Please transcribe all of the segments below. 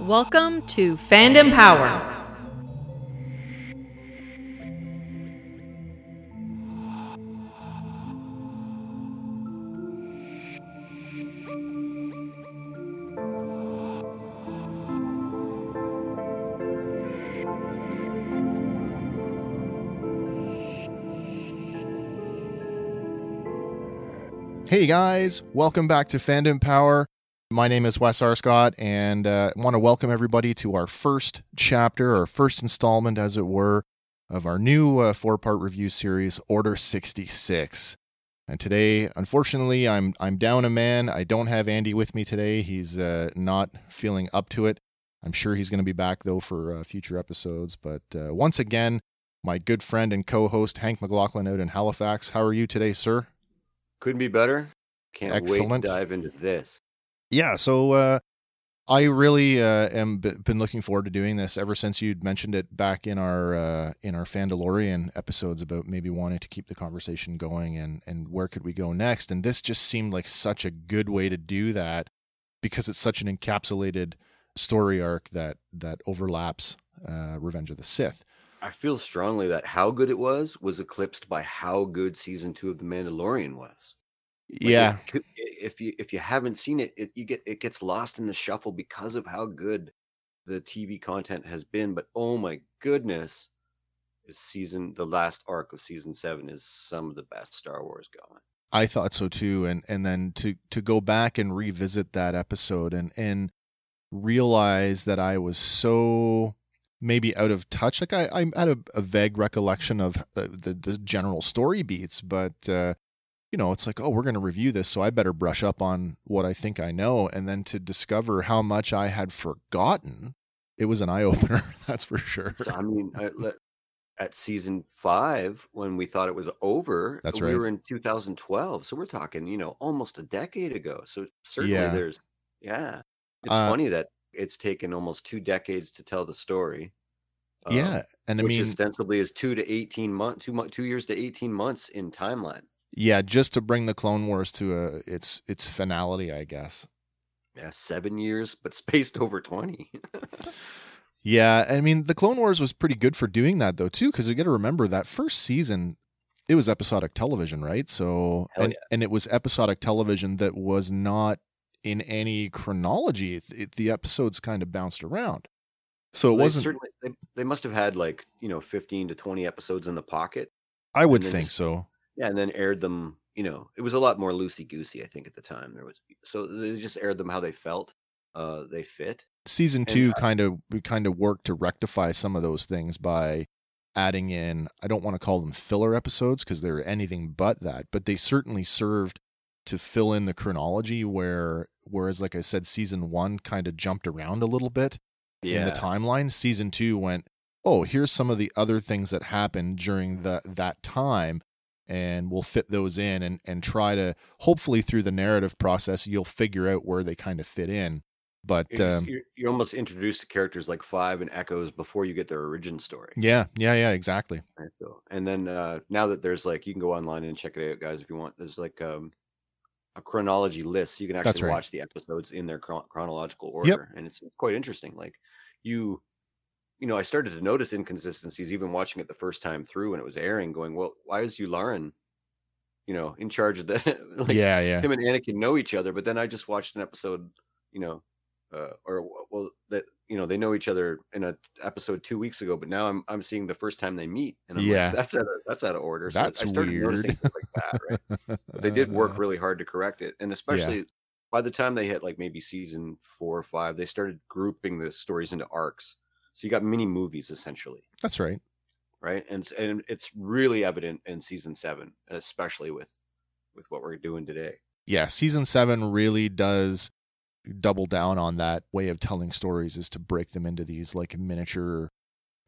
Welcome to Fandom Power. Hey guys, welcome back to Fandom Power. My name is Wes R. Scott, and uh, I want to welcome everybody to our first chapter, our first installment, as it were, of our new uh, four-part review series, Order 66. And today, unfortunately, I'm I'm down a man. I don't have Andy with me today. He's uh, not feeling up to it. I'm sure he's going to be back though for uh, future episodes. But uh, once again, my good friend and co-host Hank McLaughlin out in Halifax. How are you today, sir? Couldn't be better. Can't wait to dive into this. Yeah so uh i really uh am b- been looking forward to doing this ever since you'd mentioned it back in our uh in our fandalorian episodes about maybe wanting to keep the conversation going and and where could we go next and this just seemed like such a good way to do that because it's such an encapsulated story arc that that overlaps uh revenge of the sith I feel strongly that how good it was was eclipsed by how good season two of The Mandalorian was. Like, yeah it if you if you haven't seen it, it you get it gets lost in the shuffle because of how good the TV content has been. But oh my goodness, is season the last arc of season seven is some of the best Star Wars going. I thought so too, and and then to to go back and revisit that episode and and realize that I was so maybe out of touch. Like I I had a, a vague recollection of uh, the the general story beats, but uh, you know it's like oh we're going to review this, so I better brush up on what I think I know, and then to discover how much I had forgotten. It was an eye opener, that's for sure. So, I mean, at season five, when we thought it was over, That's we right. were in 2012. So we're talking, you know, almost a decade ago. So certainly Yeah. there's, yeah. It's Uh, funny that it's taken almost two decades to tell the story. um, yeah, and I which mean, ostensibly is two to 18 months, two, two years to 18 months in timeline. Yeah, just to bring the Clone Wars to a its its finality, I guess. Yeah, seven years, but spaced over 20. Yeah, I mean, the Clone Wars was pretty good for doing that though too, because you got to remember that first season, it was episodic television, right? So, Hell and, yeah. and it was episodic television that was not in any chronology. It, it- the episodes kind of bounced around, so it They wasn't. certainly, they, they must have had like, you know, 15 to 20 episodes in the pocket. I would think just- so. Yeah, and then aired them. You know, it was a lot more loosey goosey. I think at the time there was so they just aired them how they felt. Uh, they fit. Season two kind of we kind of worked to rectify some of those things by adding in. I don't want to call them filler episodes because they're anything but that, but they certainly served to fill in the chronology where whereas like I said season 1 kind of jumped around a little bit in the timeline season 2 went oh here's some of the other things that happened during the that time and we'll fit those in and and try to hopefully through the narrative process you'll figure out where they kind of fit in but You're, um, you're, you're almost introduced to characters like Five and Echoes before you get their origin story. yeah yeah yeah exactly Right, so, and then uh, now that there's like you can go online and check it out, guys, if you want. There's like um, a chronology list, so you can actually right. watch the episodes in their chron- chronological order, and it's quite interesting. Like you, you know, I started to notice inconsistencies even watching it the first time through when it was airing. Going, well, why is Yularen, you know, in charge of the like yeah yeah him and Anakin know each other, but then I just watched an episode, you know, uh, or well, that you know they know each other in a episode two weeks ago, but now I'm I'm seeing the first time they meet, and I'm Yeah. like, that's out of that's out of order. So That's I started weird. things like that, right? But they did work really hard to correct it, and especially by the time they hit like maybe season four or five, they started grouping the stories into arcs. So you got mini movies essentially, That's right. right? And and it's really evident in season seven, especially with with what we're doing today. Yeah, season seven really does double down on that way of telling stories is to break them into these like miniature,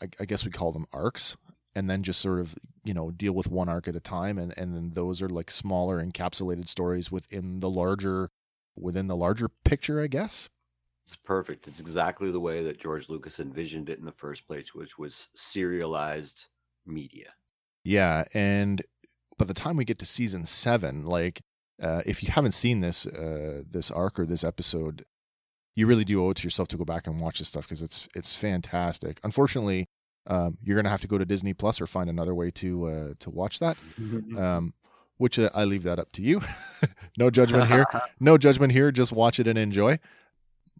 I, I guess we call them arcs, and then just sort of you know deal with one arc at a time, and and then those are like smaller encapsulated stories within the larger within the larger picture, I guess. It's perfect. It's exactly the way that George Lucas envisioned it in the first place, which was serialized media. Yeah, and by the time we get to season seven, like uh, if you haven't seen this uh, this arc or this episode, you really do owe it to yourself to go back and watch this stuff because it's it's fantastic. Unfortunately, um, you're gonna have to go to Disney Plus or find another way to uh, to watch that. Um, which uh, I leave that up to you. no judgment here. No judgment here. Just watch it and enjoy.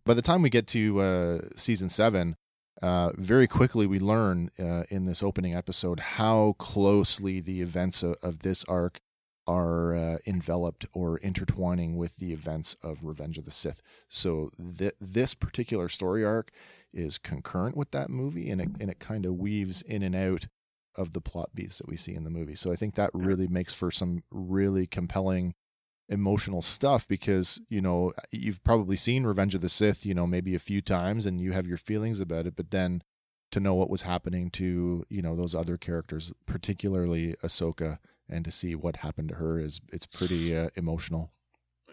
By the time we get to uh, season seven, uh, very quickly we learn uh, in this opening episode how closely the events of, of this arc are uh, enveloped or intertwining with the events of Revenge of the Sith. So th- this particular story arc is concurrent with that movie, and it and it kind of weaves in and out of the plot beats that we see in the movie. So I think that really makes for some really compelling emotional stuff because you know you've probably seen Revenge of the Sith, you know, maybe a few times and you have your feelings about it, but then to know what was happening to you know those other characters, particularly Ahsoka, and to see what happened to her is it's pretty uh, emotional.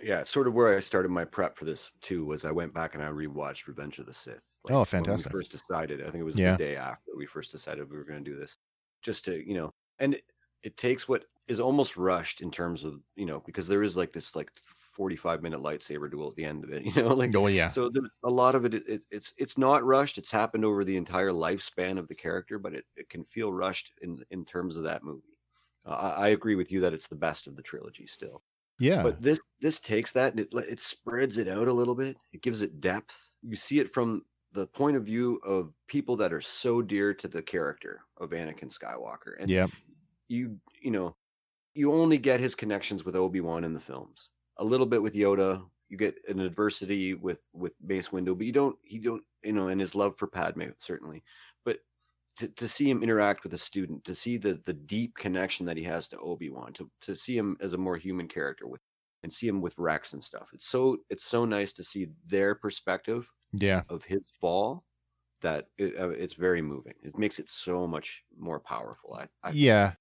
Yeah, sort of where I started my prep for this too. Was I went back and I rewatched Revenge of the Sith. Oh, when fantastic. we first decided, I think it was Yeah. the day after we first decided we were going to do this, just to you know, and it, takes what is almost rushed in terms of you know because there is like this like forty five minute lightsaber duel at the end of it, you know, like Oh yeah, so a lot of it, it, it it's it's not rushed. It's happened over the entire lifespan of the character, but it, it can feel rushed in in terms of that movie. Uh, I, I agree with you that it's the best of the trilogy still. yeah, But this this takes that and it it spreads it out a little bit. It gives it depth. You see it from the point of view of people that are so dear to the character of Anakin Skywalker, and yeah, you you know you only get his connections with Obi Wan in the films. A little bit with Yoda. You get an adversity with with Mace Windu, but you don't he don't you know and his love for Padme certainly. But to, to see him interact with a student, to see the the deep connection that he has to Obi Wan, to to see him as a more human character with and see him with Rex and stuff. It's so it's so nice to see their perspective yeah. of his fall that it, uh, it's very moving. It makes it so much more powerful. I, I Yeah.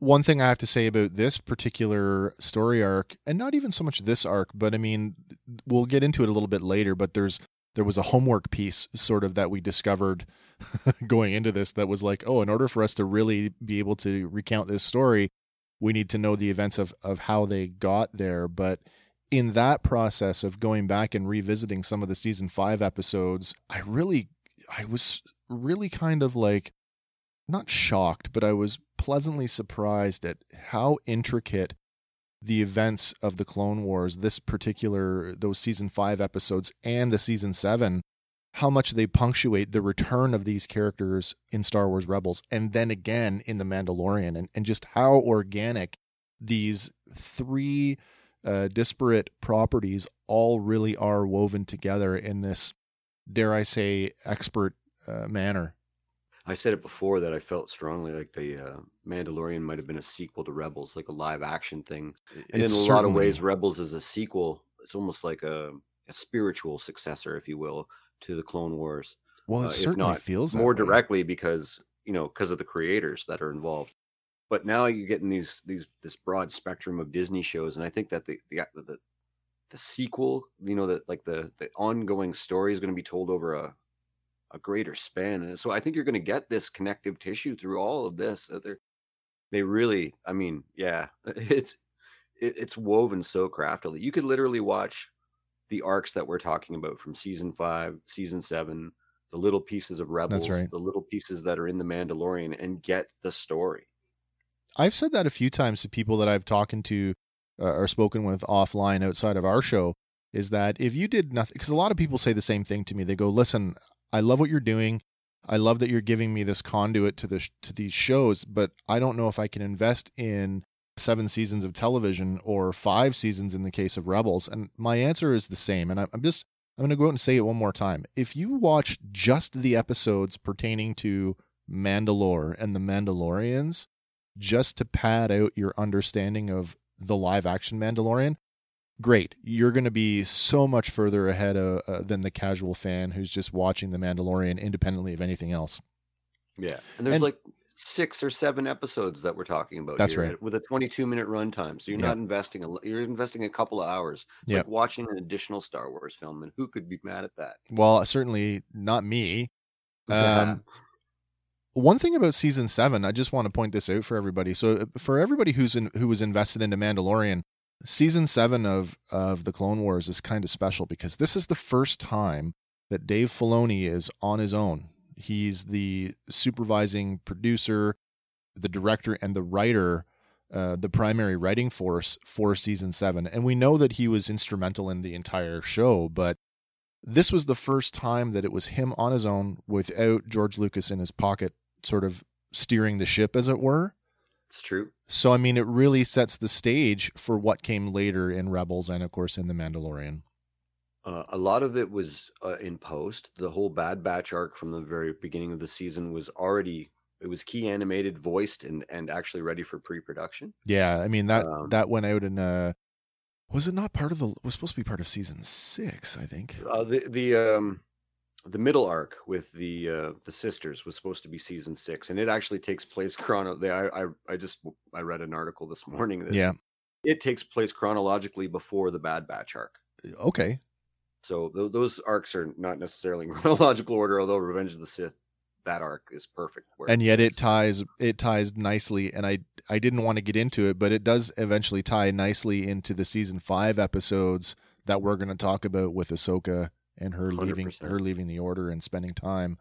One thing I have to say about this particular story arc, and not even so much this arc, but I mean, we'll get into it a little bit later, but there's there was a homework piece sort of that we discovered going into this that was like, oh, in order for us to really be able to recount this story, we need to know the events of of how they got there. But in that process of going back and revisiting some of the season five episodes, I really I was really kind of like not shocked, but I was pleasantly surprised at how intricate the events of the Clone Wars, this particular, those season five episodes and the season seven, how much they punctuate the return of these characters in Star Wars Rebels and then again in The Mandalorian, and, and just how organic these three uh, disparate properties all really are woven together in this, dare I say, expert uh, manner. I said it before that I felt strongly like the uh, Mandalorian might have been a sequel to Rebels, like a live action thing. And It's in a lot of ways, Rebels is a sequel. It's almost like a, a spiritual successor, if you will, to the Clone Wars. Well, it uh, certainly feels that more directly because you know because of the creators that are involved. But now you're getting these these this broad spectrum of Disney shows, and I think that the the the, the sequel, you know, that like the the ongoing story is going to be told over a a greater span, and so I think you're going to get this connective tissue through all of this. They're they really, I mean, yeah, it's it, it's woven so craftily. You could literally watch the arcs that we're talking about from season five, season seven, the little pieces of Rebels, right. the little pieces that are in the Mandalorian, and get the story. I've said that a few times to people that I've talked to uh, or spoken with offline outside of our show is that if you did nothing, because a lot of people say the same thing to me. They go, "Listen, I love what you're doing. I love that you're giving me this conduit to the to these shows, but I don't know if I can invest in seven seasons of television or five seasons in the case of Rebels." And my answer is the same. And I'm just I'm going to go out and say it one more time. If you watch just the episodes pertaining to Mandalore and the Mandalorians, just to pad out your understanding of the live action Mandalorian, great. You're going to be so much further ahead of, uh, than the casual fan who's just watching the Mandalorian independently of anything else. Yeah, and there's And- like six or seven episodes that we're talking about. That's here, right. With a 22 minute runtime, so you're Yeah. not investing a. You're investing a couple of hours. It's Yeah. like watching an additional Star Wars film, and who could be mad at that? Well, certainly not me. Um, One thing about season seven, I just want to point this out for everybody. So, uh, for everybody who's in, who was invested into Mandalorian, season seven of of the Clone Wars is kind of special because this is the first time that Dave Filoni is on his own. He's the supervising producer, the director, and the writer, uh, the primary writing force for season seven. And we know that he was instrumental in the entire show, but this was the first time that it was him on his own without George Lucas in his pocket, sort of steering the ship, as it were. It's true. So, I mean, it really sets the stage for what came later in Rebels and, of course, in The Mandalorian. Uh, a lot of it was uh, in post. The whole Bad Batch arc from the very beginning of the season was already it was key animated, voiced, and and actually ready for pre production. Yeah, I mean that Um, that went out in uh was it not part of the was supposed to be part of season six, I think. Uh, the the um the middle arc with the uh the sisters was supposed to be season six, and it actually takes place chrono. they- I I I just I read an article this morning that Yeah. it takes place chronologically before the Bad Batch arc. Okay. So th- those arcs are not necessarily in chronological order, although Revenge of the Sith that arc is perfect. And yet it ties it ties nicely and I I didn't want to get into it, but it does eventually tie nicely into the season five episodes that we're gonna talk about with Ahsoka and her leaving 100%. her leaving the order and spending time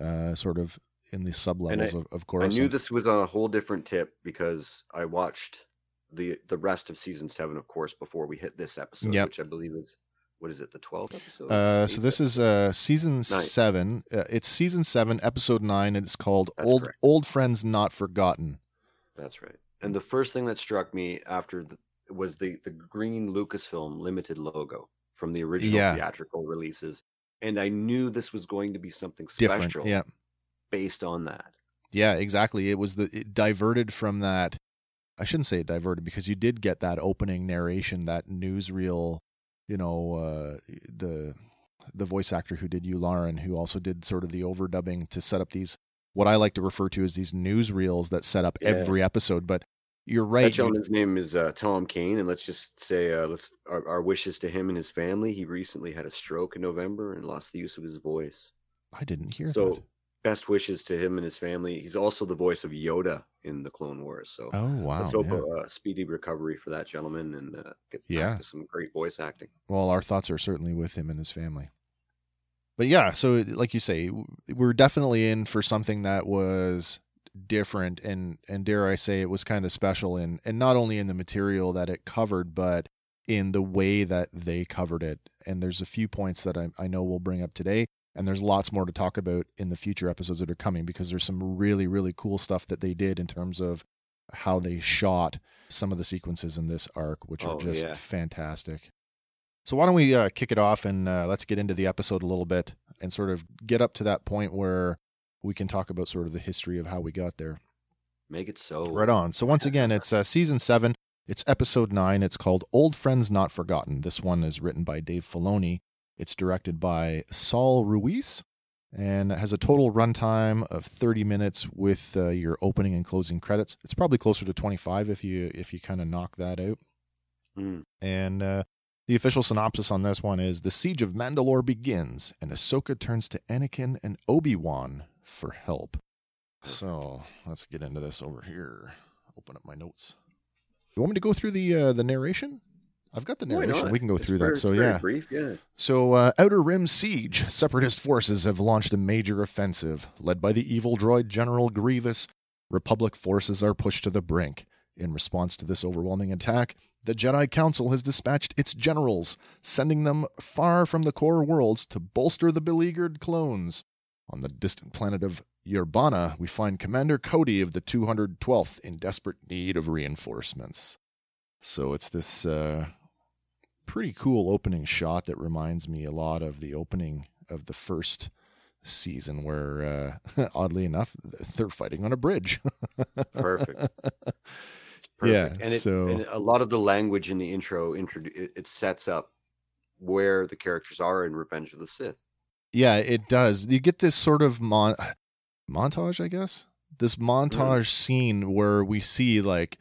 uh sort of in the sub levels I- of, course. I knew this was on a whole different tip because I watched the the rest of season seven, of course, before we hit this episode, Yep. which I believe is what is it, the twelfth episode? Uh, so this is uh season seven. Uh, it's season seven, episode nine, and it's called That's "Old correct. Old Friends Not Forgotten." That's right. And the first thing that struck me after the, was the the green Lucasfilm limited logo from the original Yeah. theatrical releases, and I knew this was going to be something Different, special yeah, based on that. yeah, exactly. It was the it diverted from that. I shouldn't say it diverted because you did get that opening narration, that newsreel. You know, uh, the the voice actor who did Yularen, who also did sort of the overdubbing to set up these what I like to refer to as these newsreels that set up Yeah. every episode. But you're That right. you- gentleman's name is uh, Tom Kane, and let's just say, uh, let's our, our wishes to him and his family. He recently had a stroke in November and lost the use of his voice. I didn't hear So, that. best wishes to him and his family. He's also the voice of Yoda in the Clone Wars. So, Oh wow! let's hope yeah. a, uh, speedy recovery for that gentleman and uh, get Yeah. some great voice acting. Well, our thoughts are certainly with him and his family. But yeah, so like you say, we're definitely in for something that was different and and dare I say it was kind of special in and not only in the material that it covered, but in the way that they covered it. And there's a few points that I, I know we'll bring up today. And there's lots more to talk about in the future episodes that are coming because there's some really, really cool stuff that they did in terms of how they shot some of the sequences in this arc, which are Oh, just yeah. fantastic. So why don't we uh, kick it off and uh, let's get into the episode a little bit and sort of get up to that point where we can talk about sort of the history of how we got there. Make it so. Right on. So once again, it's uh, season seven. It's episode nine. It's called "Old Friends Not Forgotten." This one is written by Dave Filoni. It's directed by Saul Ruiz, and it has a total runtime of 30 minutes with uh, your opening and closing credits. It's probably closer to 25 if you if you kind of knock that out. Mm. And uh, the official synopsis on this one is: the siege of Mandalore begins, and Ahsoka turns to Anakin and Obi Wan for help. So let's get into this over here. Open up my notes. You want me to go through the uh, the narration? I've got the narration. We can go It's through very- that. So it's very yeah. brief. Yeah. So, uh, Outer Rim Siege. Separatist forces have launched a major offensive. Led by the evil droid General Grievous, Republic forces are pushed to the brink. In response to this overwhelming attack, the Jedi Council has dispatched its generals, sending them far from the core worlds to bolster the beleaguered clones. On the distant planet of Yerbana, we find Commander Cody of the 212th in desperate need of reinforcements. So it's this uh, pretty cool opening shot that reminds me a lot of the opening of the first season where uh, oddly enough they're fighting on a bridge Perfect. It's Yeah. And, it, so- and a lot of the language in the intro it, it sets up where the characters are in Revenge of the Sith. Yeah it does. You get this sort of mon- montage i guess? This montage scene where we see like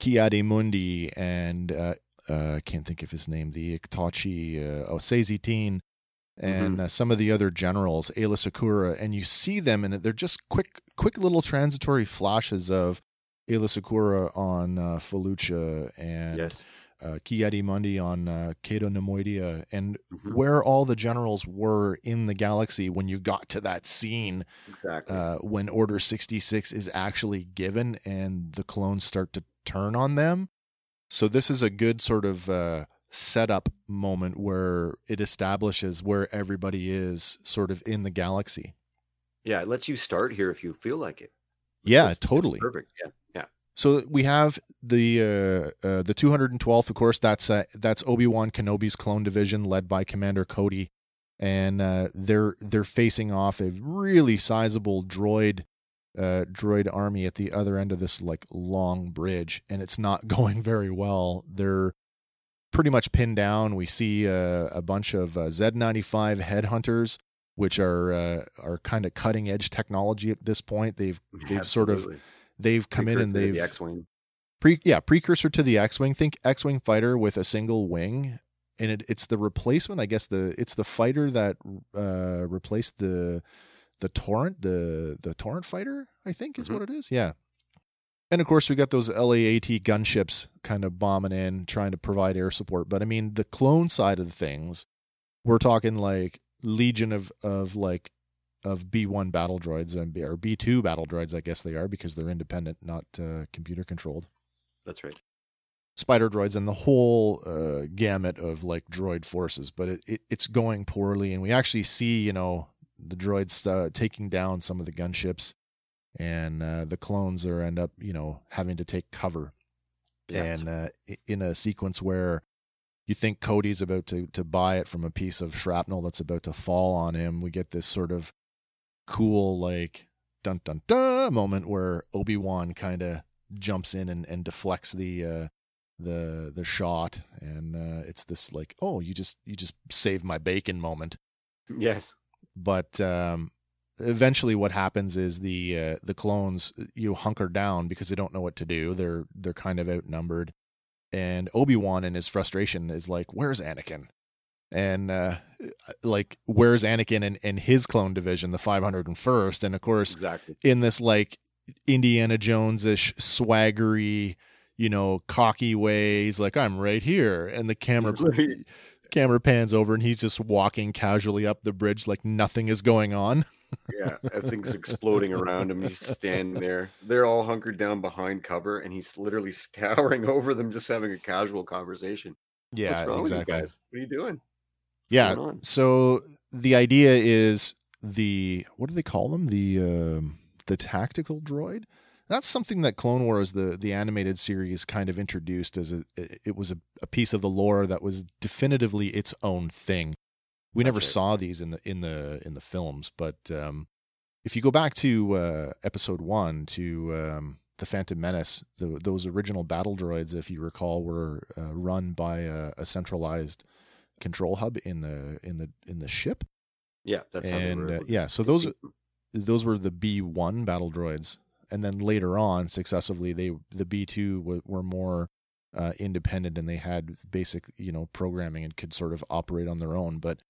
Ki-Adi-Mundi and uh, uh, I can't think of his name, the Iktotchi, uh, oh, Saesee Tiin, and uh, some of the other generals, Aayla Secura, and you see them, and they're just quick, quick little transitory flashes of Aayla Secura on uh, Felucia and Yes. Uh, Ki-Adi-Mundi on uh, Cato Neimoidia, and Mhm. where all the generals were in the galaxy when you got to that scene Exactly. uh, when Order 66 is actually given and the clones start to turn on them. So this is a good sort of uh, setup moment where it establishes where everybody is sort of in the galaxy. yeah, it lets you start here if you feel like it. Yeah, totally. perfect. Yeah. Yeah. So we have the uh, uh, the 212th, of course. That's uh, that's Obi Wan Kenobi's clone division, led by Commander Cody, and uh, they're they're facing off a really sizable droid uh, droid army at the other end of this like long bridge, and it's not going very well. They're pretty much pinned down. We see uh, a bunch of uh, Z95 headhunters, which are are kind of cutting edge technology at this point. They've They've sort of Absolutely. They've come in and they've the X-wing. pre yeah precursor to the X-wing. Think X-wing fighter with a single wing, and it, it's the replacement. I guess the it's the fighter that uh, replaced the the torrent the the torrent fighter. I think is Mhm. what it is. Yeah. And of course, we got those LAAT gunships kind of bombing in, trying to provide air support. But I mean, the clone side of things, we're talking like legion of of like of B one battle droids and or B two battle droids, I guess they are because they're independent, not uh, computer controlled. That's right. Spider droids and the whole uh, gamut of like droid forces, but it, it it's going poorly, and we actually see you know the droids uh, taking down some of the gunships, and uh, the clones are end up you know having to take cover Yeah, and uh, in a sequence where you think Cody's about to to buy it from a piece of shrapnel that's about to fall on him, we get this sort of cool like dun dun dun moment where Obi Wan kind of jumps in and, and deflects the uh, the the shot, and uh, it's this like oh you just you just saved my bacon moment. Yes. but um, eventually what happens is the uh, the clones you hunker down because they don't know what to do. They're they're kind of outnumbered. And obi-wan in his frustration is like where's anakin? And uh, like where's anakin and, and his clone division the 501st and of course Exactly. in this like indiana jones-ish swaggery you know cocky way he's like i'm right here and the camera camera pans over and he's just walking casually up the bridge like nothing is going on. Yeah, everything's exploding around him. He's standing there. They're all hunkered down behind cover, and he's literally towering over them, just having a casual conversation. Yeah, exactly. with you guys? What are you doing? Yeah. So the idea is the what do they call them? The um, the tactical droid. That's something that Clone Wars, the the animated series, kind of introduced as a it was a, a piece of the lore that was definitively its own thing. We That's never right. saw these in the in the in the films, but um, if you go back to uh, Episode One to um, the Phantom Menace, the, those original battle droids, if you recall, were uh, run by a, a centralized control hub in the in the in the ship. Yeah, that's how they and were. uh, yeah so those those were the b1 battle droids. And then later on successively they the b2 w- were more uh, independent and they had basic you know programming and could sort of operate on their own. But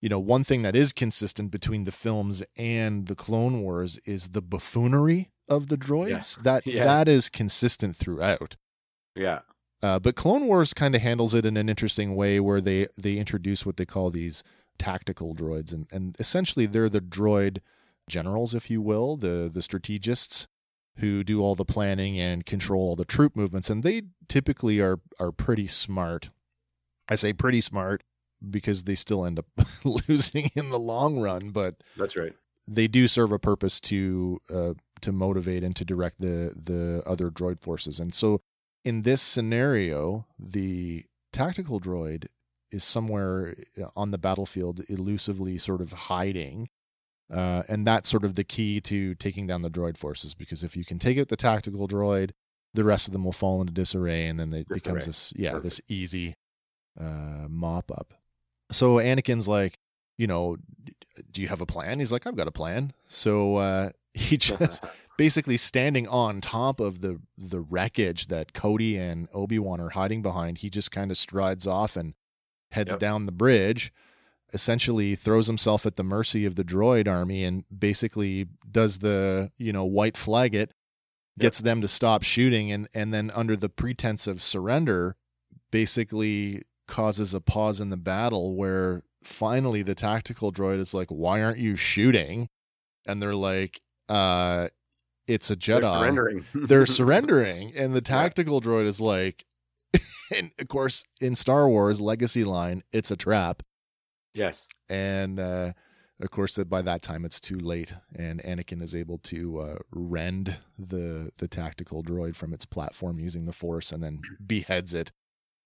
you know one thing that is consistent between the films and the clone wars is the buffoonery of the droids. That Yes. that is consistent throughout. Yeah, uh, but Clone Wars kind of handles it in an interesting way where they they introduce what they call these tactical droids, and and essentially they're the droid generals, if you will, the the strategists who do all the planning and control all the troop movements, and they typically are are pretty smart. I say pretty smart because they still end up losing in the long run, but that's right. they do serve a purpose to uh, to motivate and to direct the the other droid forces. And so, in this scenario, the tactical droid is somewhere uh, on the battlefield, elusively sort of hiding. Uh, and that's sort of the key to taking down the droid forces because if you can take out the tactical droid, the rest of them will fall into disarray, and then it becomes this yeah Perfect. this easy uh, mop up. So Anakin's like, you know, do you have a plan? He's like, I've got a plan. So uh, he just basically standing on top of the the wreckage that Cody and Obi Wan are hiding behind. He just kind of strides off and heads Yep. down the bridge. Essentially, throws himself at the mercy of the droid army and basically does the you know white flag it, gets them to stop shooting, and and then under the pretense of surrender, basically causes a pause in the battle where finally the tactical droid is like, "Why aren't you shooting?" And they're like, "Uh, it's a Jedi." They're surrendering. They're surrendering, and the tactical droid is like, and of course, in Star Wars Legacy line, it's a trap, yes. and uh, of course, by that time it's too late, and Anakin is able to uh, rend the the tactical droid from its platform using the Force, and then beheads it.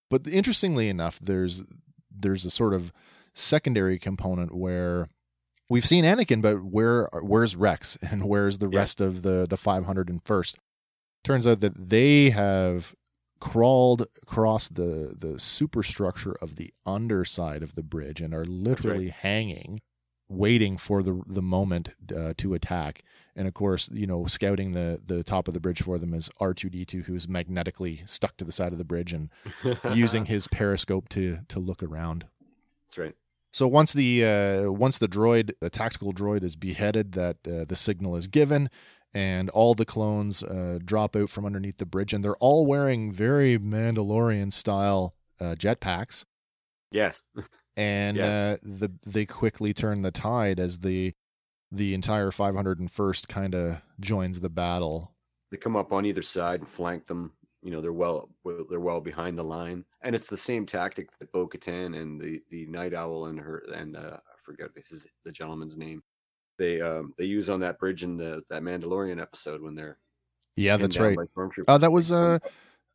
But interestingly enough, there's there's a sort of secondary component where we've seen Anakin, but where where's Rex and where's the Yeah. rest of the the 501st? Turns out that they have crawled across the the superstructure of the underside of the bridge and are literally hanging, waiting for the the moment uh, to attack. And of course, you know, scouting the the top of the bridge for them is R two D two, who's magnetically stuck to the side of the bridge and using his periscope to to look around. That's right. So once the uh, once the droid, the tactical droid, is beheaded, that uh, the signal is given, and all the clones uh, drop out from underneath the bridge, and they're all wearing very Mandalorian style uh, jetpacks, Yes. and Yeah. uh, the they quickly turn the tide as the the entire 501st kind of joins the battle. They come up on either side and flank them. You know, they're well they're well behind the line, and it's the same tactic that Bo Katan and the the Night Owl and her and uh, I forget his the gentleman's name. They um they use on that bridge in the that Mandalorian episode when they're Yeah, that's right. Uh, that was uh,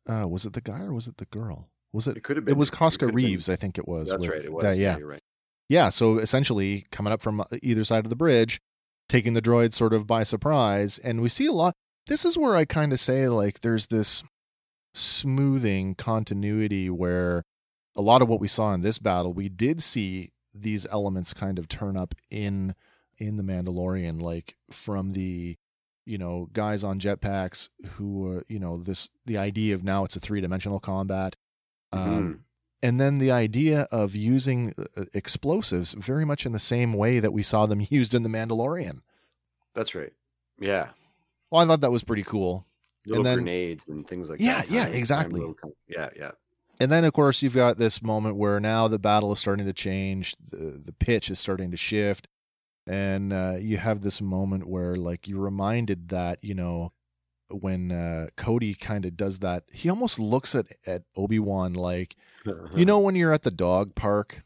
uh, was it the guy or was it the girl? Was it? it could have been It was Koska have been- Reeves, I think it was. That's right. It was. that- yeah, you're right. yeah so essentially coming up from either side of the bridge taking the droid sort of by surprise and we see a lot this is where i kind of say like there's this smoothing continuity where a lot of what we saw in this battle we did see these elements kind of turn up in in the mandalorian like from the you know guys on jetpacks who uh, you know this the idea of now it's a three-dimensional combat um, and then the idea of using uh, explosives very much in the same way that we saw them used in the Mandalorian. That's right. Yeah. Well, I thought that was pretty cool. Little then- grenades and things like Yeah, that. yeah, time exactly. little Yeah, yeah. And then, of course, you've got this moment where now the battle is starting to change. The, the pitch is starting to shift. And uh, you have this moment where, like, you're reminded that, you know, when uh, Cody kind of does that, he almost looks at, at Obi Wan like, you know, when you're at the dog park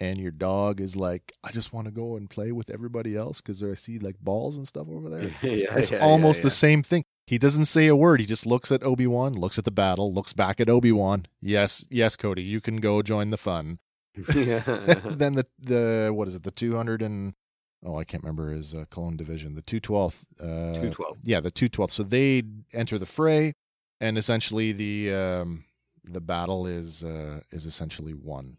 and your dog is like, I just want to go and play with everybody else because I see like balls and stuff over there. yeah, It's yeah, almost yeah, the same thing. He doesn't say a word. He just looks at Obi Wan, looks at the battle, looks back at Obi Wan. Yes, yes, Cody, you can go join the fun. yeah. then the the what is it? The two hundred and oh, I can't remember his uh, clone division. The two twelfth. Uh, Two twelve. yeah, the two twelfth. So they enter the fray, and essentially the um, the battle is uh, is essentially won.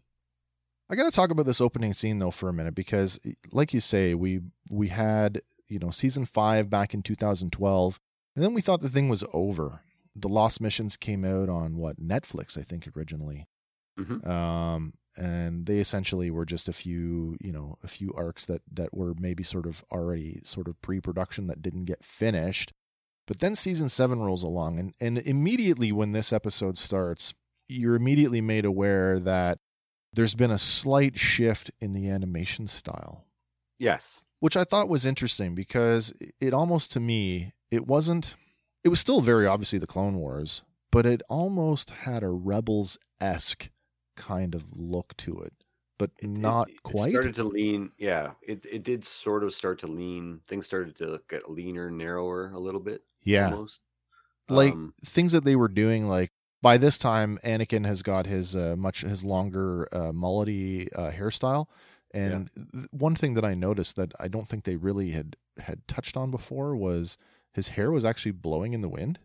I got to talk about this opening scene though for a minute because, like you say, we we had you know season five back in 2012, and then we thought the thing was over. The Lost Missions came out on what Netflix, I think, originally, Mhm. um, and they essentially were just a few you know a few arcs that that were maybe sort of already sort of pre-production that didn't get finished. But then season seven rolls along, and and immediately when this episode starts, you're immediately made aware that there's been a slight shift in the animation style, Yes. which I thought was interesting because it almost to me, it wasn't, it was still very obviously the Clone Wars, but it almost had a Rebels esque kind of look to it, but It- it- not it quite. started to lean. Yeah, it it did sort of start to lean. Things started to get leaner, narrower a little bit. yeah. Almost. like Um, things that they were doing like by this time anakin has got his uh, much his longer uh, mullety uh, hairstyle and th- one thing that i noticed that i don't think they really had had touched on before was his hair was actually blowing in the wind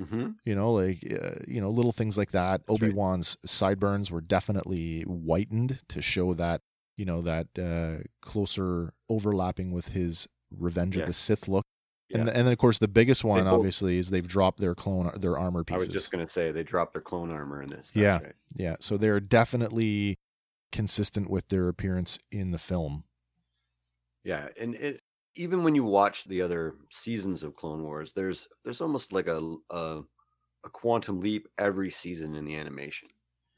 mhm. you know like uh, you know little things like that obi-wan's sideburns were definitely whitened to show that you know that uh, closer overlapping with his revenge of the sith look Yeah. and, and then of course the biggest one both- obviously is they've dropped their clone their armor pieces. I was just gonna say they dropped their clone armor in this. That's Yeah. right. yeah so they're definitely consistent with their appearance in the film Yeah, and it even when you watch the other seasons of Clone Wars, there's there's almost like a a, a quantum leap every season in the animation.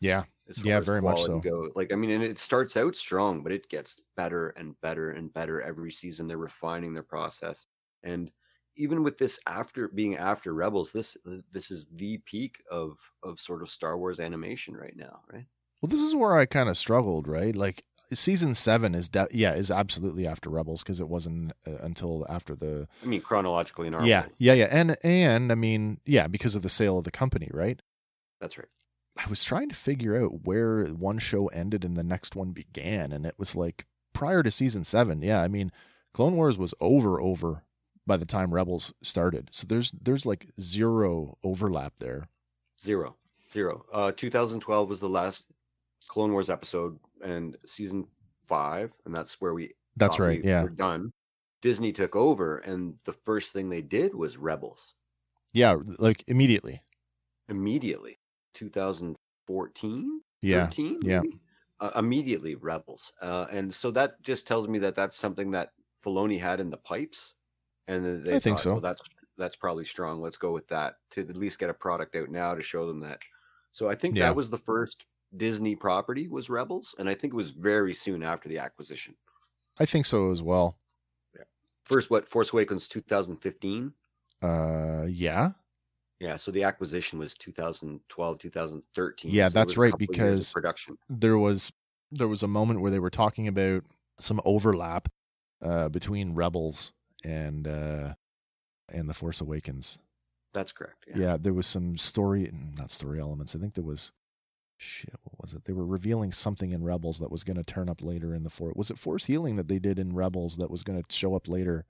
Yeah. Yeah, very much so. Go. Like I mean, and it starts out strong, but it gets better and better and better every season. They're refining their process, and even with this after being after Rebels, this this is the peak of of sort of Star Wars animation right now, right? Well, this is where I kind of struggled, right? Like season seven is de- yeah is absolutely after Rebels because it wasn't uh, until after the I mean, chronologically in our yeah world. yeah yeah and and I mean yeah because of the sale of the company, right? that's right. I was trying to figure out where one show ended and the next one began, and it was like prior to season seven. Yeah, I mean, Clone Wars was over over by the time Rebels started, so there's there's like zero overlap there. Zero, zero. Uh, 2012 was the last Clone Wars episode, and season five, and that's where we. That's right. we Yeah, were done. Disney took over, and the first thing they did was Rebels yeah, like immediately. immediately. 2014, Yeah, 13, yeah. Uh, immediately Rebels, uh, and so that just tells me that that's something that Filoni had in the pipes, and they I think so. Well, that's that's probably strong. Let's go with that to at least get a product out now to show them that. So I think Yeah. that was the first Disney property was Rebels, and I think it was very soon after the acquisition. I think so as well. Yeah. First, what Force Awakens 2015. Uh, yeah, Yeah, so the acquisition was 2012, 2013. Yeah, so that's right, couple years of because- production. there was there was a moment where they were talking about some overlap uh, between Rebels and uh, and the Force Awakens. That's correct. Yeah. Yeah. there was some story, not story elements. I think there was shit. What was it? They were revealing something in Rebels that was going to turn up later in the Force. Was it Force healing that they did in Rebels that was going to show up later?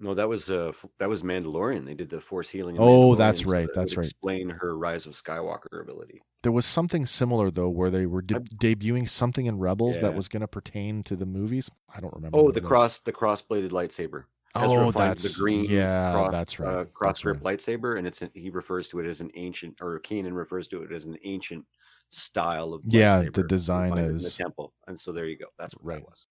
No, that was uh that was Mandalorian. They did the Force healing. in Oh, that's so right, that that's right. Explain her Rise of Skywalker ability. There was something similar though, where they were de- I- debuting something in Rebels that was going to pertain to the movies. I don't remember. Oh, the cross the cross bladed lightsaber. Ezra Oh, that's the green. Yeah, cross, that's right. Uh, cross grip right. lightsaber, and it's an, he refers to it as an ancient, or Kanan refers to it as an ancient style of Yeah, the design finds it in the is- temple, and so there you go. That's what Right. that was.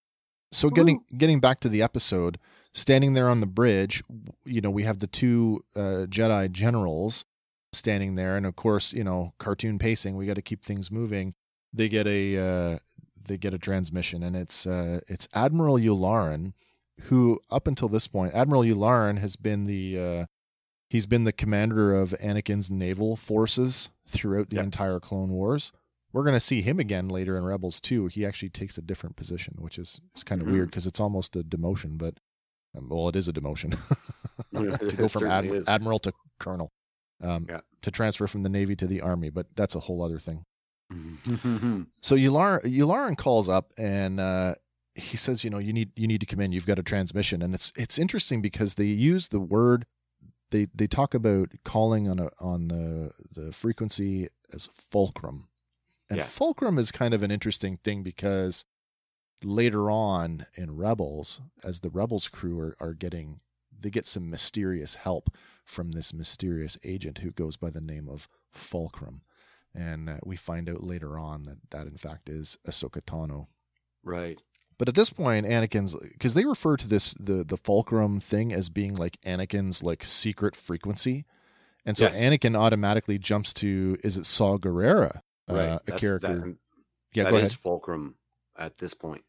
So getting getting back to the episode, standing there on the bridge, you know, we have the two uh, Jedi generals standing there, and of course, you know, cartoon pacing. We got to keep things moving. They get a uh, they get a transmission, and it's uh, it's Admiral Yularen, who up until this point, Admiral Yularen has been the uh, he's been the commander of Anakin's naval forces throughout the Yeah. entire Clone Wars. We're going to see him again later in Rebels too. He actually takes a different position, which is is kind of Mhm. weird because it's almost a demotion, but um, well, it is a demotion to go from ad- admiral to colonel, um, Yeah. to transfer from the navy to the army. But that's a whole other thing. Mm-hmm. So Yular Yularen calls up and uh, he says, you know, you need you need to come in. You've got a transmission, and it's it's interesting because they use the word they they talk about calling on a on the the frequency as fulcrum, and Yeah. fulcrum is kind of an interesting thing because later on in Rebels, as the Rebels crew are, are getting they get some mysterious help from this mysterious agent who goes by the name of Fulcrum. And uh, we find out later on that that in fact is Ahsoka Tano. right. But at this point, Anakin's because they refer to this the the Fulcrum thing as being like Anakin's like secret frequency, and so Yes. Anakin automatically jumps to is it Saw Gerrera, uh, Right. a character? That, yeah, that go is ahead. fulcrum at this point.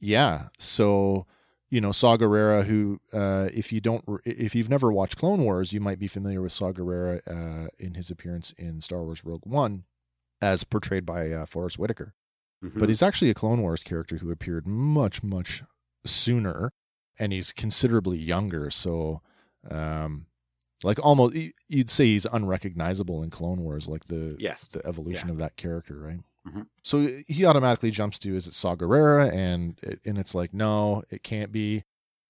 Yeah. So, you know, Saw Gerrera, who, uh, if you don't, if you've never watched Clone Wars, you might be familiar with Saw Gerrera uh, in his appearance in Star Wars Rogue One, as portrayed by uh, Forest Whitaker. Mhm. But he's actually a Clone Wars character who appeared much, much sooner, and he's considerably younger. So, um, like almost, you'd say he's unrecognizable in Clone Wars, like the yes. the evolution of that character, right? Mhm. So he automatically jumps to is it Saw Gerrera, and it, and it's like no, it can't be.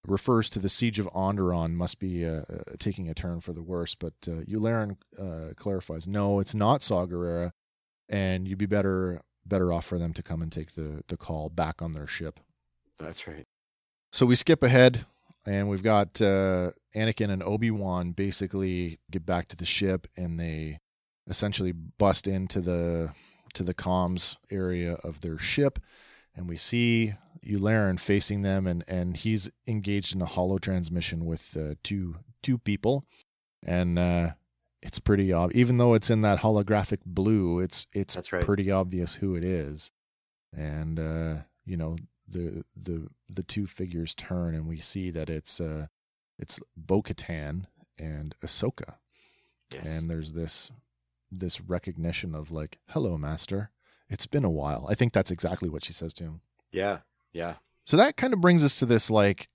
Refers to the siege of Onderon must be uh, uh, taking a turn for the worse, but uh, Yularen uh, clarifies no, it's not Saw Gerrera, and you'd be better better off for them to come and take the the call back on their ship. That's right. So we skip ahead, and we've got uh, Anakin and Obi Wan basically get back to the ship, and they essentially bust into the to the comms area of their ship, and we see Yularen facing them, and and he's engaged in a hollow transmission with uh, two two people, and uh, it's pretty obvious. Even though it's in that holographic blue, it's it's right. pretty obvious who it is. And uh, you know the the the two figures turn, and we see that it's uh it's Bo-Katan and Ahsoka, Yes. and there's this this recognition of like, "Hello, Master. It's been a while." I think that's exactly what she says to him. yeah. Yeah. So that kind of brings us to this like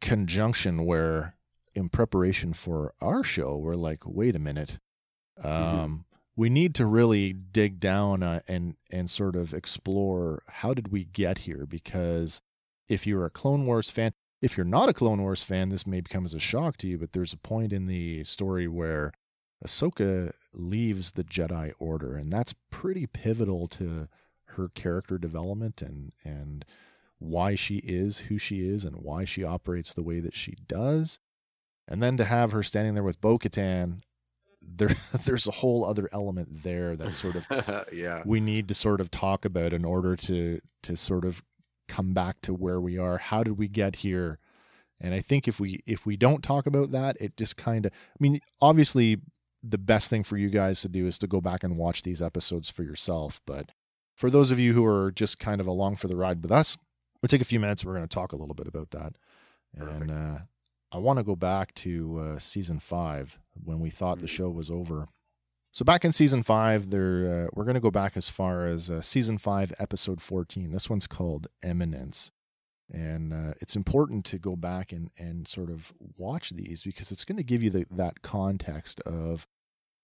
conjunction where in preparation for our show, we're like, wait a minute. Um, Mhm. we need to really dig down uh, and and sort of explore how did we get here because if you're a Clone Wars fan, if you're not a Clone Wars fan, this may become as a shock to you, but there's a point in the story where Ahsoka leaves the Jedi Order, and that's pretty pivotal to her character development and and why she is who she is and why she operates the way that she does. And then to have her standing there with Bo Katan, there there's a whole other element there that sort of yeah. we need to sort of talk about in order to to sort of come back to where we are. How did we get here? And I think if we if we don't talk about that, it just kind of I mean, obviously the best thing for you guys to do is to go back and watch these episodes for yourself, but for those of you who are just kind of along for the ride with us, we'll take a few minutes. We're going to talk a little bit about that. Perfect. And uh, I want to go back to uh, season five when we thought the Mhm. show was over. So back in season five, there uh, we're going to go back as far as uh, season five, episode fourteen. This one's called Eminence, and uh, it's important to go back and and sort of watch these because it's going to give you the, that context of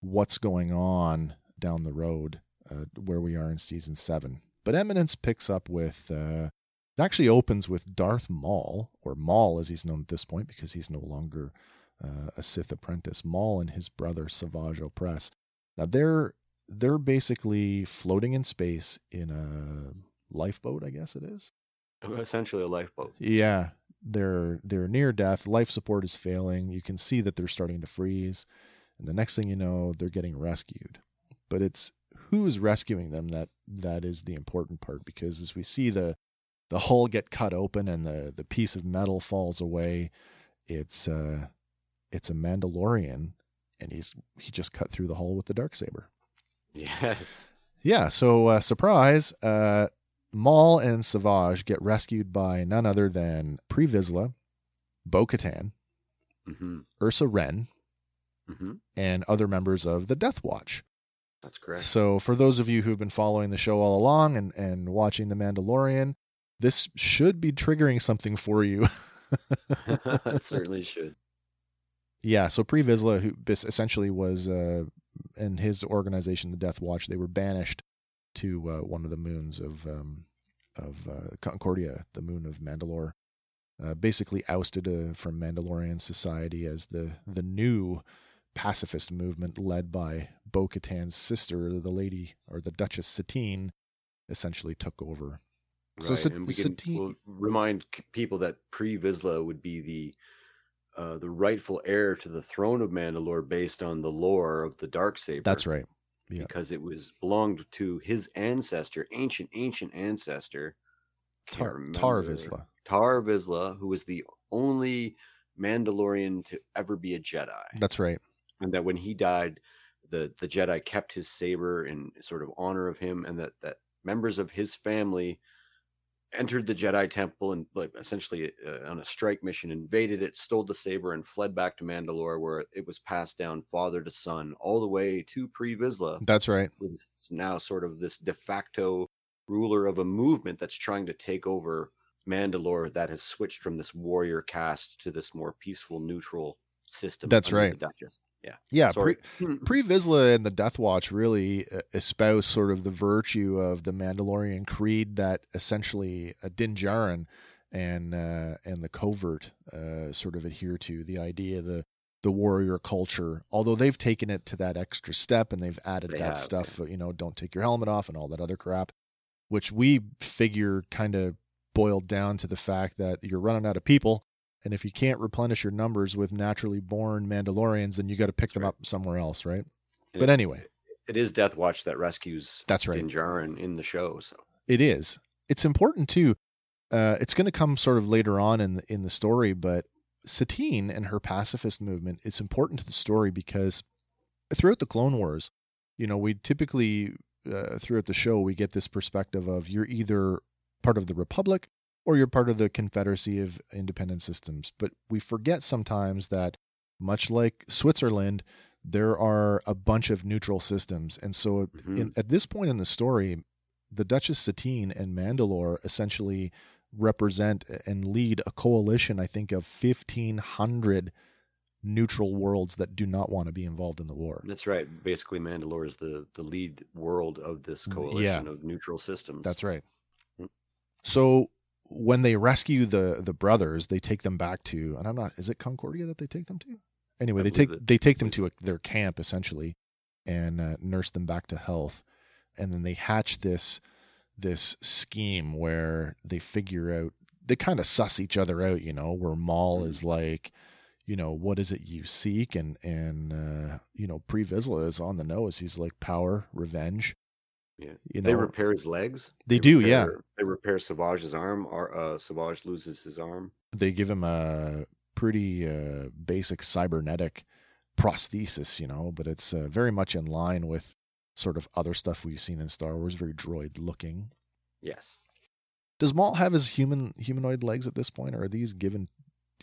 what's going on down the road uh, where we are in season seven. But Eminence picks up with. It actually opens with Darth Maul, or Maul as he's known at this point because he's no longer uh, a Sith apprentice. Maul and his brother Savage Opress. Now they're they're basically floating in space in a lifeboat, I guess it is. Essentially a lifeboat. Yeah, they're they're near death. Life support is failing. You can see that they're starting to freeze, and the next thing you know, they're getting rescued. But it's who is rescuing them that that is the important part because as we see the the hull get cut open and the the piece of metal falls away, it's uh it's a Mandalorian, and he's he just cut through the hull with the dark saber. Yes. Yeah, so uh, surprise, uh, Maul and Savage get rescued by none other than Pre Vizsla, Bo Katan, hmm Ursa Wren, hmm and other members of the Death Watch. That's correct. So, for those of you who've been following the show all along and, and watching The Mandalorian, this should be triggering something for you. it certainly should. Yeah, so Pre Vizsla, who essentially was, uh, and his organization, the Death Watch, they were banished to uh, one of the moons of um, of uh, Concordia, the moon of Mandalore. Uh, basically ousted uh, from Mandalorian society as the the new pacifist movement led by Bo Katan's sister, the lady or the Duchess Satine, essentially took over. So Right. Sat- and we can we'll remind people that pre Vizsla would be the uh, the rightful heir to the throne of Mandalore based on the lore of the dark saber. That's right. yeah. Because it was belonged to his ancestor, ancient, ancient ancestor, Tar, Tar. Vizsla. Tar Vizsla, who was the only Mandalorian to ever be a Jedi. That's right. and that when he died, the the Jedi kept his saber in sort of honor of him, and that that members of his family entered the Jedi temple and like essentially uh, on a strike mission invaded it, stole the saber, and fled back to Mandalore, where it was passed down father to son all the way to Pre Vizsla, That's right. who's now sort of this de facto ruler of a movement that's trying to take over Mandalore that has switched from this warrior caste to this more peaceful, neutral system. That's right. Duchess. Yeah. Yeah, Sorry. Pre Vizsla and the Death Watch really uh, espouse sort of the virtue of the Mandalorian creed that essentially uh, Din Djarin and uh, and the covert uh, sort of adhere to the idea the the warrior culture. Although they've taken it to that extra step and they've added They that have, stuff, uh, you know, don't take your helmet off and all that other crap, which we figure kind of boiled down to the fact that you're running out of people. And if you can't replenish your numbers with naturally born Mandalorians, then you got to pick That's them right. up somewhere else, right? And But it- anyway, it is Death Watch that rescues that's right. Din Djarin in the show. So It is. It's important too. Uh, it's going to come sort of later on in the, in the story, but Satine and her pacifist movement. It's important to the story because throughout the Clone Wars, you know, we typically uh, throughout the show we get this perspective of you're either part of the Republic or you're part of the Confederacy of Independent Systems. But we forget sometimes that, much like Switzerland, there are a bunch of neutral systems. And so Mhm. in, at this point in the story, the Duchess Satine and Mandalore essentially represent and lead a coalition, I think, of 1,500 neutral worlds that do not want to be involved in the war. That's right. Basically, Mandalore is the the lead world of this coalition of neutral systems. That's right. Mm. So when they rescue the the brothers, they take them back to, and I'm not. Is it Concordia that they take them to? Anyway, I they take it- they take them to a, their camp essentially, and uh, nurse them back to health, and then they hatch this this scheme where they figure out they kind of suss each other out. You know, where Maul Mhm. is like. You know what is it you seek, and and uh, you know Pre Vizsla is on the nose. He's like power, revenge. Yeah. You know, They repair his legs. They do, yeah. They repair Savage's arm. Or uh, Savage loses his arm. they give him a pretty uh, basic cybernetic prosthesis, you know, but it's uh, very much in line with sort of other stuff we've seen in Star Wars, very droid looking. Yes. Does Maul have his human humanoid legs at this point, or are these given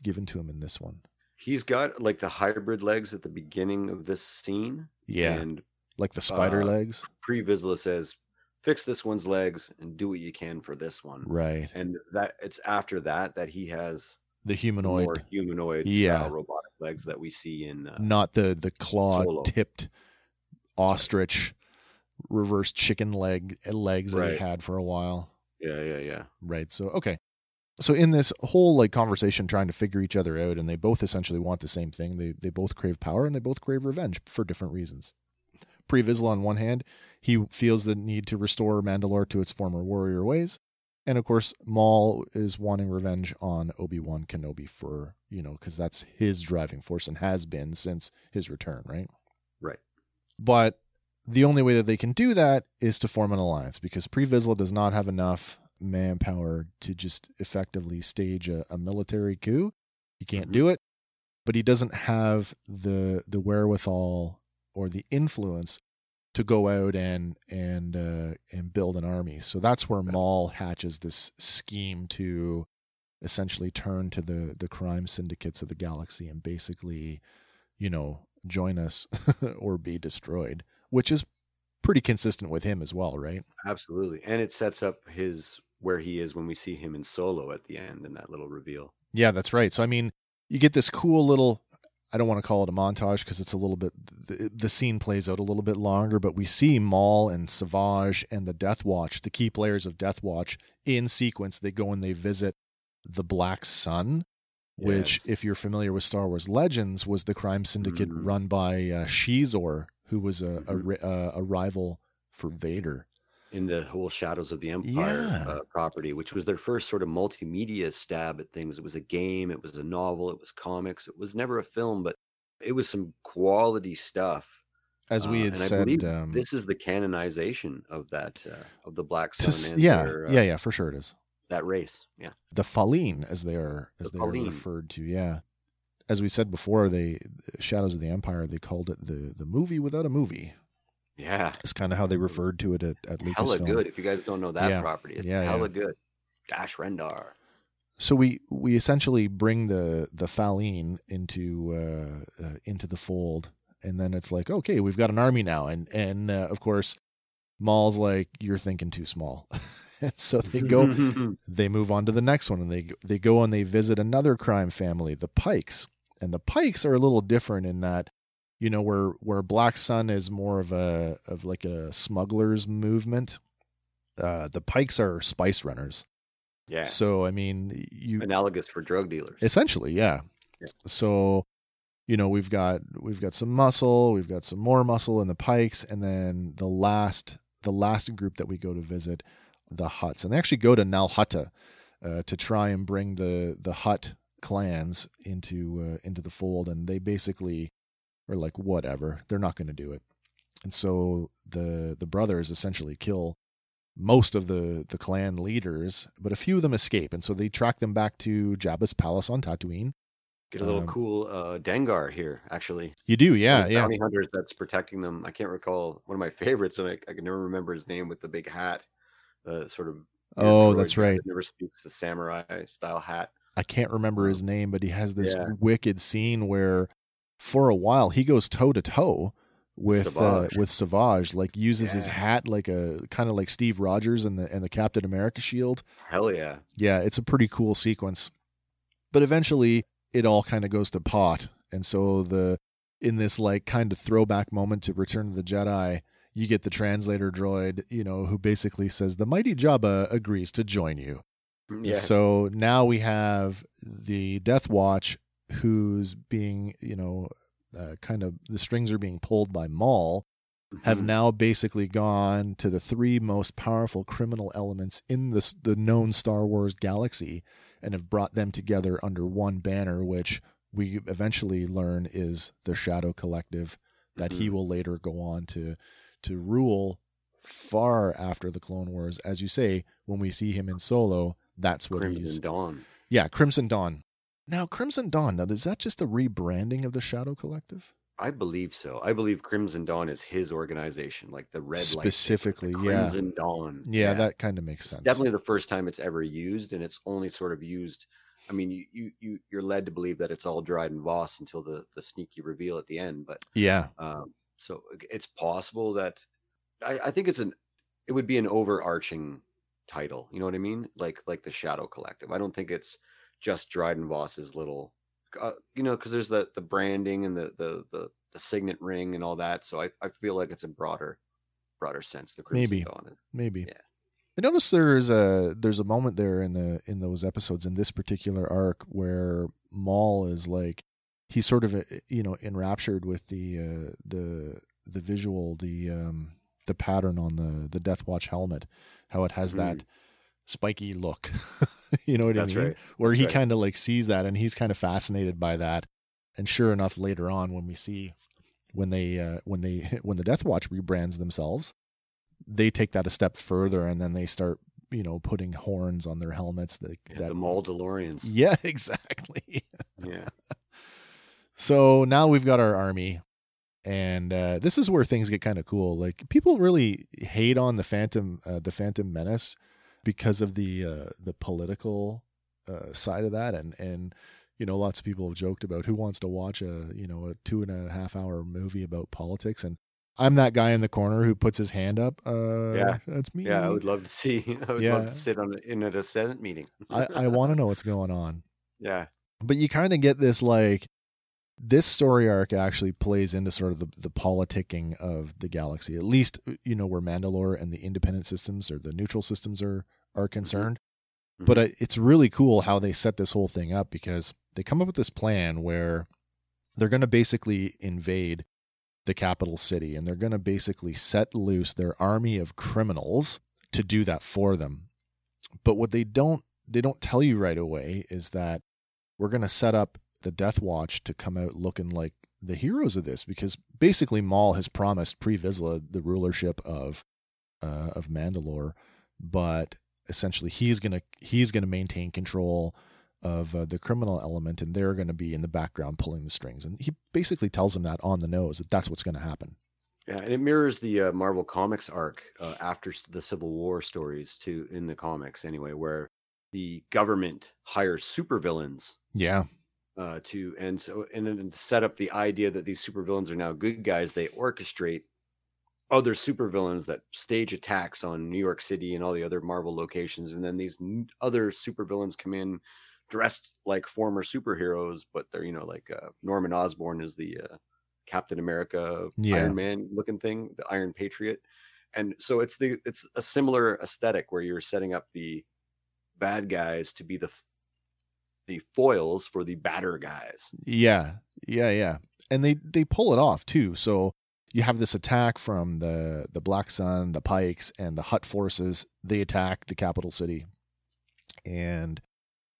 given to him in this one? He's got like the hybrid legs at the beginning of this scene. Yeah. And like the spider uh, legs, Pre Vizsla says, "Fix this one's legs and do what you can for this one." right? And that it's after that that he has The humanoid, more humanoid Yeah. style robotic legs that we see in. Uh, not the the claw tipped ostrich reverse chicken leg legs that he had for a while. yeah, yeah, yeah. Right. So okay. So in this whole like conversation trying to figure each other out and they both essentially want the same thing. They they both crave power and they both crave revenge for different reasons. Pre Vizsla on one hand, he feels the need to restore Mandalore to its former warrior ways. And of course, Maul is wanting revenge on Obi-Wan Kenobi for, you know, cuz that's his driving force and has been since his return, right? Right. But the only way that they can do that is to form an alliance because Pre Vizsla does not have enough manpower to just effectively stage a, a military coup. He can't Mhm. do it, but he doesn't have the the wherewithal or the influence to go out and and uh, and build an army. So that's where. Maul hatches this scheme to essentially turn to the the crime syndicates of the galaxy and basically, you know, join us or be destroyed, which is pretty consistent with him as well, right? Absolutely. And it sets up his where he is when we see him in solo at the end in that little reveal. Yeah, that's right. So I mean, you get this cool little I don't want to call it a montage because it's a little bit the, the scene plays out a little bit longer, but we see Maul and Savage and the Death Watch, the key players of Death Watch, in sequence. They go and they visit the Black Sun, which, Yes. if you're familiar with Star Wars Legends, was the crime syndicate Mhm. run by uh, Xizor, who was a, a Mhm. ri- a a rival for Vader. In the whole Shadows of the Empire Yeah. uh, property, which was their first sort of multimedia stab at things. It was a game, it was a novel, it was comics. It was never a film, but it was some quality stuff. As we Uh, had and I said, believe um, this is the canonization of that uh, of the Black Sun yeah, their, uh, yeah, yeah, for sure it is. that race. Yeah, the Falleen, as they are as The they are referred to. Yeah, as we said before, they Shadows of the Empire. They called it the the movie without a movie. Yeah, It's kind of how they referred to it at, at hella Lucasfilm. good. If you guys don't know that Yeah. property, it's Yeah, hella yeah. good. Dash Rendar. So we we essentially bring the the Falleen into uh, uh, into the fold, and then it's like, okay, we've got an army now, and and uh, of course, Maul's like, you're thinking too small. So they go they move on to the next one and they they go and they visit another crime family the pikes and the pikes are a little different in that you know where where black sun is more of a of like a smugglers movement uh the pikes are spice runners yeah. so i mean you analogous for drug dealers. essentially yeah. Yeah. so you know we've got we've got some muscle we've got some more muscle in the pikes and then the last the last group that we go to visit the Hutts and they actually go to Nal Hutta uh, to try and bring the the Hutt clans into uh, into the fold and they basically are like whatever they're not going to do it and so the the brothers essentially kill most of the the clan leaders but a few of them escape and so they track them back to Jabba's palace on Tatooine Get a little Um, cool uh, Dengar here, actually. You do, yeah, yeah. Bounty hunters that's protecting them. I can't recall one of my favorites, and I, I can never remember his name with the big hat, uh, sort of. Oh, that's right. that Never speaks the samurai style hat. I can't remember his Um, name, but he has this yeah. wicked scene where, for a while, he goes toe to toe with uh, Savage. with Savage. Like uses his hat like a kind of like Steve Rogers and the and the Captain America shield. Hell yeah! Yeah, it's a pretty cool sequence. But eventually, it all kind of goes to pot, and so the in this like kind of throwback moment to Return of the Jedi. You get the translator droid, you know, who basically says the mighty Jabba agrees to join you. Yes. So now we have the Death Watch, who's being, you know, uh, kind of the strings are being pulled by Maul, have Mhm. now basically gone to the three most powerful criminal elements in this the known Star Wars galaxy, and have brought them together under one banner, which we eventually learn is the Shadow Collective, that he Mhm. will later go on to to rule far after the Clone Wars. As you say, when we see him in Solo, that's what Crimson he's Dawn. yeah, Crimson Dawn. Now, Crimson Dawn. Now, is that just a rebranding of the Shadow Collective? I believe so. I believe Crimson Dawn is his organization, like the red lightsaber, the Specifically, yeah. Crimson Dawn. Yeah, that kind of makes It's sense. definitely the first time it's ever used, and it's only sort of used. I mean, you you you you're led to believe that it's all Dryden Voss until the the sneaky reveal at the end. But Yeah, um, so it's possible that I, I think it's an it would be an overarching title. You know what I mean? Like like the Shadow Collective. I don't think it's just Dryden Voss's little. Uh, you know, because there's the the branding and the the the the signet ring and all that. So I I feel like it's a broader broader sense. The Maybe. Maybe. Yeah. I noticed there's a there's a moment there in the in those episodes in this particular arc where Maul is like he's sort of uh, you know enraptured with the uh, the the visual the um the pattern on the the Death Watch helmet how it has Mhm. that spiky look you know what That's I mean right. where That's he right. kind of like sees that and he's kind of fascinated by that and sure enough later on when we see when they uh, when they when the death watch rebrands themselves they take that a step further and then they start you know putting horns on their helmets that, Yeah, that the Maul DeLoreans. yeah exactly Yeah. so now we've got our army and uh, this is where things get kind of cool like people really hate on the phantom uh, the phantom menace because of the uh, the political uh, side of that and and you know lots of people have joked about who wants to watch a you know a two and a half hour movie about politics and i'm that guy in the corner who puts his hand up uh Yeah. that's me Yeah, I would love to see. I would Yeah. love to sit on a, in a Senate meeting. I, I want to know what's going on yeah, but you kind of get this like this story arc actually plays into sort of the, the politicking of the galaxy at least you know where mandalore and the independent systems or the neutral systems are are concerned. But Mhm. uh, it's really cool how they set this whole thing up because they come up with this plan where they're going to basically invade the capital city and they're going to basically set loose their army of criminals to do that for them. But what they don't they don't tell you right away is that we're going to set up the death watch to come out looking like the heroes of this because basically Maul has promised Pre Vizsla the rulership of uh, of Mandalore but essentially he's gonna he's gonna maintain control of uh, the criminal element, and they're gonna be in the background pulling the strings. And he basically tells him that on the nose that that's what's gonna happen. yeah, and it mirrors the uh, Marvel Comics arc uh, after the Civil War stories too in the comics anyway, where the government hires supervillains Yeah, uh, to and so and then to set up the idea that these supervillains are now good guys, they orchestrate other supervillains that stage attacks on New York City and all the other Marvel locations, and then these n- other supervillains come in dressed like former superheroes, but they're you know like uh, Norman Osborn is the uh, Captain America Yeah. Iron Man looking thing, the Iron Patriot, and so it's the it's a similar aesthetic where you're setting up the bad guys to be the the foils for the batter guys. yeah, yeah, yeah. And they they pull it off too. So you have this attack from the the Black Sun, the Pikes, and the Hutt forces. They attack the capital city, and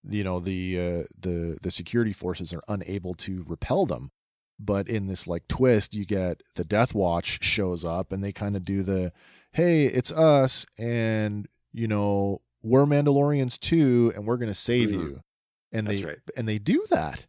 you know the uh, the the security forces are unable to repel them. But in this like twist, you get the Death Watch shows up, and they kind of do the, "Hey, it's us," and you know we're Mandalorians too, and we're gonna save Mhm. you. And That's they right. and they do that,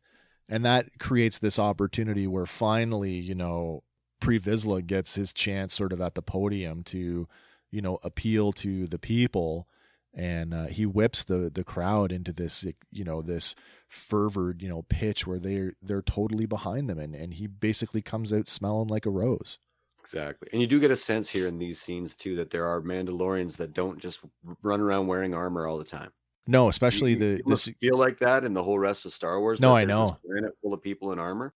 and that creates this opportunity where finally, you know, Pre Vizsla gets his chance sort of at the podium to, you know, appeal to the people. And uh, he whips the the crowd into this you know this fervored you know pitch where they're they're totally behind them. And and he basically comes out smelling like a rose. Exactly. And you do get a sense here in these scenes too that there are mandalorians that don't just run around wearing armor all the time no especially you, the you this feel like that in the whole rest of star wars no i know planet full of people in armor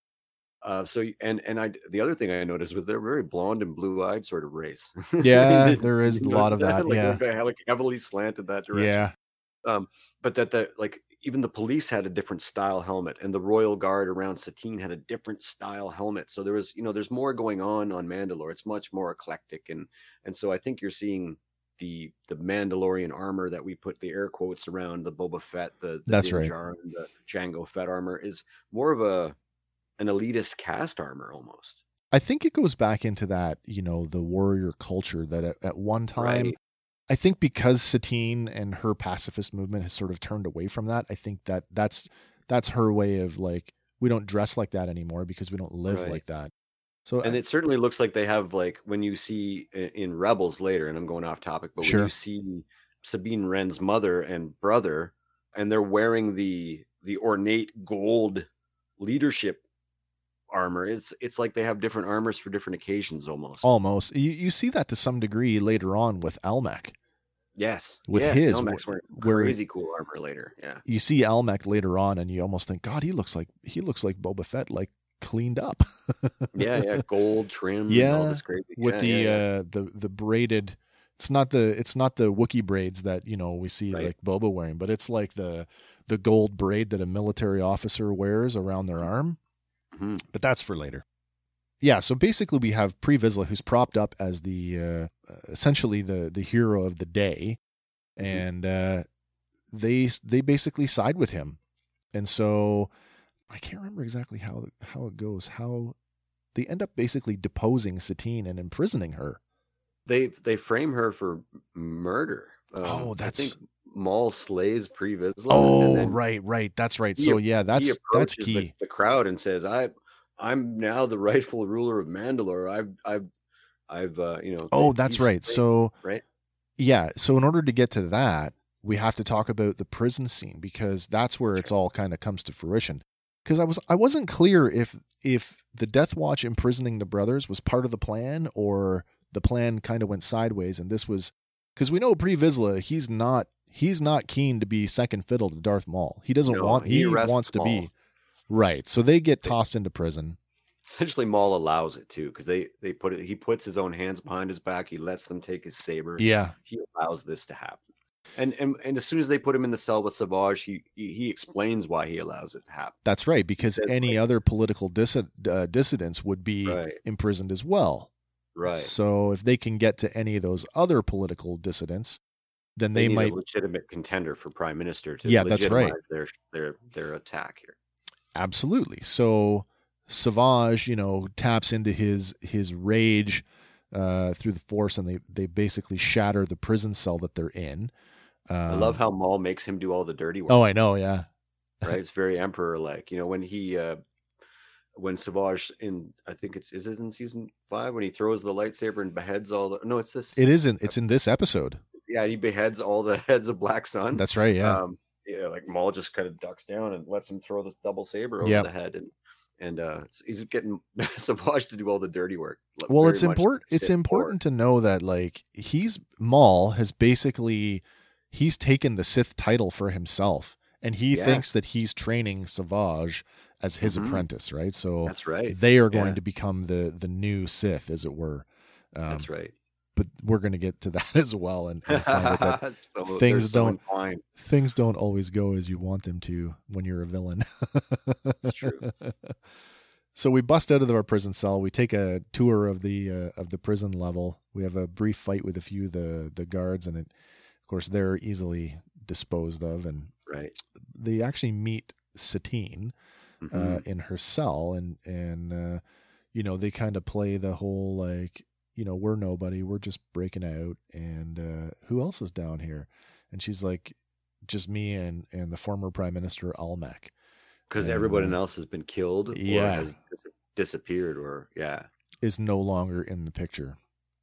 uh, so and and I the other thing I noticed was they're very blonde and blue eyed sort of race. Yeah, there is a lot of that. Like, yeah, they like heavily slanted that direction. Yeah. Um, but that the like even the police had a different style helmet, and the royal guard around Satine had a different style helmet. So there was you know there's more going on on Mandalore. It's much more eclectic, and and so I think you're seeing the the Mandalorian armor that we put the air quotes around the Boba Fett, the, the that's Din right, Djarin, the Jango Fett armor is more of a an elitist cast armor almost. I think it goes back into that, you know, the warrior culture that at, at one time, right. I think because Satine and her pacifist movement has sort of turned away from that, I think that that's that's her way of like we don't dress like that anymore because we don't live right. like that. So and it certainly looks like they have like when you see in Rebels later, and I'm going off topic, but sure. when you see Sabine Wren's mother and brother, and they're wearing the the ornate gold leadership armor. It's it's like they have different armors for different occasions almost. Almost. You you see that to some degree later on with Almec. Yes. With yes, his Almec's wearing crazy cool armor later. Yeah. You see Almec later on and you almost think, God, he looks like he looks like Boba Fett like cleaned up. yeah, yeah. Gold trim. Yeah. Crazy, with yeah, the yeah, uh the the braided it's not the it's not the Wookie braids that, you know, we see right. like Boba wearing, but it's like the the gold braid that a military officer wears around their arm. Mm-hmm. But that's for later yeah, so basically we have Pre Vizsla who's propped up as the uh, essentially the the hero of the day, Mm-hmm. and uh, they they basically side with him, and so I can't remember exactly how how it goes. How they end up basically deposing Satine and imprisoning her. They they frame her for murder. Um, oh, that's. I think Maul slays Pre Vizsla. Oh, right, right. That's right. So yeah, that's that's key. The, the crowd and says, "I I'm now the rightful ruler of Mandalore. I've I've I've uh, you know. Oh, that's right. So right. Yeah. So in order to get to that, we have to talk about the prison scene because that's where it's all kind of comes to fruition. Because I was I wasn't clear if if the Death Watch imprisoning the brothers was part of the plan or the plan kind of went sideways and this was because we know Pre Vizsla he's not he's not keen to be second fiddle to Darth Maul. He doesn't no, want he, he wants to Maul. be right. So they get tossed into prison. Essentially, Maul allows it too because they they put it. He puts his own hands behind his back. He lets them take his saber. Yeah, he allows this to happen. And and and as soon as they put him in the cell with Savage, he he, explains why he allows it to happen. That's right, because any other political dis- uh, dissidents would be Right. imprisoned as well. Right. So if they can get to any of those other political dissidents, then they, they, might. a legitimate contender for prime minister to Yeah, that's right. Their their their attack here. Absolutely. So Savage, you know, taps into his his rage uh, through the force, and they they basically shatter the prison cell that they're in. Um, I love how Maul makes him do all the dirty work. Oh, I know. Yeah. right? It's very emperor like. You know, when he uh when Savage in I think it's is it in season five when he throws the lightsaber and beheads all the no, it's this It isn't. It's in this episode. yeah, he beheads all the heads of Black Sun. That's right. Yeah. Um yeah, like Maul just kind of ducks down and lets him throw this double saber over Yep. the head and and uh he's getting Savage to do all the dirty work. well it's important it's important to know that like he's maul has basically he's taken the sith title for himself and he Yeah. thinks that he's training savage as his Mhm. apprentice right so That's right. they are going Yeah. to become the the new sith as it were um, That's right. but we're going to get to that as well and, and find out that so, things so don't- things don't always go as you want them to when you're a villain. that's true. so we bust out of our prison cell. We take a tour of the uh, of the prison level. We have a brief fight with a few of the the guards, and it, of course they're easily disposed of. And Right. they actually meet Satine uh, Mhm. in her cell, and and uh, you know they kind of play the whole like you know we're nobody, we're just breaking out, and uh, who else is down here? And she's like, just me and and the former prime minister Almec, because everyone uh, else has been killed or yeah. has dis- disappeared or yeah is no longer in the picture.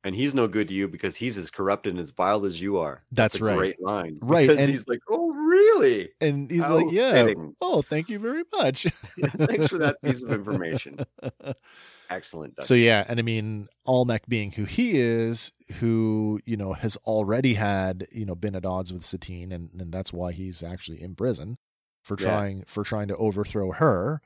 And he's no good to you because he's as corrupt and as vile as you are That's a right. great line Right, because and- he's like oh really And he's How like, "Yeah, fitting. oh, thank you very much." thanks for that piece of information excellent So yeah, and I mean, Almec being who he is, who you know has already had you know been at odds with Satine, and, and that's why he's actually in prison for Yeah. trying for trying to overthrow her,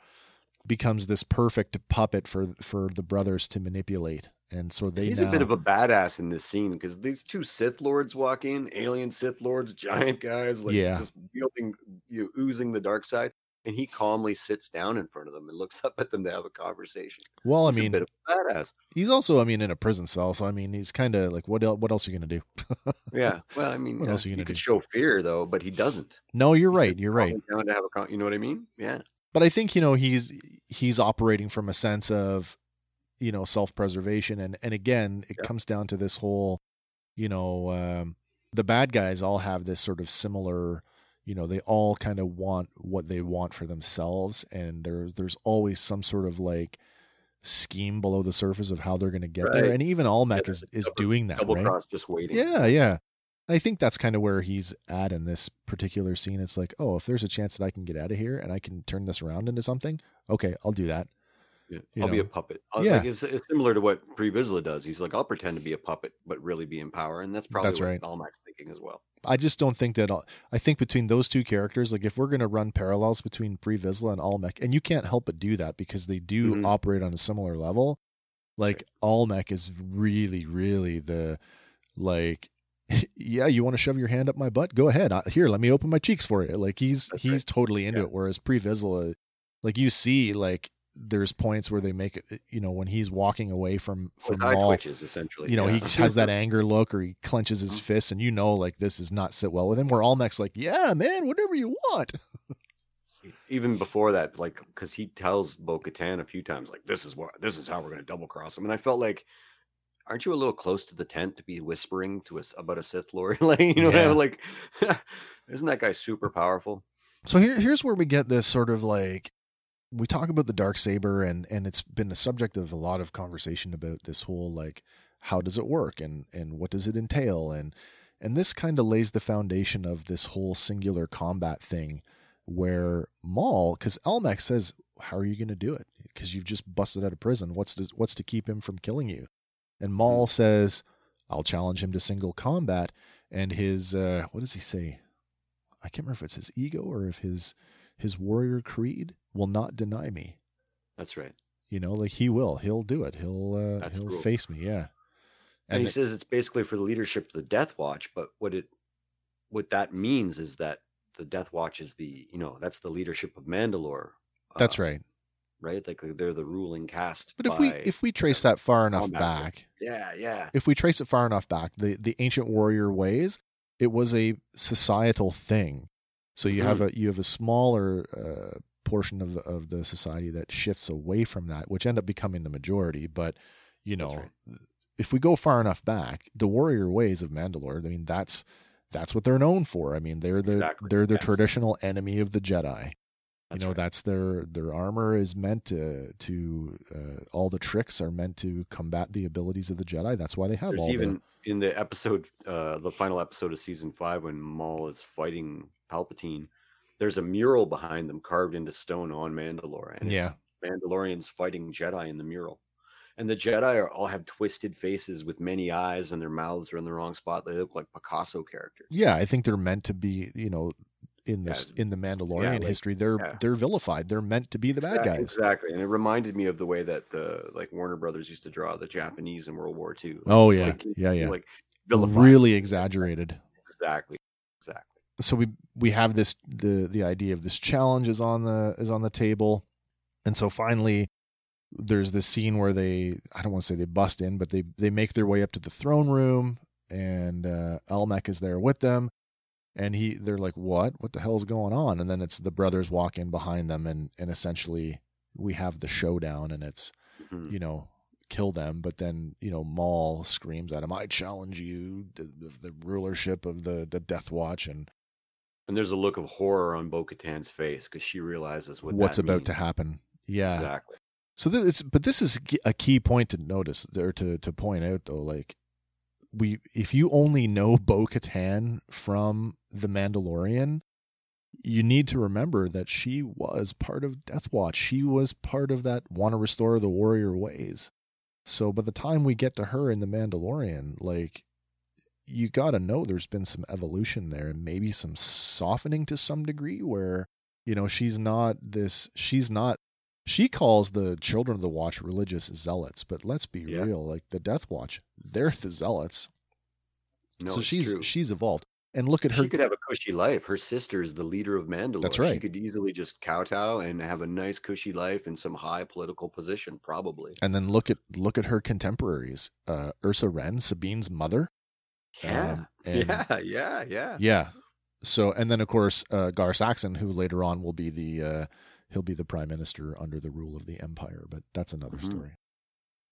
becomes this perfect puppet for for the brothers to manipulate, and so they he's now, a bit of a badass in this scene because these two Sith lords walk in, alien Sith lords, giant guys, like Yeah. just wielding, you know, oozing the dark side, and he calmly sits down in front of them and looks up at them to have a conversation. well, I He's a mean, bit of a badass. he's also I mean in a prison cell, so I mean he's kind of like what el- what else are you gonna do? Yeah. Well, I mean, What yeah, else are you he gonna could do? show fear though, but he doesn't. no, you're He right, you're right. Down to have a, con- you know what I mean? Yeah. but I think you know he's he's operating from a sense of you know self-preservation and and again it Yeah. comes down to this whole you know um the bad guys all have this sort of similar you know they all kind of want what they want for themselves and there's there's always some sort of like scheme below the surface of how they're going to get there and even Almec Yeah, is is double- doing that Double right cross, just waiting. yeah, yeah. I think that's kind of where he's at in this particular scene. It's like, oh, if there's a chance that I can get out of here and I can turn this around into something, okay, I'll do that. Yeah, I'll be a puppet. I'll- Yeah. Like it's, it's similar to what Pre Vizsla does. He's like, I'll pretend to be a puppet, but really be in power, and that's probably That's what right. Almec's thinking as well. I just don't think that. I think between those two characters, like if we're going to run parallels between Pre Vizsla and Almec, and you can't help but do that because they do Mhm. operate on a similar level. Like Almec is really, really the like. Yeah, you want to shove your hand up my butt? Go ahead. I, here, let me open my cheeks for you. Like he's That's he's right. totally into Yeah. it. Whereas Pre Vizsla, like you see, like there's points where they make it. You know, when he's walking away from His from eye Maul, twitches essentially. you know, yeah. he has that anger look or he clenches his Mhm. fists and you know like this does not sit well with him. Where Almec's like, Yeah, man, whatever you want. even before that, like because he tells Bo Katan a few times, like this is what this is how we're going to double cross him, and I felt like. Aren't you a little close to the tent to be whispering to us about a Sith Lord? like, you know, Yeah. like, isn't that guy super powerful? So here here's where we get this sort of like we talk about the dark saber and and it's been the subject of a lot of conversation about this whole like how does it work and and what does it entail? And and this kind of lays the foundation of this whole singular combat thing where Maul cuz Almec says how are you going to do it? Because you've just busted out of prison. What's to, what's to keep him from killing you? And Maul says I'll challenge him to single combat. And his uh what does he say? I can't remember if it's his ego or if his his warrior creed will not deny me. That's right. You know, like he will. He'll do it. He'll uh, That's he'll cool. face me. Yeah. and, And he it- says it's basically for the leadership of the Death Watch. But what it what that means is that the Death Watch is the you know that's the leadership of Mandalore. that's uh, right. right. Like they're the ruling caste. But if we if we trace that far enough back, yeah, yeah, if we trace it far enough back, the the ancient warrior ways, it was a societal thing. So you have Mm-hmm. a you have a smaller uh, portion of the, of the society that shifts away from that, which end up becoming the majority. But you know, right. if we go far enough back, the warrior ways of Mandalore, I mean, that's that's what they're known for. I mean, they're the Exactly, they're the yes. traditional enemy of the Jedi. That's you know, right. that's their their armor is meant to to uh, all the tricks are meant to combat the abilities of the Jedi. That's why they have There's all even the in the episode, uh, the final episode of season five, when Maul is fighting Palpatine. There's a mural behind them carved into stone on Mandalore, and Yeah. it's Mandalorians fighting Jedi in the mural. And the Jedi are, all have twisted faces with many eyes, and their mouths are in the wrong spot. They look like Picasso characters. yeah. I think they're meant to be. You know, in this in the Mandalorian like- history, they're yeah. they're vilified. They're meant to be the bad guys. Exactly, and it reminded me of the way that the like Warner Brothers used to draw the Japanese in World War II. Oh yeah, Like, yeah, yeah. Like vilified. really exaggerated. exactly, exactly. so we we have this the the idea of this challenge is on the is on the table and so finally there's this scene where they i don't want to say they bust in but they they make their way up to the throne room and uh Almec is there with them and he they're like what what the hell's going on and then it's the brothers walk in behind them and and essentially we have the showdown and it's Mhm. you know kill them but then you know maul screams at him i challenge you the, the, rulership of the the death watch and And there's a look of horror on Bo Katan's face because she realizes what what's about means. to happen. Yeah. Exactly. So this, it's, but this is a key point to notice or to to point out though. Like we, if you only know Bo Katan from The Mandalorian, you need to remember that she was part of Death Watch. She was part of that want to restore the warrior ways. So by the time we get to her in The Mandalorian, like you got to know there's been some evolution there and maybe some softening to some degree where you know she's not this she's not she calls the children of the watch religious zealots but let's be Yeah. real like the death watch they're the zealots No, so it's she's true. she's evolved and look at her She could have a cushy life. Her sister is the leader of Mandalore. That's right. She could easily just kowtow and have a nice cushy life in some high political position, probably. and then look at look at her contemporaries uh ursa wren sabine's mother Yeah. Um, and- yeah, yeah, yeah. yeah so and then of course uh gar saxon who later on will be the uh he'll be the prime minister under the rule of the empire but that's another Mhm. story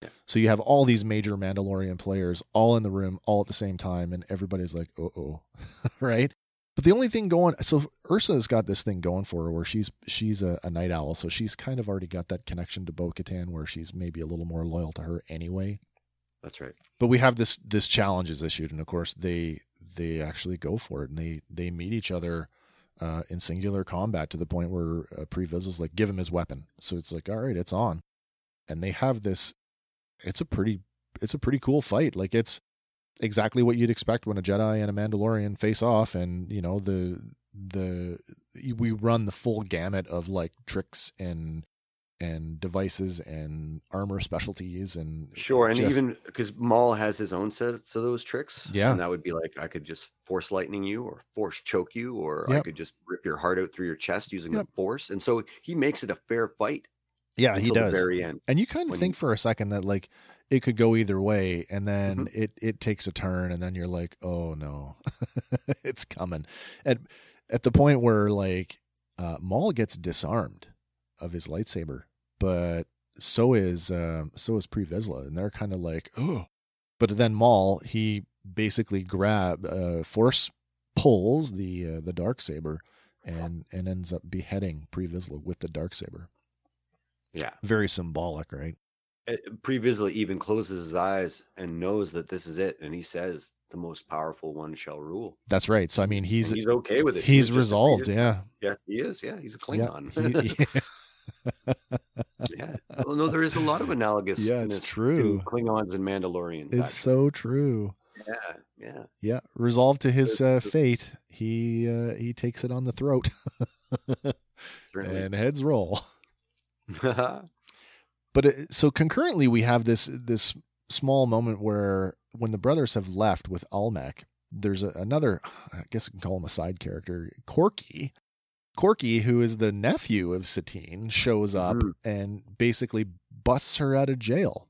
Yeah. so you have all these major mandalorian players all in the room all at the same time and everybody's like oh right but the only thing going so ursa's got this thing going for her where she's she's a, a Nite Owl so she's kind of already got that connection to bo-katan where she's maybe a little more loyal to her anyway That's right. but we have this this challenge is issued and of course they they actually go for it and they they meet each other uh in singular combat to the point where uh, Vizsla's like give him his weapon. So it's like all right it's on. And they have this it's a pretty it's a pretty cool fight. Like it's exactly what you'd expect when a Jedi and a Mandalorian face off and you know the the we run the full gamut of like tricks and and devices and armor specialties and Sure, and just- even because Maul has his own sets of those tricks. Yeah. And that would be like I could just force lightning you or force choke you, or I could just rip your heart out through your chest using Yep. the force. And so he makes it a fair fight yeah until the very end. and you kind of think you- for a second that like it could go either way and then Mm-hmm. it it takes a turn and then you're like oh no it's coming at at the point where like uh Maul gets disarmed of his lightsaber but so is um so is Pre Vizsla and they're kind of like oh but then Maul he basically grab uh force pulls the uh, the dark saber and and ends up beheading Pre Vizsla with the dark saber Yeah. very symbolic right Pre Vizsla even closes his eyes and knows that this is it, and he says, "The most powerful one shall rule." That's right. So I mean, And he's he's okay with it. he's just resolved. Yeah, Yes, he is. Yeah, he's a yeah. Klingon. He- yeah. Well, no, there is a lot of analogous. Yeah, it's to true. Klingons and Mandalorians. it's actually. so true. Yeah, yeah. Yeah, resolved to his uh, fate. He uh, he takes it on the throat and heads roll. But it, so concurrently, we have this this small moment where when the brothers have left with Almec, there's a, another. I guess you can call him a side character, Korkie. Korkie, who is the nephew of Satine, shows up Mhm. and basically busts her out of jail.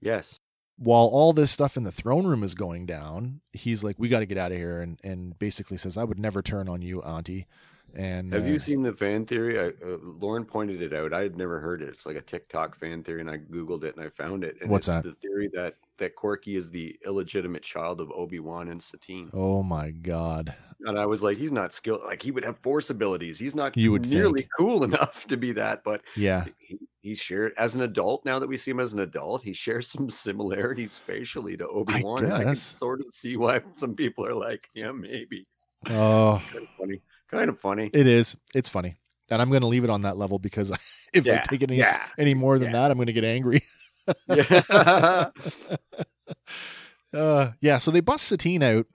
yes. while all this stuff in the throne room is going down, he's like, "We got to get out of here," and and basically says, "I would never turn on you, Auntie." And Have uh, you seen the fan theory? I, uh, Lauren pointed it out. I had never heard it. It's like a TikTok fan theory, and I googled it and I found it. And What's it's that? The theory that that Korkie is the illegitimate child of Obi Wan and Satine. Oh my God! And I was like, he's not skilled. Like he would have force abilities. He's not You would nearly think. cool enough to be that. But Yeah, he, he shared as an adult. Now that we see him as an adult, he shares some similarities facially to Obi Wan. I, can sort of see why some people are like, yeah, maybe. oh, Kind of funny. Kind of funny. it is. It's funny, and I'm going to leave it on that level because if I take it any, yeah, any more than yeah. that, I'm going to get angry. yeah. uh, yeah, so they bust Satine out,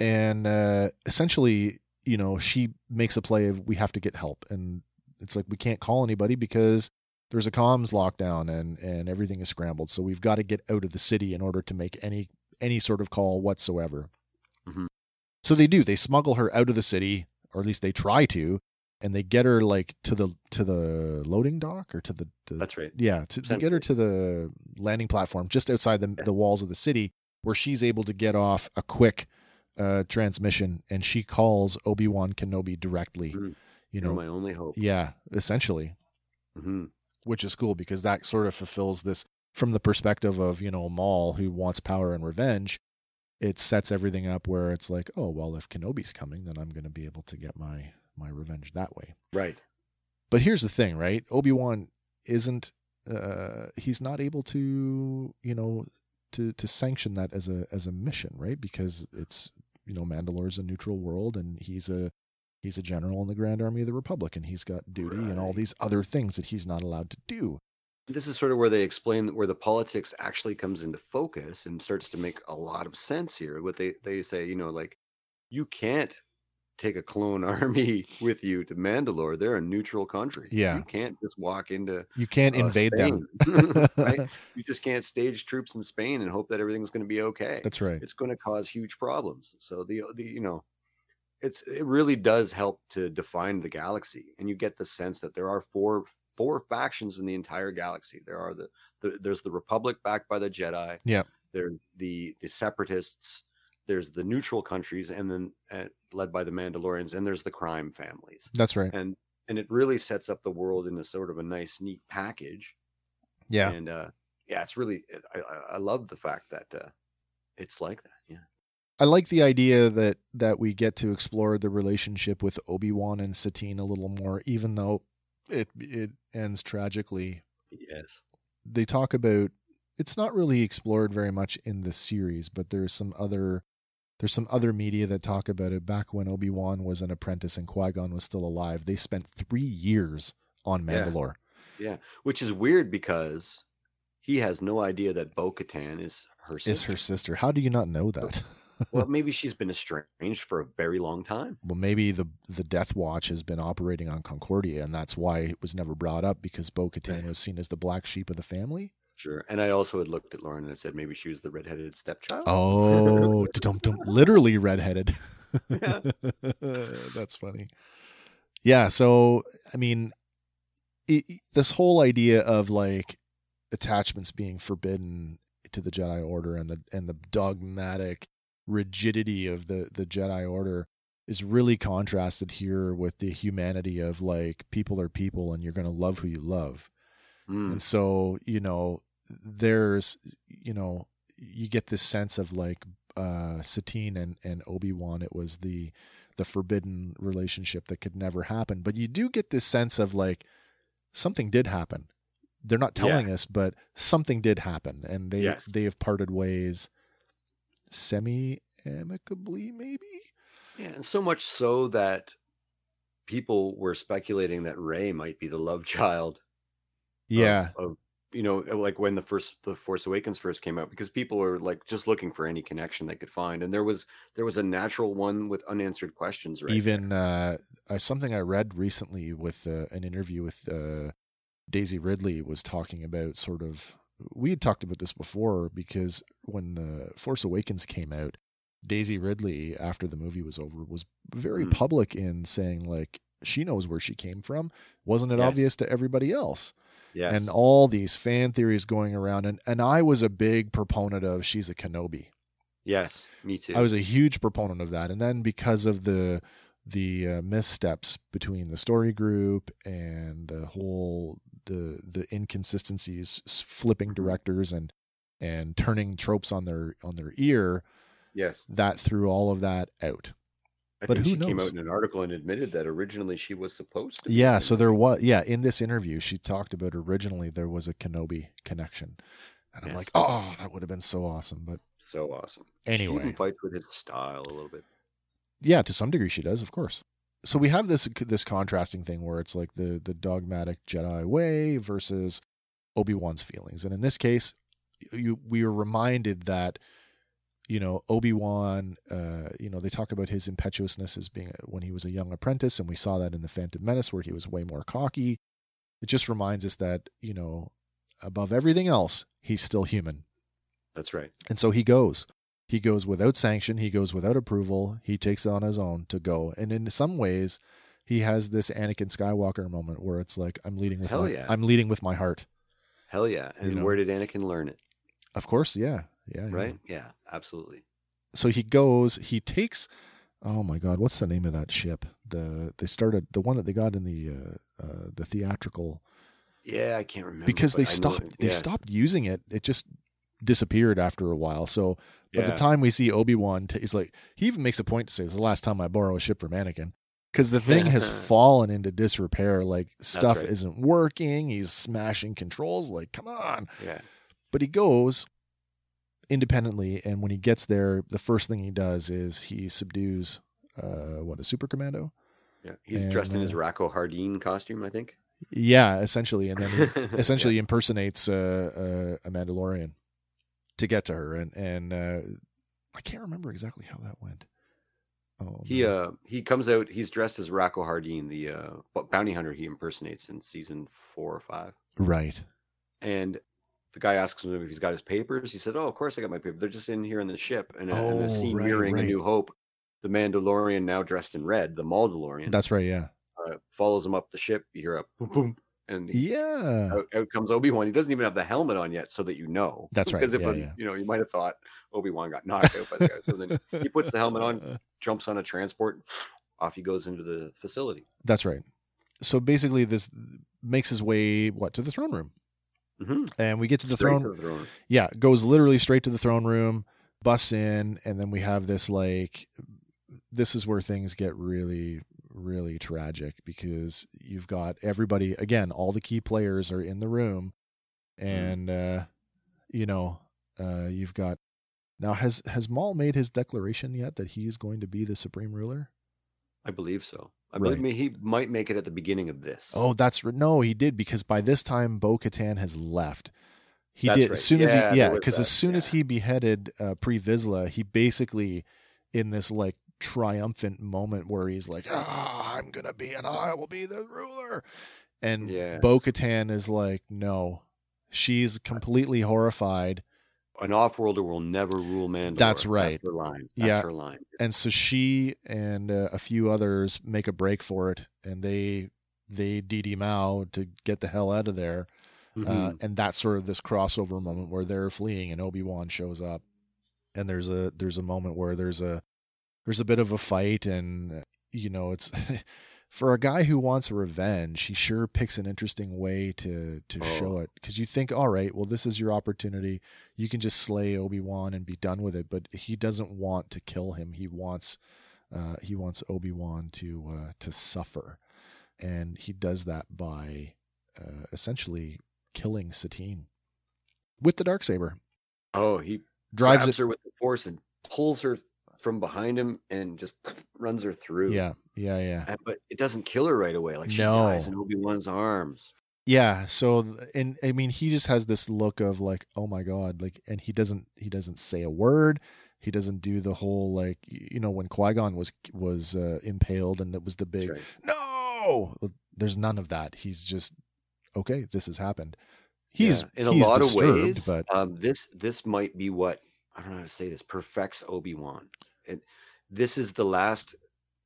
and uh, essentially, you know, she makes a play of we have to get help, and it's like we can't call anybody because there's a comms lockdown and and everything is scrambled. So we've got to get out of the city in order to make any any sort of call whatsoever. Mhm. So they do. They smuggle her out of the city, or at least they try to, and they get her like to the to the loading dock or to the, the That's right. yeah, to, to get her to the landing platform just outside the, Yeah. the walls of the city, where she's able to get off a quick uh, transmission, and she calls Obi Wan Kenobi directly. Mhm. You You're know, my only hope. yeah, essentially, hmm which is cool because that sort of fulfills this from the perspective of you know Maul who wants power and revenge. it sets everything up where it's like, oh well, if Kenobi's coming, then I'm going to be able to get my my revenge that way. Right. But here's the thing, right? Obi Wan isn't. Uh, he's not able to, you know, to to sanction that as a as a mission, right? Because it's you know Mandalore's a neutral world, and he's a he's a general in the Grand Army of the Republic, and he's got duty and all these other things that he's not allowed to do. This is sort of where they explain where the politics actually comes into focus and starts to make a lot of sense here. What they they say, you know, like you can't take a clone army with you to Mandalore. They're a neutral country. Yeah. you can't just walk into You can't uh, invade them. Right? You just can't stage troops in Spain and hope that everything's going to be okay. That's right. It's going to cause huge problems. So the the you know, it's it really does help to define the galaxy, and you get the sense that there are four four factions in the entire galaxy. There are the, the there's the Republic backed by the Jedi. Yeah. There the the Separatists. There's the neutral countries, and then uh, led by the Mandalorians, and there's the crime families That's right. and and it really sets up the world in a sort of a nice neat package Yeah. and uh yeah it's really i i, love the fact that uh it's like that yeah I like the idea that that we get to explore the relationship with Obi Wan and Satine a little more, even though it it ends tragically. yes They talk about it's not really explored very much in the series, but there's some other there's some other media that talk about it. Back when Obi Wan was an apprentice and Qui Gon was still alive, they spent three years on Mandalore. Yeah. Mandalore. which is weird because he has no idea that bo-katan is her sister Is her sister? How do you not know that? well maybe she's been estranged for a very long time well, maybe the the Death Watch has been operating on Concordia, and that's why it was never brought up because Bo Katan Yeah. was seen as the black sheep of the family. Sure and i also had looked at lauren and I said maybe she was the redheaded stepchild Oh, literally redheaded. Yeah. That's funny. Yeah, so I mean, it, this whole idea of like attachments being forbidden to the Jedi Order and the and the dogmatic rigidity of the the Jedi Order is really contrasted here with the humanity of like people are people and you're going to love who you love. Mm, And so, you know, there's, you know, you get this sense of like uh Satine and, and Obi-Wan, it was the the forbidden relationship that could never happen. But you do get this sense of like something did happen. They're not Yeah. telling us, but something did happen. And they Yes. they have parted ways semi amicably, maybe? yeah and so much so that people were speculating that Rey might be the love child Yeah. of, of you know like when the first the force awakens first came out because people were like just looking for any connection they could find and there was there was a natural one with unanswered questions right even uh, uh, something I read recently with uh, an interview with uh, Daisy Ridley was talking about sort of. We had talked about this before because when the Force Awakens came out, Daisy Ridley, after the movie was over, was very Hmm. public in saying like she knows where she came from. Wasn't it Yes. obvious to everybody else? Yes And all these fan theories going around, and and I was a big proponent of she's a Kenobi. yes me too I was a huge proponent of that, and then because of the the uh, missteps between the story group and the whole the the inconsistencies, flipping Mhm. directors and and turning tropes on their on their ear, yes that threw all of that out. I But think who she came out in an article and admitted that originally she was supposed to be Yeah, so there was yeah in this interview she talked about originally there was a Kenobi connection, and I'm like, oh, that would have been so awesome. But so awesome. She anyway, even fights with his style a little bit. Yeah, to some degree she does, of course. So we have this this contrasting thing where it's like the the dogmatic Jedi way versus Obi Wan's feelings, and in this case, you we are reminded that you know Obi Wan, uh, you know they talk about his impetuousness as being when he was a young apprentice, and we saw that in the Phantom Menace where he was way more cocky. It just reminds us that you know above everything else, he's still human. that's right And so he goes. He goes without sanction. He goes without approval. He takes it on his own to go. And in some ways, he has this Anakin Skywalker moment where it's like, I'm leading with Hell my, yeah. I'm leading with my heart. hell yeah and You know. where did anakin learn it Of course, yeah, yeah, yeah. right yeah absolutely So he goes. He takes. Oh my God, what's the name of that ship? The they started the one that they got in the uh, uh, the theatrical yeah i can't remember because they I stopped it- they stopped using it. It just disappeared after a while. So by Yeah. the time we see Obi Wan, t- he's like he even makes a point to say, "This is the last time I borrow a ship from Anakin." Because the thing has fallen into disrepair. Like stuff right. isn't working. He's smashing controls. Like, come on. yeah. But he goes independently, and when he gets there, the first thing he does is he subdues uh, what a super commando. Yeah. He's And, dressed in his uh, Rako Hardeen costume, I think. Yeah, essentially, and then he essentially Yeah. impersonates uh, uh, a Mandalorian to get to her, and and uh, I can't remember exactly how that went. Oh, He man. uh he comes out. He's dressed as Rako Hardeen, the uh bounty hunter he impersonates in season four or five. right, And the guy asks him if he's got his papers. He said, "Oh, of course I got my papers. They're just in here in the ship." And, a, and Oh, a scene right, mirroring right. A New Hope. The Mandalorian, now dressed in red, the Maldalorian, that's right. Yeah, uh, follows him up the ship. You hear a boom, boom, and yeah, out, out comes Obi Wan. He doesn't even have the helmet on yet, so that you know. That's right, Because if yeah, um, yeah. you know, you might have thought Obi Wan got knocked out by the guy. So then he puts the helmet on, jumps on a transport, off he goes into the facility. That's right. So basically, this makes his way what to the throne room, Mm-hmm. and we get to the throne. to the throne. yeah, goes literally straight to the throne room, busts in, and then we have this like this is where things get really really tragic because you've got everybody again, all the key players are in the room and uh you know, uh you've got now has has Maul made his declaration yet that he's going to be the supreme ruler? I believe so. I believe me. He might make it at the beginning of this. Oh, that's no, he did because by this time Bo Katan has left. He That's did right. as soon as Yeah, he yeah, because as soon as he beheaded uh, Pre Vizsla, he basically in this like triumphant moment where he's like, "Ah, I'm gonna be and I will be the ruler," and Yes. Bo Katan is like, "No." She's completely horrified, An off-worlder will never rule Mandalore. That's right. That's her line. That's Yeah. her line. and so she and uh, a few others make a break for it, and they they DD Mao to get the hell out of there. uh, Mhm. and that's sort of this crossover moment where they're fleeing and Obi Wan shows up, and there's a there's a moment where there's a there's a bit of a fight, and uh, you know it's for a guy who wants revenge, he sure picks an interesting way to to Oh. show it because you think, all right, well this is your opportunity, you can just slay Obi Wan and be done with it, but he doesn't want to kill him. He wants uh, he wants Obi Wan to uh, to suffer, and he does that by uh, essentially killing Satine with the dark saber. oh, he Drives her with the force and pulls her from behind him and just runs her through. Yeah, yeah, yeah, Uh, But it doesn't kill her right away. Like she No. dies in Obi Wan's arms. yeah. So, and I mean, he just has this look of like, oh my god, like, and he doesn't he doesn't say a word. He doesn't do the whole like, you know, when Qui Gon was was uh, impaled and it was the big right. no. There's none of that. He's just okay. This has happened. He's Yeah, in a lot of ways, but um, this this might be what I don't know how to say this perfects Obi Wan. And this is the last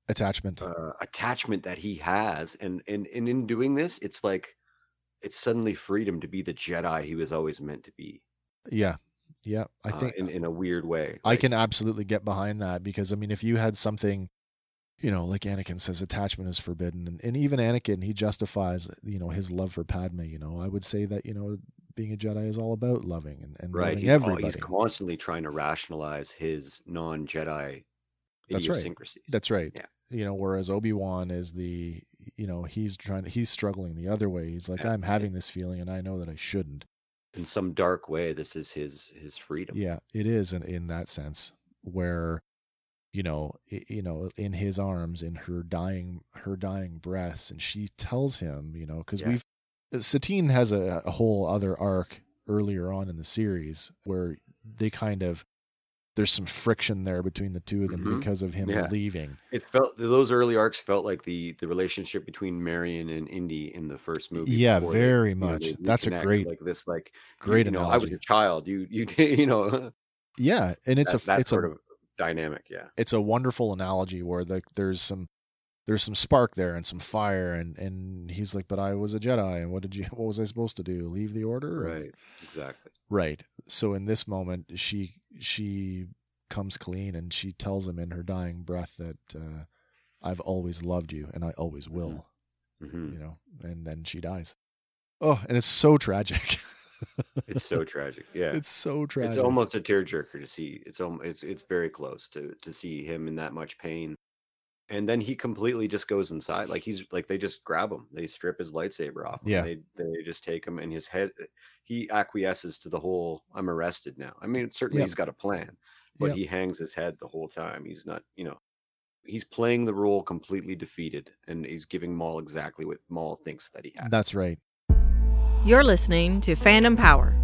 attachment. uh, attachment that he has, and and and in doing this, it's like it's suddenly freedom to be the Jedi he was always meant to be. yeah, yeah. I uh, think in in a weird way. I Like, can absolutely get behind that because I mean, if you had something, you know, like Anakin says, attachment is forbidden, and, and even Anakin, he justifies, you know, his love for Padme. You know, I would say that you know, being a Jedi is all about loving and, and right. loving He's, everybody. he's constantly trying to rationalize his non Jedi That's right. That's right. Yeah. You know, whereas Obi Wan is the, you know, he's trying, he's struggling the other way. He's like, Yeah. I'm having this feeling, and I know that I shouldn't. in some dark way. This is his his freedom. Yeah, it is in in that sense where you know, you know, in his arms, in her dying, her dying breaths, and she tells him, you know, because Yeah. we've Satine has a, a whole other arc earlier on in the series where they kind of there's some friction there between the two of them Mhm. because of him Yeah. leaving. It felt those early arcs felt like the the relationship between Marion and Indy in the first movie. Yeah, before they, very you know, much. That's a great, like this like great you know, I was analogy. a child. You you you know yeah, and it's that, a that it's sort a of dynamic. Yeah. it's a wonderful analogy where like there's some there's some spark there and some fire and and he's like but i was a jedi and what did you what was i supposed to do leave the order Right. Exactly. right so in this moment she she comes clean and she tells him in her dying breath that uh i've always loved you and i always will hmm you know and then she dies oh and it's so tragic It's so tragic. Yeah. It's so tragic. It's almost a tearjerker to see. It's almost it's it's very close to to see him in that much pain, and then he completely just goes inside. Like he's like they just grab him. They strip his lightsaber off. Him. Yeah. They they just take him, and his head. He acquiesces to the whole. I'm arrested now. I mean, certainly Yep. he's got a plan, but Yep. he hangs his head the whole time. He's not. You know. He's playing the role completely defeated, and he's giving Maul exactly what Maul thinks that he has. That's right. You're listening to Fandom Power.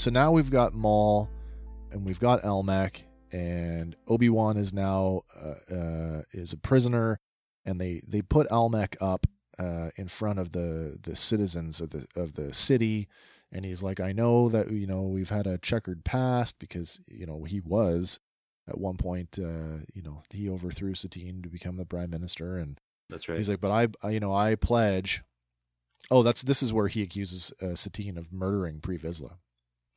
So now we've got Maul, and we've got Almec, and Obi Wan is now uh, uh, is a prisoner, and they they put Almec up uh, in front of the the citizens of the of the city, and he's like, I know that you know we've had a checkered past because you know he was at one point, uh, you know, he overthrew Satine to become the prime minister, and That's right. He's like, but I, I, you know, I pledge. Oh, that's this is where he accuses uh, Satine of murdering Pre Vizsla,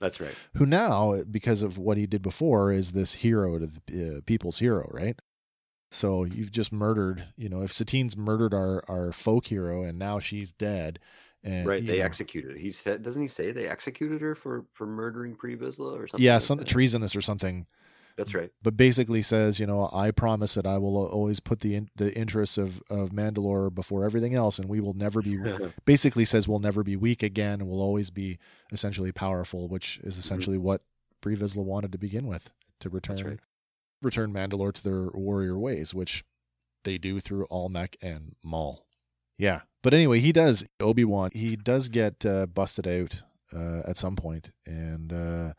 That's right. who now, because of what he did before, is this hero to the uh, people's hero, right? So you've just murdered, you know, if Satine's murdered our our folk hero and now she's dead, and Right, they know, executed. He said, doesn't he say they executed her for for murdering Pre Vizsla or something? yeah, like something that? treasonous or something. That's right. but basically says, you know, I promise that I will always put the in, the interests of of Mandalore before everything else, and we will never be. basically says we'll never be weak again, and we'll always be essentially powerful, which is essentially what Pre Vizsla wanted to begin with to return Mm-hmm. right. return Mandalore to their warrior ways, which they do through Almec and Maul. Yeah, but anyway, he does Obi Wan. He does get uh, busted out uh, at some point, and uh,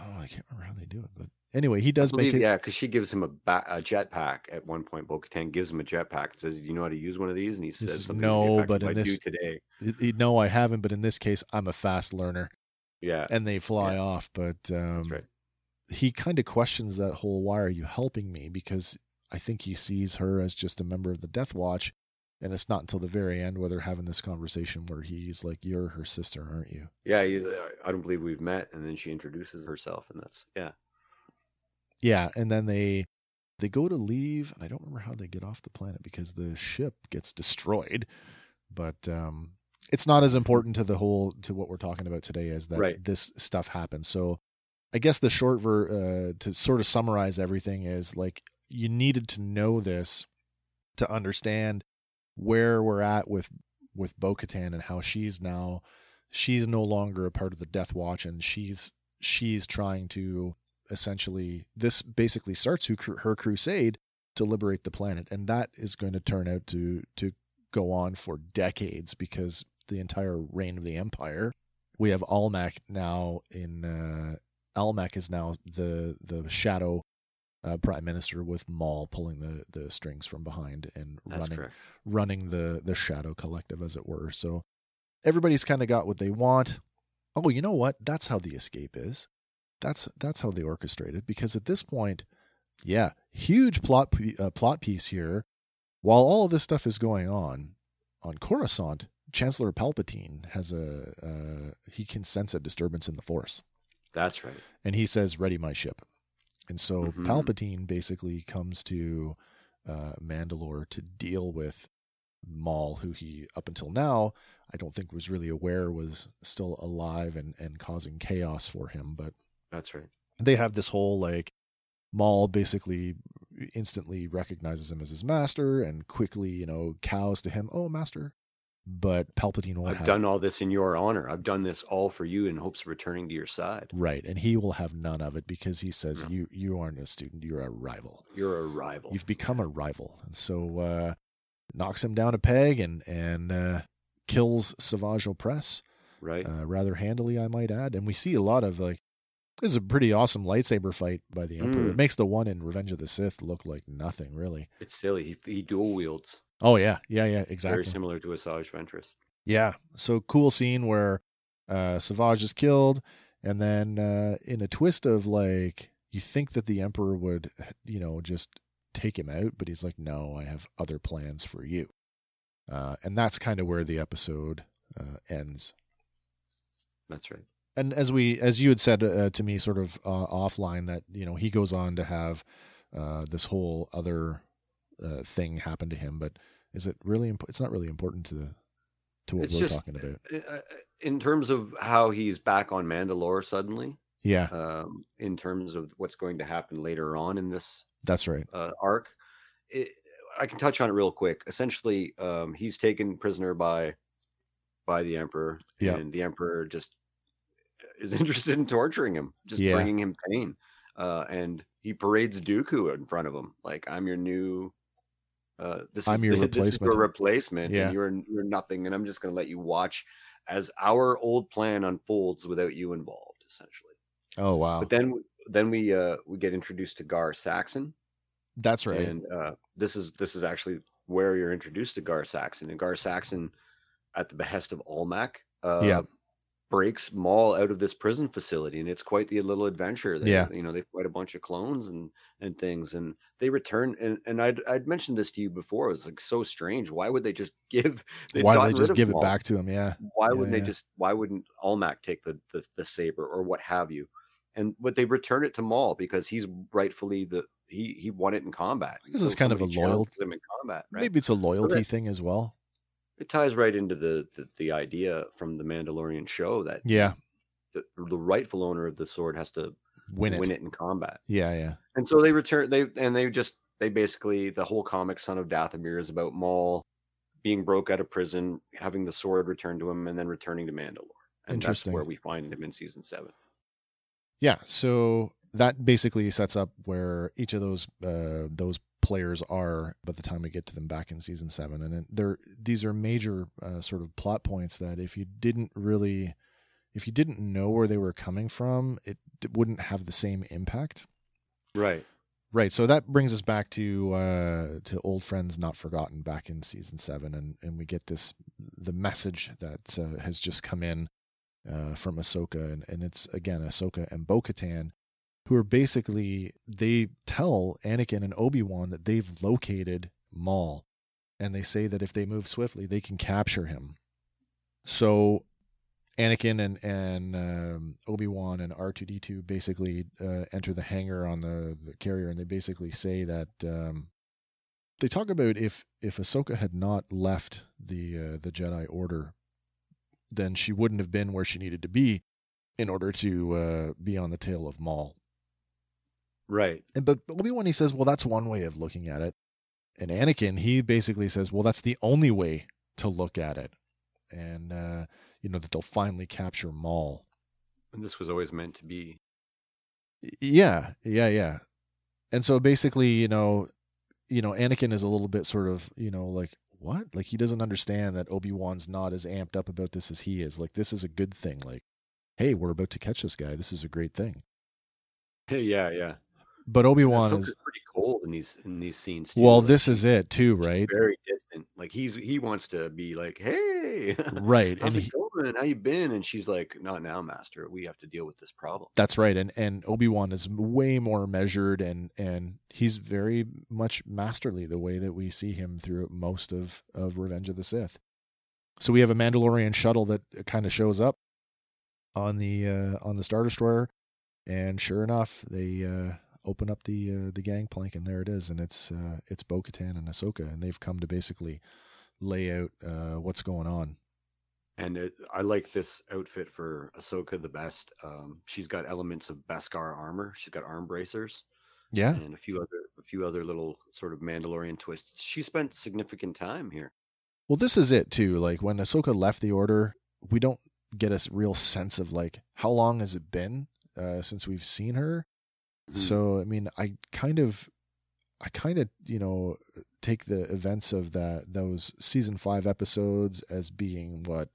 oh, I can't remember how they do it, but anyway, he does I make it. yeah, because she gives him a, ba- a jetpack at one point. Bo Katan gives him a jetpack and says, you know how to use one of these?" And he says is- no, to the effect but in I this- do today. It- no, I haven't, but in this case, I'm a fast learner, Yeah, and they fly Yeah. off. But um, right. he kind of questions that whole why are you helping me because i think he sees her as just a member of the death watch and it's not until the very end where they're having this conversation where he's like you're her sister aren't you Yeah, I don't believe we've met, and then she introduces herself, and that's yeah. Yeah and then they they go to leave and i don't remember how they get off the planet because the ship gets destroyed but um it's not as important to the whole to what we're talking about today as that Right. this stuff happens so i guess the short ver uh, to sort of summarize everything is like you needed to know this to understand where we're at with with bo-katan and how she's now she's no longer a part of the death watch and she's she's trying to essentially this basically starts her, crusade to liberate the planet and that is going to turn out to to go on for decades because the entire reign of the empire we have Almec now in uh Almec is now the the shadow uh, prime minister with Maul pulling the the strings from behind and That's running correct. running the the shadow collective as it were. So everybody's kind of got what they want. Oh you know what? That's how the escape is that's that's how they orchestrated because at this point yeah huge plot uh, plot piece here. While all of this stuff is going on on Coruscant Chancellor Palpatine has a uh, he can sense a disturbance in the force. That's right. and he says ready my ship. And so Mhm. palpatine basically comes to uh, mandalore to deal with maul who he up until now i don't think was really aware was still alive and, and causing chaos for him. But That's right. they have this whole like maul basically instantly recognizes him as his master and quickly you know cows to him oh master but palpatine won't I've have done all this in your honor. I've done this all for you in hopes of returning to your side. right and he will have none of it because he says you you aren't a student you're a rival You're a rival. You've become a rival, and so uh, knocks him down a peg and and uh, kills Savage Opress right? uh, rather handily, I might add. And we see a lot of like this is a pretty awesome lightsaber fight by the Emperor. Mm. It makes the one in Revenge of the Sith look like nothing really. it's silly. He, he dual wields. Oh yeah, yeah, yeah, exactly. Very similar to Asajj Ventress. Yeah. So cool scene where uh, Savage is killed, and then uh, in a twist of like you think that the Emperor would, you know, just take him out, but he's like, no, I have other plans for you, uh, and that's kind of where the episode uh, ends. That's right. And as we, as you had said uh, to me, sort of uh, offline, that you know he goes on to have uh, this whole other uh, thing happen to him, but is it really? Imp- it's not really important to the to what It's we're just talking about. uh, uh, in terms of how he's back on Mandalore suddenly. Yeah, Um, in terms of what's going to happen later on in this that's right. uh, arc. It, I can touch on it real quick. Essentially, um, he's taken prisoner by by the emperor, Yeah. and the emperor just is interested in torturing him, just Yeah. bringing him pain. Uh, and he parades Dooku in front of him, like I'm your new. Uh, this I'm is your this is replacement." your replacement, Yeah. and you're you're nothing, and I'm just going to let you watch as our old plan unfolds without you involved, essentially. Oh wow, But then then we uh, we get introduced to Gar Saxon, that's right. and uh, this is this is actually where you're introduced to Gar Saxon. And Gar Saxon, at the behest of Almec, uh, Yeah. Breaks Maul out of this prison facility, and it's quite the little adventure. They, Yeah. you know, they fight a bunch of clones and and things, and they return. And and I'd I'd mentioned this to you before. It was like so strange. Why would they just give? Why they just give it back to him? Yeah, Why Yeah, wouldn't yeah. they just? Why wouldn't Almec take the, the the saber or what have you? And but they return it to Maul because he's rightfully the he he won it in combat. This is kind of a loyalty. loyal- him in combat, right? maybe it's a loyalty Okay. thing as well. It ties right into the, the the idea from the Mandalorian show that Yeah, the, the rightful owner of the sword has to win it. win it in combat. Yeah, yeah, And so they return they and they just they basically the whole comic Son of Dathomir is about Maul being broke out of prison, having the sword returned to him, and then returning to Mandalore. And that's where we find him in season seven. yeah. So that basically sets up where each of those uh, those players are by the time we get to them back in season seven, and they're these are major uh, sort of plot points that if you didn't really if you didn't know where they were coming from, it wouldn't have the same impact. Right. Right. So that brings us back to uh, to old friends not forgotten back in season seven, and and we get this the message that uh, has just come in uh, from Ahsoka, and and it's again Ahsoka and Bo-Katan, who are basically they tell Anakin and Obi Wan that they've located Maul, and they say that if they move swiftly, they can capture him. So Anakin and and um, Obi Wan and R two D two basically uh, enter the hangar on the, the carrier, and they basically say that um, they talk about if if Ahsoka had not left the uh, the Jedi Order, then she wouldn't have been where she needed to be in order to uh, be on the tail of Maul. Right. And but Obi Wan he says, well, that's one way of looking at it, and Anakin he basically says, well, that's the only way to look at it, and uh, you know that they'll finally capture Maul. And this was always meant to be. Yeah, yeah, yeah. And so basically, you know, you know, Anakin is a little bit sort of, you know, like what? Like he doesn't understand that Obi-Wan's not as amped up about this as he is. Like this is a good thing. Like, hey, we're about to catch this guy. This is a great thing. yeah, yeah. But Obi-Wan is pretty cold in these in these scenes. Too. well, Like, this is it too, right? Very distant. Like he's he wants to be like, hey, Right. And it he, going? How you been? And she's like, not now, master. We have to deal with this problem. that's right. And and Obi-Wan is way more measured and and he's very much masterly the way that we see him through most of of Revenge of the Sith. So we have a Mandalorian shuttle that kind of shows up on the uh, on the Star Destroyer, and sure enough, they uh, open up the uh, the gangplank, and there it is, and it's uh, it's Bo-Katan and Ahsoka, and they've come to basically lay out uh, what's going on. And it, I like this outfit for Ahsoka the best. Um, she's got elements of Beskar armor. She's got arm bracers Yeah, and a few other a few other little sort of Mandalorian twists. She spent significant time here. Well, this is it too. Like when Ahsoka left the Order, we don't get a real sense of like how long has it been uh, since we've seen her. Mhm. So I mean, I kind of, I kind of, you know, take the events of that those season five episodes as being what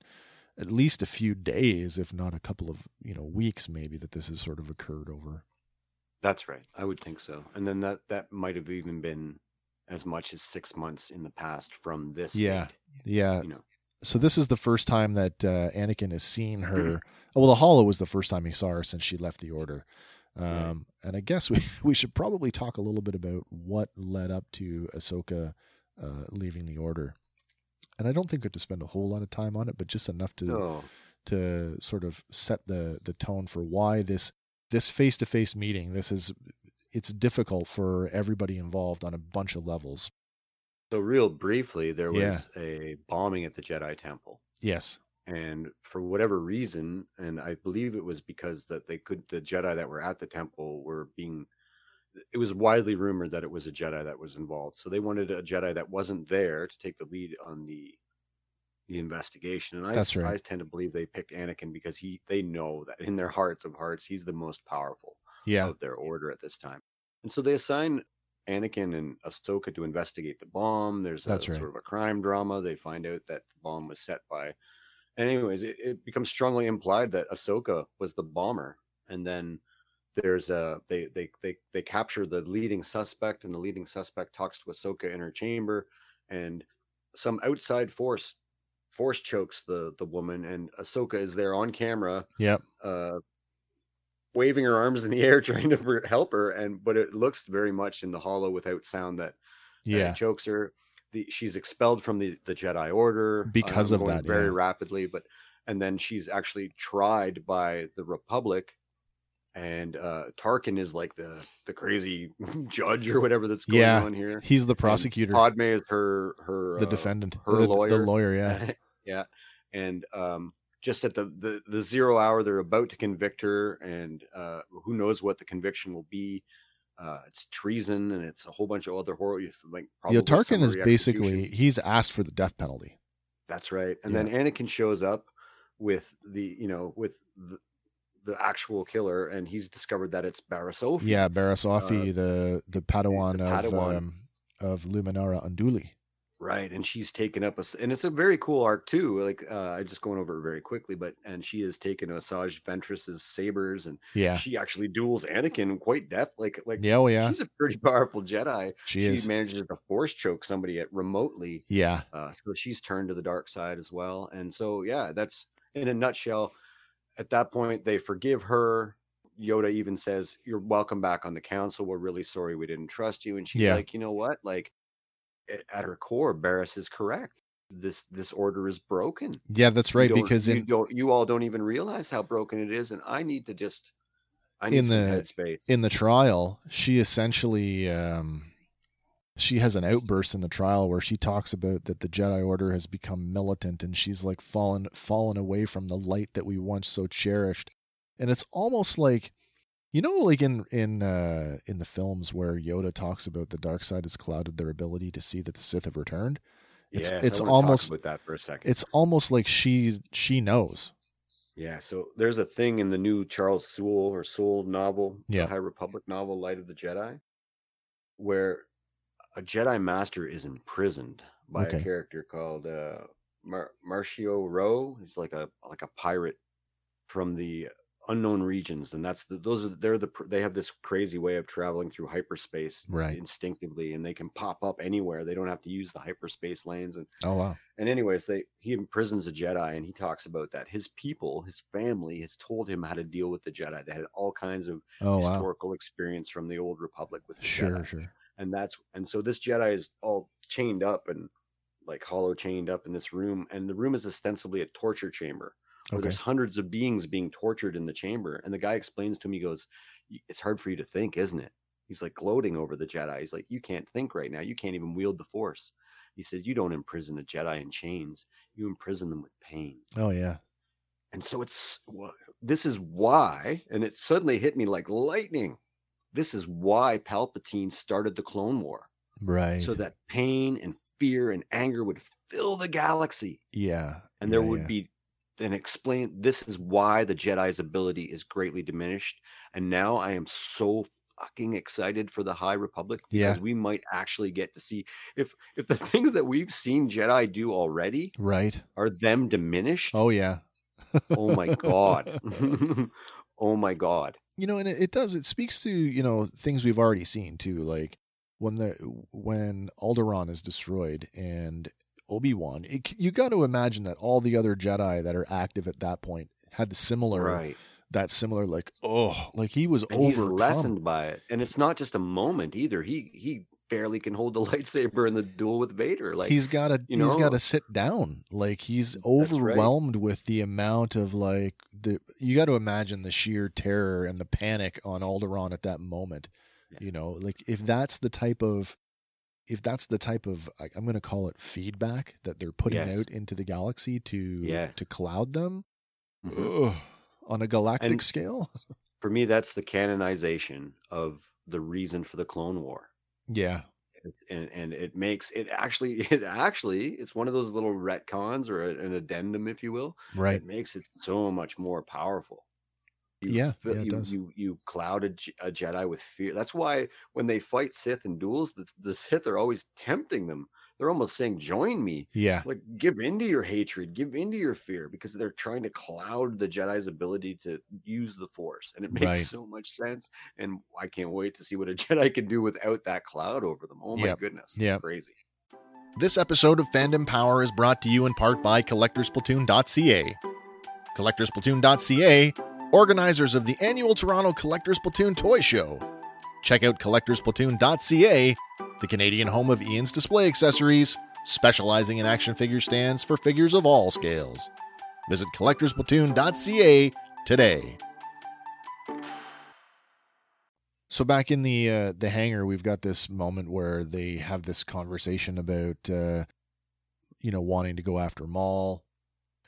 at least a few days, if not a couple of you know weeks, maybe that this has sort of occurred over. That's right. I would think so. And then that that might have even been as much as six months in the past from this. Yeah. date, Yeah. you know. so this is the first time that uh, Anakin has seen her. well, the holo was the first time he saw her since she left the Order. Um, Right. And I guess we, we should probably talk a little bit about what led up to Ahsoka uh, leaving the Order. And I don't think we have to spend a whole lot of time on it, but just enough to to sort of set the the tone for why this this face to face meeting. This is it's difficult for everybody involved on a bunch of levels. So real briefly, there was Yeah. a bombing at the Jedi Temple. Yes. And for whatever reason and i believe it was because that they could the jedi that were at the temple were being it was widely rumored that it was a jedi that was involved so they wanted a jedi that wasn't there to take the lead on the the investigation and i, That's right. I tend to believe they picked anakin because he they know that in their hearts of hearts he's the most powerful Yeah. of their order at this time. And so they assign Anakin and Ahsoka to investigate the bomb. There's a right. sort of a crime drama. They find out that the bomb was set by. Anyways, it, it becomes strongly implied that Ahsoka was the bomber, and then there's a they they they they capture the leading suspect, and the leading suspect talks to Ahsoka in her chamber, and some outside force force chokes the the woman, and Ahsoka is there on camera Yep. uh, waving her arms in the air trying to help her and but it looks very much in the holo without sound that that Yeah. chokes her the she's expelled from the the jedi order Because I'm of that, very yeah. rapidly but and then she's actually tried by the republic and uh tarkin is like the the crazy judge or whatever that's going Yeah. on here He's the And prosecutor, padme is her her the uh, defendant, her the, lawyer. the lawyer. Yeah. yeah and um just at the, the the zero hour they're about to convict her and uh who knows what the conviction will be uh it's treason and it's a whole bunch of other horror like yeah. probably Tarkin is basically execution. he's asked for the death penalty. that's right and then anakin shows up with the you know with the, the actual killer and he's discovered that it's Barriss Offee. Yeah, Barriss Offee, Uh, the the Padawan, the of Padawan. um, of Luminara Unduli. Right and she's taken up a s- and it's a very cool arc too like uh i just going over it very quickly but and she has taken Asajj Ventress's sabers and Yeah. she actually duels Anakin quite death like like Yeah. Oh yeah. she's a pretty powerful Jedi. She She, is. manages to force choke somebody at remotely, Yeah. uh, so she's turned to the dark side as well. And so yeah, that's in a nutshell. At that point, they forgive her. Yoda even says, "You're welcome back on the council. We're really sorry we didn't trust you." And she's Yeah. like, "You know what? Like at her core, Barriss is correct. This this order is broken." Yeah, that's right. don't- Because you in don't, you all don't even realize how broken it is, and I need to just, I need In the- headspace. in the trial, she essentially um, she has an outburst in the trial where she talks about that the Jedi Order has become militant and she's like fallen fallen away from the light that we once so cherished. And it's almost like you know, like in in uh, in the films where Yoda talks about the dark side has clouded their ability to see that the Sith have returned. It's Yes, it's almost about that for a second. it's almost like she she knows. Yeah, so there's a thing in the new Charles Soule or Sewell novel, Yeah. the High Republic novel, Light of the Jedi, where a Jedi Master is imprisoned by Okay. a character called uh, Mar- Marchion Ro. He's like a like a pirate from the unknown regions, and that's the those are they're the they have this crazy way of traveling through hyperspace Right. instinctively, and they can pop up anywhere. They don't have to use the hyperspace lanes and Oh wow. and anyways, they he imprisons a Jedi, and he talks about that his people, his family, has told him how to deal with the Jedi. They had all kinds of Oh wow. historical experience from the old Republic with Sure, Jedi, sure. and that's and so this Jedi is all chained up and like holo chained up in this room, and the room is ostensibly a torture chamber Okay. there's hundreds of beings being tortured in the chamber. And the guy explains to me, he goes, "It's hard for you to think, isn't it?" He's like gloating over the Jedi. He's like, "You can't think right now. You can't even wield the Force." He said, "You don't imprison a Jedi in chains. You imprison them with pain." Oh yeah. And so it's this is why, and it suddenly hit me like lightning. This is why Palpatine started the Clone War, Right. so that pain and fear and anger would fill the galaxy yeah. and there yeah, would yeah. be and explain this is why the Jedi's ability is greatly diminished. And now I am so fucking excited for the High Republic Yeah. because we might actually get to see if if the things that we've seen Jedi do already right. are them diminished. Oh yeah. Oh my god. oh my god. you know and it, it does it speaks to you know things we've already seen too like when the when Alderaan is destroyed and Obi Wan. You got to imagine that all the other Jedi that are active at that point had the similar, right. that similar, like oh, like he was And he's lessened by it, and it's not just a moment either. He he barely can hold the lightsaber in the duel with Vader. Like he's got to you he's got to sit down like he's right. overwhelmed with the amount of like the you got to imagine the sheer terror and the panic on Alderaan at that moment Yeah. you know like if that's the type of if that's the type of I'm going to call it feedback that they're putting Yes. out into the galaxy to Yes. to cloud them Mhm. ugh, on a galactic And- scale for me, that's the canonization of the reason for the Clone War. yeah and and it makes it actually it actually it's one of those little retcons or an addendum if you will right it makes it so much more powerful you Yeah, yeah, you, you you cloud a, a jedi with fear that's why when they fight sith in duels the, the sith are always tempting them they're almost saying join me yeah like give into your hatred give into your fear because they're trying to cloud the jedi's ability to use the force and it makes Right. so much sense and i can't wait to see what a jedi can do without that cloud over them oh my Yep. goodness Yep. crazy This episode of Fandom Power is brought to you in part by CollectorsPlatoon.ca. CollectorsPlatoon.ca, organizers of the annual Toronto Collectors Platoon Toy Show. Check out CollectorsPlatoon.ca, the Canadian home of Ian's display accessories, specializing in action figure stands for figures of all scales. Visit CollectorsPlatoon.ca today. So back in the uh, the hangar, we've got this moment where they have this conversation about uh, you know wanting to go after Maul,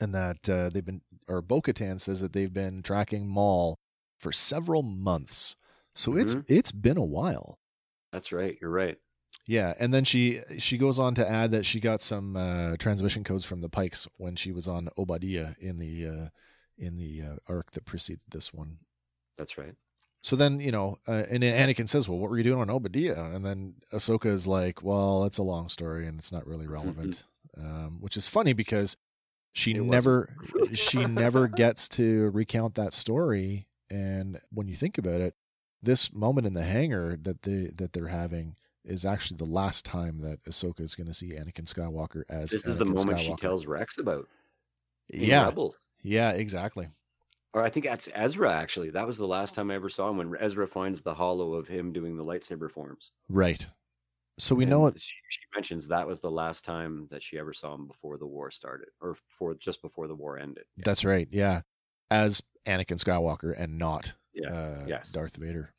and that uh, they've been or Bo-Katan says that they've been tracking Maul for several months. So it's Mhm. it's been a while. that's right you're right Yeah, and then she she goes on to add that she got some uh, transmission codes from the Pikes when she was on Oba Diah in the uh, in the uh, arc that preceded this one. that's right So then, you know, uh, and Anakin says, "Well, what were you doing on Oba Diah?" And then Ahsoka is like, "Well, it's a long story and it's not really relevant," um, which is funny because she It never she never gets to recount that story. And when you think about it, this moment in the hangar that they that they're having is actually the last time that Ahsoka is going to see Anakin Skywalker as this is the Anakin moment she tells rex about Yeah, Rebels. yeah, exactly. or i think that's ezra actually that was the last time i ever saw him when ezra finds the holo of him doing the lightsaber forms Right. So we know it. she, she mentions that was the last time that she ever saw him before the war started or for just before the war ended Yeah. That's right. Yeah, as Anakin Skywalker and not Yes, uh, yes. Darth Vader.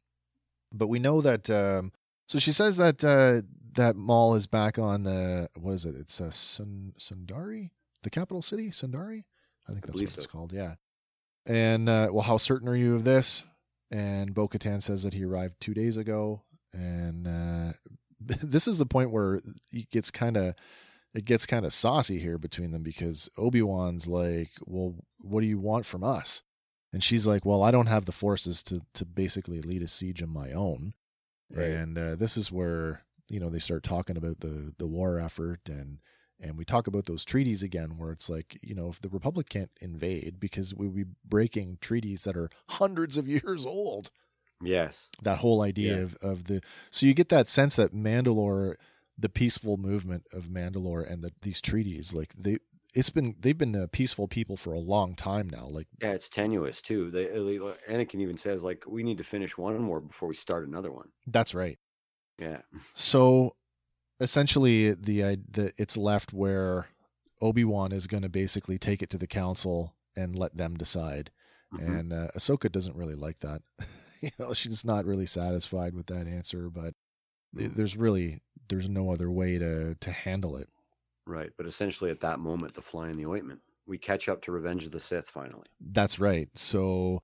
But we know that. Um, so she says that uh, that Maul is back on the what is it? It's uh, Sun, Sundari, the capital city, Sundari. I think I that's what believe it's called. Yeah. And uh, well, how certain are you of this? And Bo-Katan says that he arrived two days ago, and uh, this is the point where it gets kind of it gets kind of saucy here between them because Obi Wan's like, "Well, what do you want from us?" And she's like, "Well, I don't have the forces to to basically lead a siege of my own." Right. And uh, this is where you know they start talking about the the war effort and and we talk about those treaties again where it's like you know if the republic can't invade because we would be breaking treaties that are hundreds of years old yes. That whole idea Yeah. of, of the so you get that sense that Mandalore the peaceful movement of Mandalore and the, these treaties like they it's been they've been a peaceful people for a long time now like yeah it's tenuous too. They anakin even says like we need to finish one more before we start another one. That's right. Yeah. So essentially the the it's left where Obi-Wan is going to basically take it to the council and let them decide. Mhm. and uh, Ahsoka doesn't really like that you know she's not really satisfied with that answer but Mm. there's really there's no other way to to handle it right but essentially at that moment the fly in the ointment we catch up to revenge of the sith finally That's right. So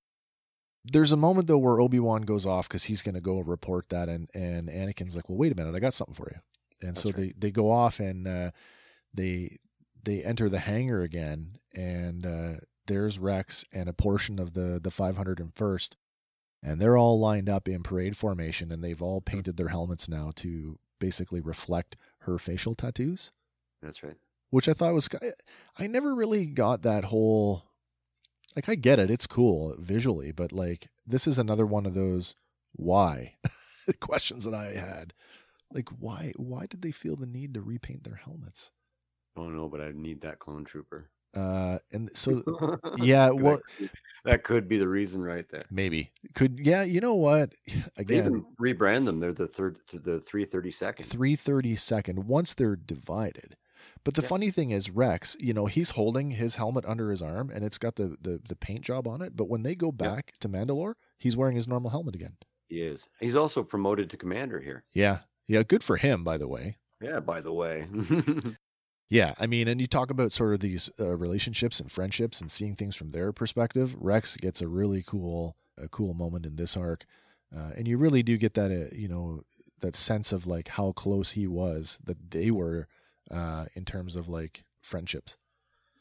there's a moment though where Obi Wan goes off because he's going to go report that, and and Anakin's like, "Well, wait a minute, I got something for you." And so That's they they go off and uh, they they enter the hangar again, and uh, there's Rex and a portion of the the 501st, and they're all lined up in parade formation, and they've all painted their helmets now to basically reflect her facial tattoos that's right which I thought was I never really got that whole like I get it, it's cool visually, but like this is another one of those why questions that I had. Like why why did they feel the need to repaint their helmets? Oh no, but I need that clone trooper. Uh, and so yeah, well, that could be the reason right there. maybe could yeah. You know what? They Again, even rebrand them. They're the third, the three thirty second. 330 second once they're divided. But the Yeah. funny thing is Rex, you know, he's holding his helmet under his arm and it's got the the, the paint job on it, but when they go back to Mandalore, he's wearing his normal helmet again. He is. He's also promoted to commander here. Yeah. Yeah, good for him by the way. Yeah. By the way. Yeah, I mean, and you talk about sort of these uh, relationships and friendships and seeing things from their perspective. Rex gets a really cool, a cool moment in this arc, uh, and you really do get that, uh, you know, that sense of like how close he was, that they were, uh, in terms of like friendships.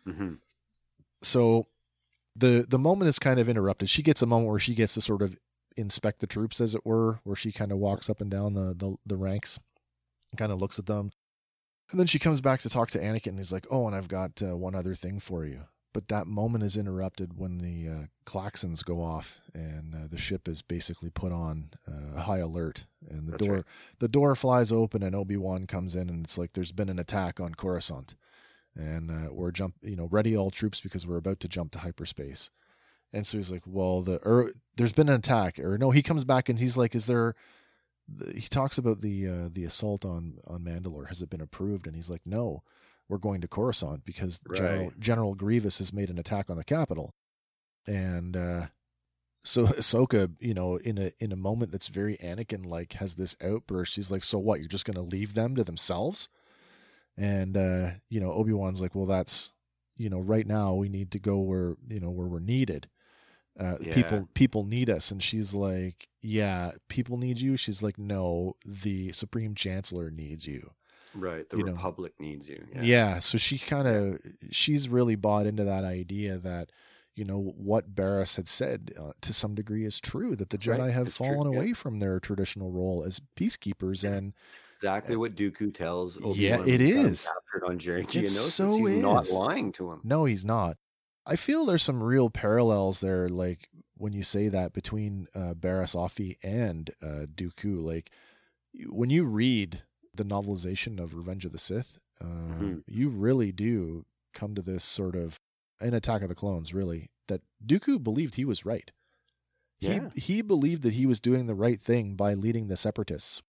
Mhm. So, the the moment is kind of interrupted. She gets a moment where she gets to sort of inspect the troops, as it were, where she kind of walks up and down the the, the ranks, and kind of looks at them. And then she comes back to talk to Anakin, and he's like, "Oh, and I've got uh, one other thing for you." But that moment is interrupted when the uh, klaxons go off, and uh, the ship is basically put on uh, high alert, and the That's door right. the door flies open, and Obi Wan comes in, and it's like there's been an attack on Coruscant, and uh, we're jump, you know, ready all troops because we're about to jump to hyperspace. And so he's like, "Well, the or there's been an attack, or no?" He comes back and he's like, "Is there?" He talks about the uh, the assault on on Mandalore. Has it been approved? And he's like, "No, we're going to Coruscant because General General Grievous has made an attack on the capital." And uh, so Ahsoka, you know, in a in a moment that's very Anakin like, has this outburst. She's like, "So what? You're just going to leave them to themselves?" And uh, you know, Obi Wan's like, "Well, that's you know, right now we need to go where you know where we're needed." Uh, Yeah. people people need us and she's like yeah people need you she's like no the supreme chancellor needs you Right. The You know. Republic needs you. yeah, Yeah. so she kind of she's really bought into that idea that you know what Barriss had said uh, to some degree is true that the Right, Jedi have it's true, fallen yeah. away from their traditional role as peacekeepers and Exactly what Dooku tells Obi-Wan. Yeah, it he's got him is. Captured on Jerry It so he's not lying to him. no he's not I feel there's some real parallels there like when you say that between uh, Offee and uh, Dooku like when you read the novelization of Revenge of the Sith, uh, Mhm. you really do come to this sort of in Attack of the Clones, really that Dooku believed he was right. Yeah. He he believed that he was doing the right thing by leading the Separatists,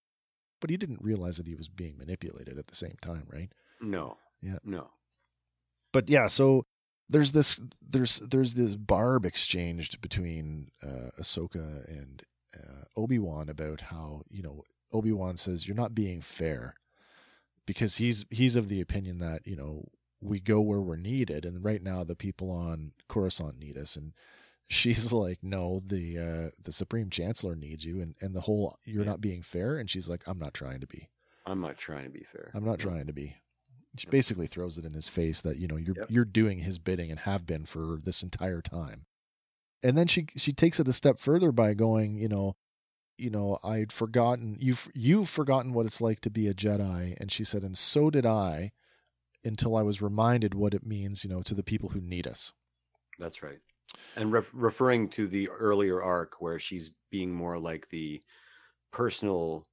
but he didn't realize that he was being manipulated at the same time, right? No. Yeah. No. But yeah, so there's this there's there's this barb exchanged between uh, Ahsoka and uh, Obi Wan about how you know Obi Wan says you're not being fair because he's he's of the opinion that you know we go where we're needed and right now the people on Coruscant need us and she's like no the uh, the Supreme Chancellor needs you and and the whole you're Yeah. not being fair and she's like I'm not trying to be I'm not trying to be fair. I'm not trying to be. She basically throws it in his face that you know you're Yep. you're doing his bidding and have been for this entire time. And then she she takes it a step further by going, you know, you know, I'd forgotten you've you've forgotten what it's like to be a Jedi, and she said, and so did I, until I was reminded what it means, you know, to the people who need us. That's right. And ref- referring to the earlier arc where she's being more like the personal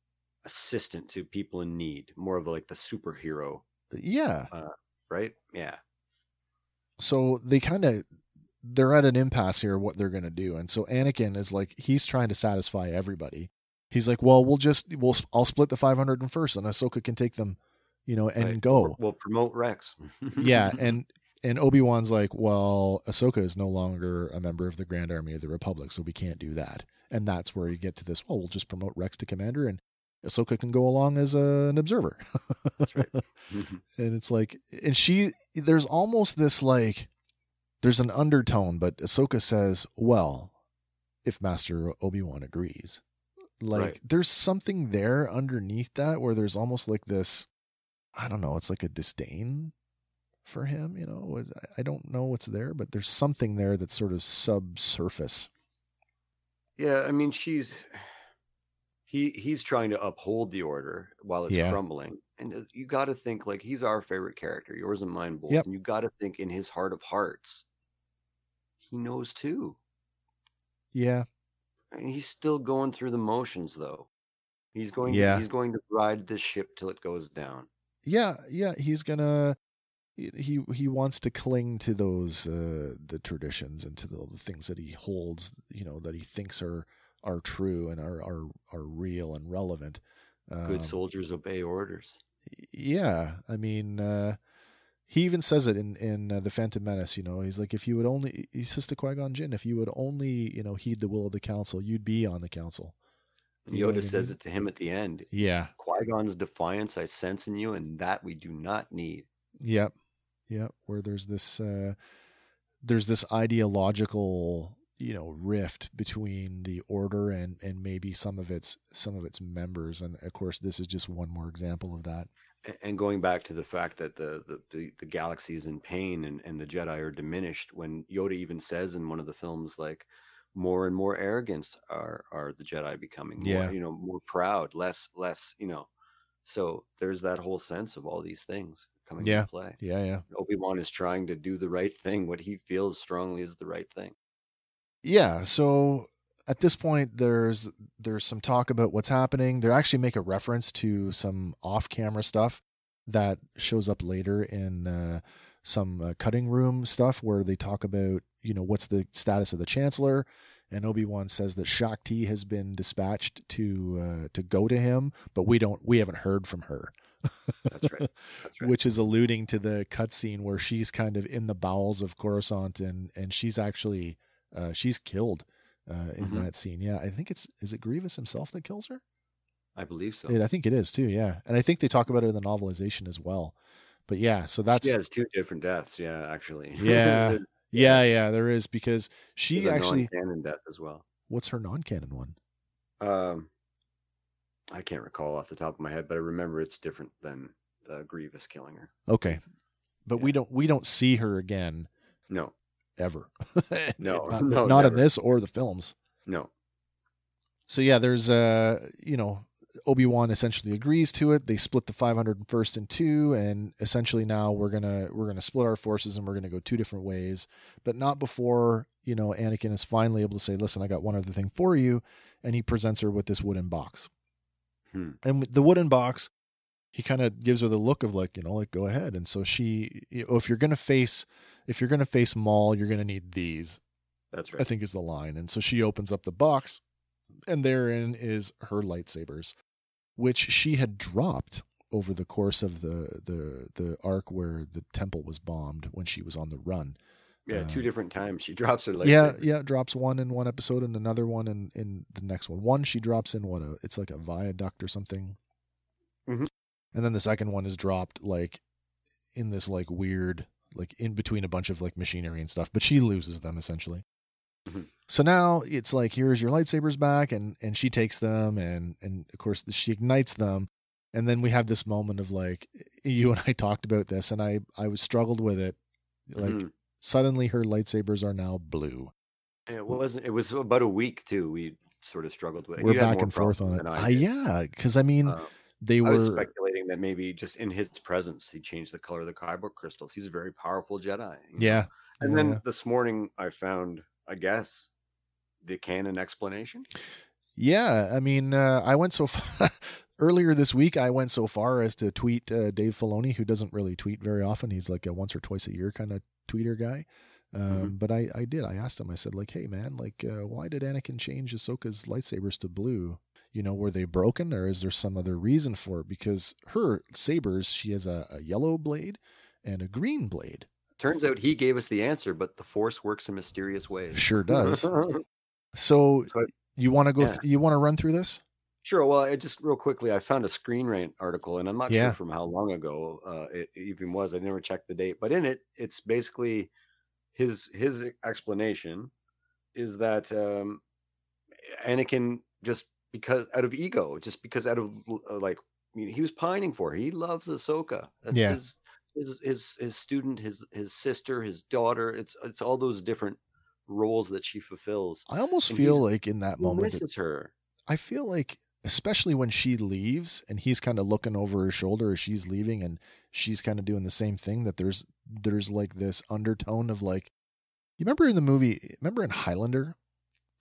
assistant to people in need, more of like the superhero, Yeah. Uh, right? Yeah. so they kind of they're at an impasse here what they're going to do and so anakin is like he's trying to satisfy everybody he's like well we'll just we'll i'll split the 500 and first and ahsoka can take them you know and Right. go We'll, we'll promote Rex. yeah and and obi-wan's like well ahsoka is no longer a member of the grand army of the republic so we can't do that and that's where you get to this well we'll just promote rex to commander and ahsoka can go along as a, an observer. That's right. Mm-hmm. and it's like and she there's almost this like there's an undertone but ahsoka says well if master obi-wan agrees. Like Right. there's something there underneath that where there's almost like this i don't know it's like a disdain for him you know? I- i don't know what's there but there's something there that's sort of subsurface. Yeah, I mean she's he he's trying to uphold the order while it's Yeah. crumbling. And you got to think like he's our favorite character, yours and mine both. Yep. And you got to think in his heart of hearts, he knows too. yeah And he's still going through the motions though. He's going Yeah. to, he's going to ride this ship till it goes down. yeah yeah he's gonna he he wants to cling to those uh, the traditions and to the, the things that he holds, you know, that he thinks are are true and are are are real and relevant. Good Um, soldiers obey orders. yeah, I mean, uh, he even says it in in uh, the Phantom Menace. You know, he's like, if you would only, he says to Qui Gon Jinn, if you would only, you know, heed the will of the council, you'd be on the council. And You know Yoda I says mean? it to him at the end. Yeah, Qui Gon's defiance I sense in you, and that we do not need. Yep. Yep. Where there's this uh there's this ideological, you know, rift between the order and and maybe some of its some of its members. And of course this is just one more example of that. And going back to the fact that the the, the, the galaxy is in pain and, and the Jedi are diminished, when Yoda even says in one of the films, like more and more arrogance are are the Jedi becoming. More, Yeah. you know, more proud, less less, you know. So there's that whole sense of all these things coming Yeah. into play. Yeah, yeah. Obi Wan is trying to do the right thing, what he feels strongly is the right thing. Yeah, so at this point there's there's some talk about what's happening. They actually make a reference to some off-camera stuff that shows up later in uh, some uh, cutting room stuff where they talk about, you know, what's the status of the chancellor and Obi-Wan says that Shaak Ti has been dispatched to uh, to go to him, but we don't we haven't heard from her. That's right. That's right. Which is alluding to the cutscene where she's kind of in the bowels of Coruscant and and she's actually uh, she's killed uh, in Mhm. that scene. Yeah, I think it's is it Grievous himself that kills her. I believe so. It- I think it is too. Yeah, and I think they talk about it in the novelization as well. But yeah, so that's she has two different deaths. Yeah, actually. Yeah, yeah, yeah. There is because she a actually. non-canon death as well. What's her non-canon one? Um, I can't recall off the top of my head, but I remember it's different than uh, Grievous killing her. Okay, but we don't we don't see her again No, ever. No, not, no, not in this or the films. no. So yeah, there's uh you know Obi Wan essentially agrees to it. They split the 501st in two, and essentially now we're gonna we're gonna split our forces and we're gonna go two different ways, but not before you know Anakin is finally able to say, "Listen, I got one other thing for you," and he presents her with this wooden box. Hmm. And the wooden box, he kind of gives her the look of like you know like go ahead. And so she, you know, if you're gonna face if you're gonna face Maul, you're gonna need these. That's right. I think is the line. And so she opens up the box, and therein is her lightsabers, which she had dropped over the course of the the the arc where the temple was bombed when she was on the run. yeah, two uh, different times she drops her. yeah, lightsabers. yeah, yeah, drops one in one episode and another one in in the next one. One she drops in what a it's like a viaduct or something. Mm-hmm. And then the second one is dropped like in this like weird like in between a bunch of like machinery and stuff, but she loses them essentially. Mhm. So now it's like here's your lightsabers back and and she takes them and and of course she ignites them and then we have this moment of like you and I talked about this and I I was struggled with it like Mhm. suddenly her lightsabers are now blue. it wasn't. It was about a week too. We sort of struggled with. it. We're back and forth on it. than Uh, yeah, because I mean, Uh, they I was were. speculating that maybe just in his presence he changed the color of the kyber crystals. He's a very powerful Jedi. you know? Yeah, And yeah, then this morning I found, I guess, the canon explanation. Yeah, I mean, uh, I went so far earlier this week. I went so far as to tweet uh, Dave Filoni, who doesn't really tweet very often. He's like a once or twice a year kind of tweeter guy. Um, Mhm. But I, I did. I asked him. I said, like, hey man, like, uh, why did Anakin change Ahsoka's lightsabers to blue? You know, were they broken, or is there some other reason for it? Because her sabers, she has a, a yellow blade and a green blade. Turns out he gave us the answer, but the Force works in mysterious ways. Sure does. So So you want to go? Yeah. Th- you want to run through this? Sure. Well, I just real quickly, I found a Screen Rant article, and I'm not Yeah. sure from how long ago uh, it even was. I never checked the date, but in it, it's basically his his explanation is that um, Anakin just because out of ego, just because out of uh, like I mean, he was pining for her. He loves Ahsoka. That's Yeah. his his his his student, his his sister, his daughter. It's it's all those different roles that she fulfills. I almost And feel like in that He moment, misses her. I feel like, especially when she leaves and he's kind of looking over her shoulder as she's leaving, and she's kind of doing the same thing. That there's there's like this undertone of like, you remember in the movie, remember in Highlander,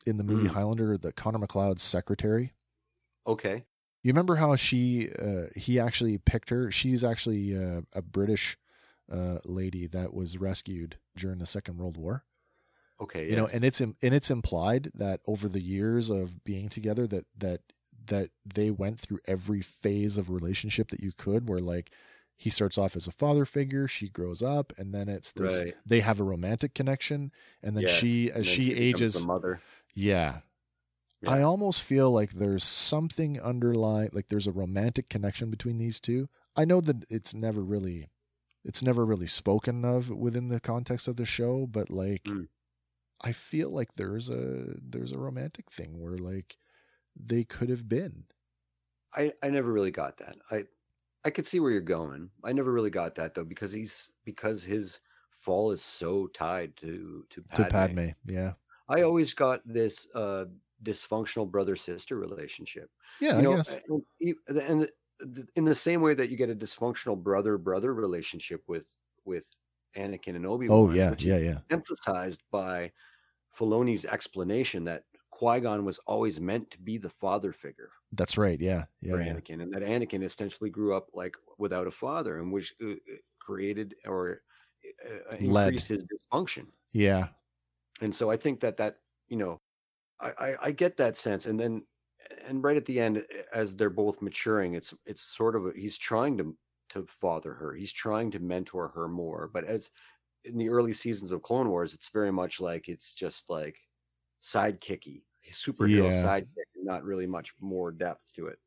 in the movie Mm. Highlander, the Connor MacLeod's secretary. Okay. You remember how she uh, he actually picked her? She's actually uh, a British uh, lady that was rescued during the Second World War. Okay. You know, and it's and it's implied that over the years of being together, that that that they went through every phase of relationship that you could, where like he starts off as a father figure, she grows up, and then it's this. Right. They have a romantic connection, and then Yes, she, as then she, becomes ages, the mother. Yeah. Yeah. I almost feel like there's something underlying, like there's a romantic connection between these two. I know that it's never really, it's never really spoken of within the context of the show, but like, Mm. I feel like there's a there's a romantic thing where like they could have been. I, I never really got that. I I could see where you're going. I never really got that though because he's because his fall is so tied to to Padme. To Padme, yeah, I always got this uh dysfunctional brother sister relationship. yeah, you know, I guess. and, and in the same way that you get a dysfunctional brother brother relationship with with Anakin and Obi Wan. Oh yeah, yeah, yeah. emphasized by Filoni's explanation that Qui Gon was always meant to be the father figure That's right. Yeah, yeah, for yeah. Anakin, and that Anakin essentially grew up like without a father, and which uh, uh, created or uh, Led. increased his dysfunction. yeah. And so I think that that you know, I, I I get that sense, and then and right at the end, as they're both maturing, it's it's sort of a, he's trying to to father her, he's trying to mentor her more, but as in the early seasons of Clone Wars, it's very much like it's just like sidekicky, superhero Yeah. sidekick, not really much more depth to it.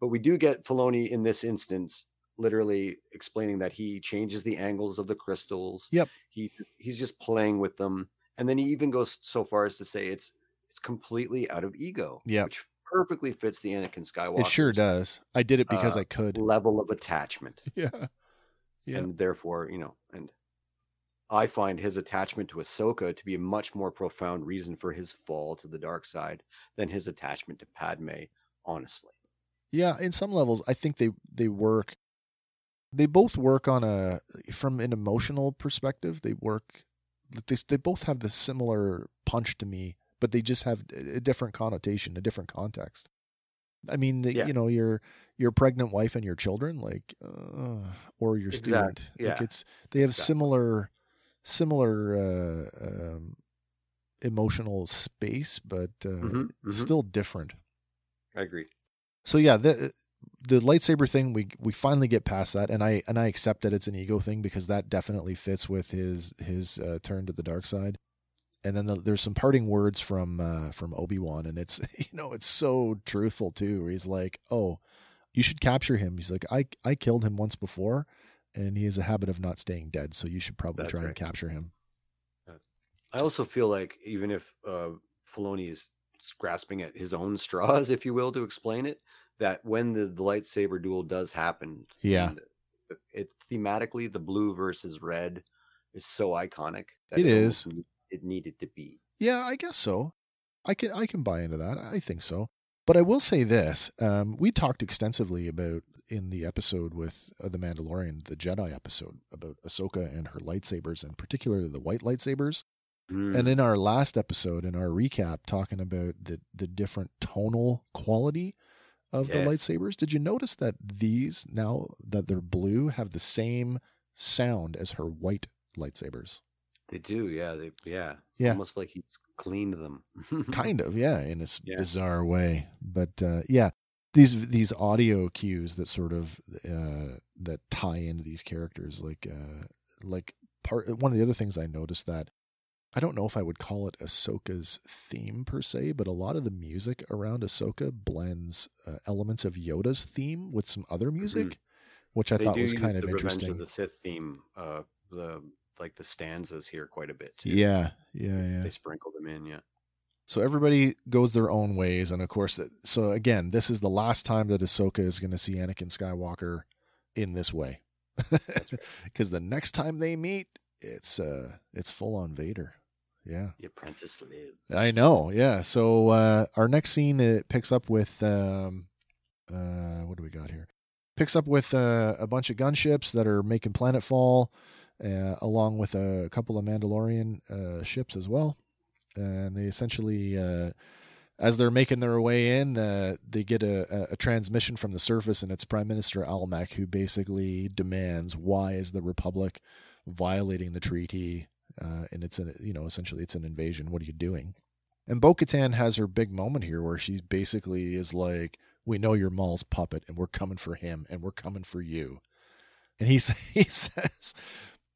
But we do get Filoni in this instance literally explaining that he changes the angles of the crystals. Yep. He he's just playing with them. And then he even goes so far as to say it's it's completely out of ego. Yep. Which perfectly fits the Anakin Skywalker. It sure does. I did it because uh, I could. Level of attachment. Yeah, yeah. And therefore, you know, and I find his attachment to Ahsoka to be a much more profound reason for his fall to the dark side than his attachment to Padme, honestly. Yeah, in some levels, I think they they work. They both work on a from an emotional perspective. They work. They they both have the similar punch to me, but they just have a different connotation, a different context. I mean, the, Yeah. you know, your your pregnant wife and your children, like, uh, or your student. Exact- Like yeah. it's they have Exactly. similar similar uh, um, emotional space, but uh, Mhm, mhm. still different. I agree. So yeah, the the lightsaber thing we we finally get past that, and I and I accept that it's an ego thing because that definitely fits with his his uh, turn to the dark side. And then the, there's some parting words from uh, from Obi Wan, and it's you know it's so truthful too. He's like, "Oh, you should capture him." He's like, "I I killed him once before, and he has a habit of not staying dead, so you should probably That's try and capture him." I also feel like even if uh, Filoni is grasping at his own straws, if you will, to explain it, that when the, the lightsaber duel does happen, Yeah. and it thematically the blue versus red is so iconic. It almost is. It needed to be. Yeah, I guess so. I can I can buy into that. I think so. But I will say this: um, we talked extensively about in the episode with uh, the Mandalorian, the Jedi episode about Ahsoka and her lightsabers, and particularly the white lightsabers. Mm. And in our last episode, in our recap, talking about the the different tonal quality of the lightsabers, did you notice that these now that they're blue have the same sound as her white lightsabers? they do, yeah, they, yeah, Yeah. almost like he's cleaned them. kind of yeah in a Yeah. bizarre way but uh yeah these these audio cues that sort of uh that tie into these characters like uh like part one of the other things i noticed that i don't know if i would call it ahsoka's theme per se but a lot of the music around ahsoka blends uh, elements of yoda's theme with some other music which i Mm-hmm. They thought was kind of the Revenge interesting of the Sith theme, uh, the like the stanzas here quite a bit. Too. yeah yeah yeah they sprinkle them in. Yeah. So everybody goes their own ways, and of course, so again, this is the last time that Ahsoka is going to see Anakin Skywalker in this way, because the next time they meet, it's uh, it's full on Vader. Yeah, The apprentice lives. I know. Yeah. So uh, our next scene it picks up with um, uh, what do we got here? Picks up with uh, a bunch of gunships that are making planetfall, uh, along with a couple of Mandalorian uh, ships as well, and they essentially uh, as they're making their way in, uh, they get a, a, a transmission from the surface, and it's Prime Minister Almec who basically demands, "Why is the Republic violating the treaty? Uh, and it's an, you know essentially it's an invasion. What are you doing?" And Bo-Katan has her big moment here, where she basically is like, "We know you're Maul's puppet, and we're coming for him, and we're coming for you." And he he says,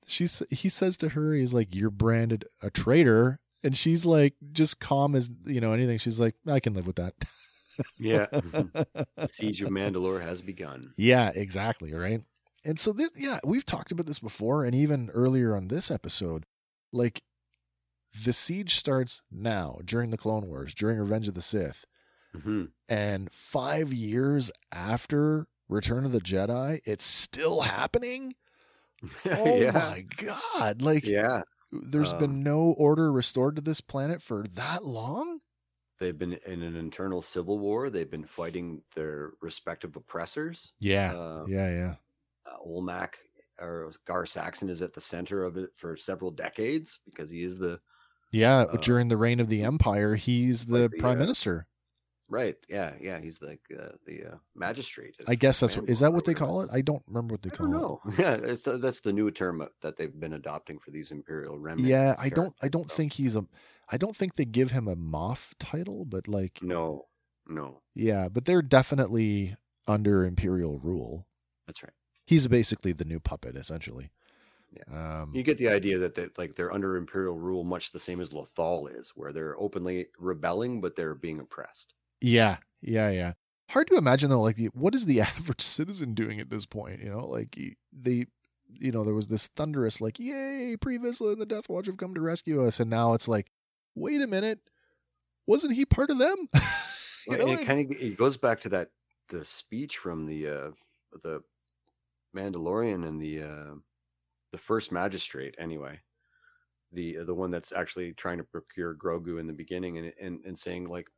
she's he says to her, he's like, "You're branded a traitor." And she's like, just calm as you know anything. She's like, I can live with that. Yeah. the siege of Mandalore has begun. Yeah, exactly. Right. And so this, yeah, we've talked about this before, and even earlier on this episode, like the siege starts now during the Clone Wars, during Revenge of the Sith, hmm and five years after Return of the Jedi, it's still happening. Oh yeah. my god! Like, Yeah. there's Um, been no order restored to this planet for that long. They've been in an internal civil war. They've been fighting their respective oppressors. Yeah, Uh, yeah, yeah. Uh, Almec or Gar Saxon is at the center of it for several decades because he is the Yeah, Uh, during the reign of the Empire, he's the like the, prime uh, minister. right. Yeah, yeah. He's like uh, the uh, magistrate. I guess that's is that what they call it? I don't remember what they I call don't it. know. Yeah, it's, uh, that's the new term that they've been adopting for these imperial remnant. Yeah, I don't. I don't so- think he's a. I don't think they give him a Moff title, but like, No, no, yeah, but they're definitely under Imperial rule. that's right. He's basically the new puppet, essentially. Yeah. Um, You get the idea that they like they're under imperial rule, much the same as Lothal is, where they're openly rebelling, but they're being oppressed. yeah, yeah, yeah. Hard to imagine though. Like, the, what is the average citizen doing at this point? You know, like they, you know, there was this thunderous like, "Yay, Pre Vizsla and the Death Watch have come to rescue us," and now it's like, wait a minute, wasn't he part of them? you know, it kind of it goes back to that the speech from the uh the Mandalorian and the uh the first magistrate anyway. The the one that's actually trying to procure Grogu in the beginning and and, and saying like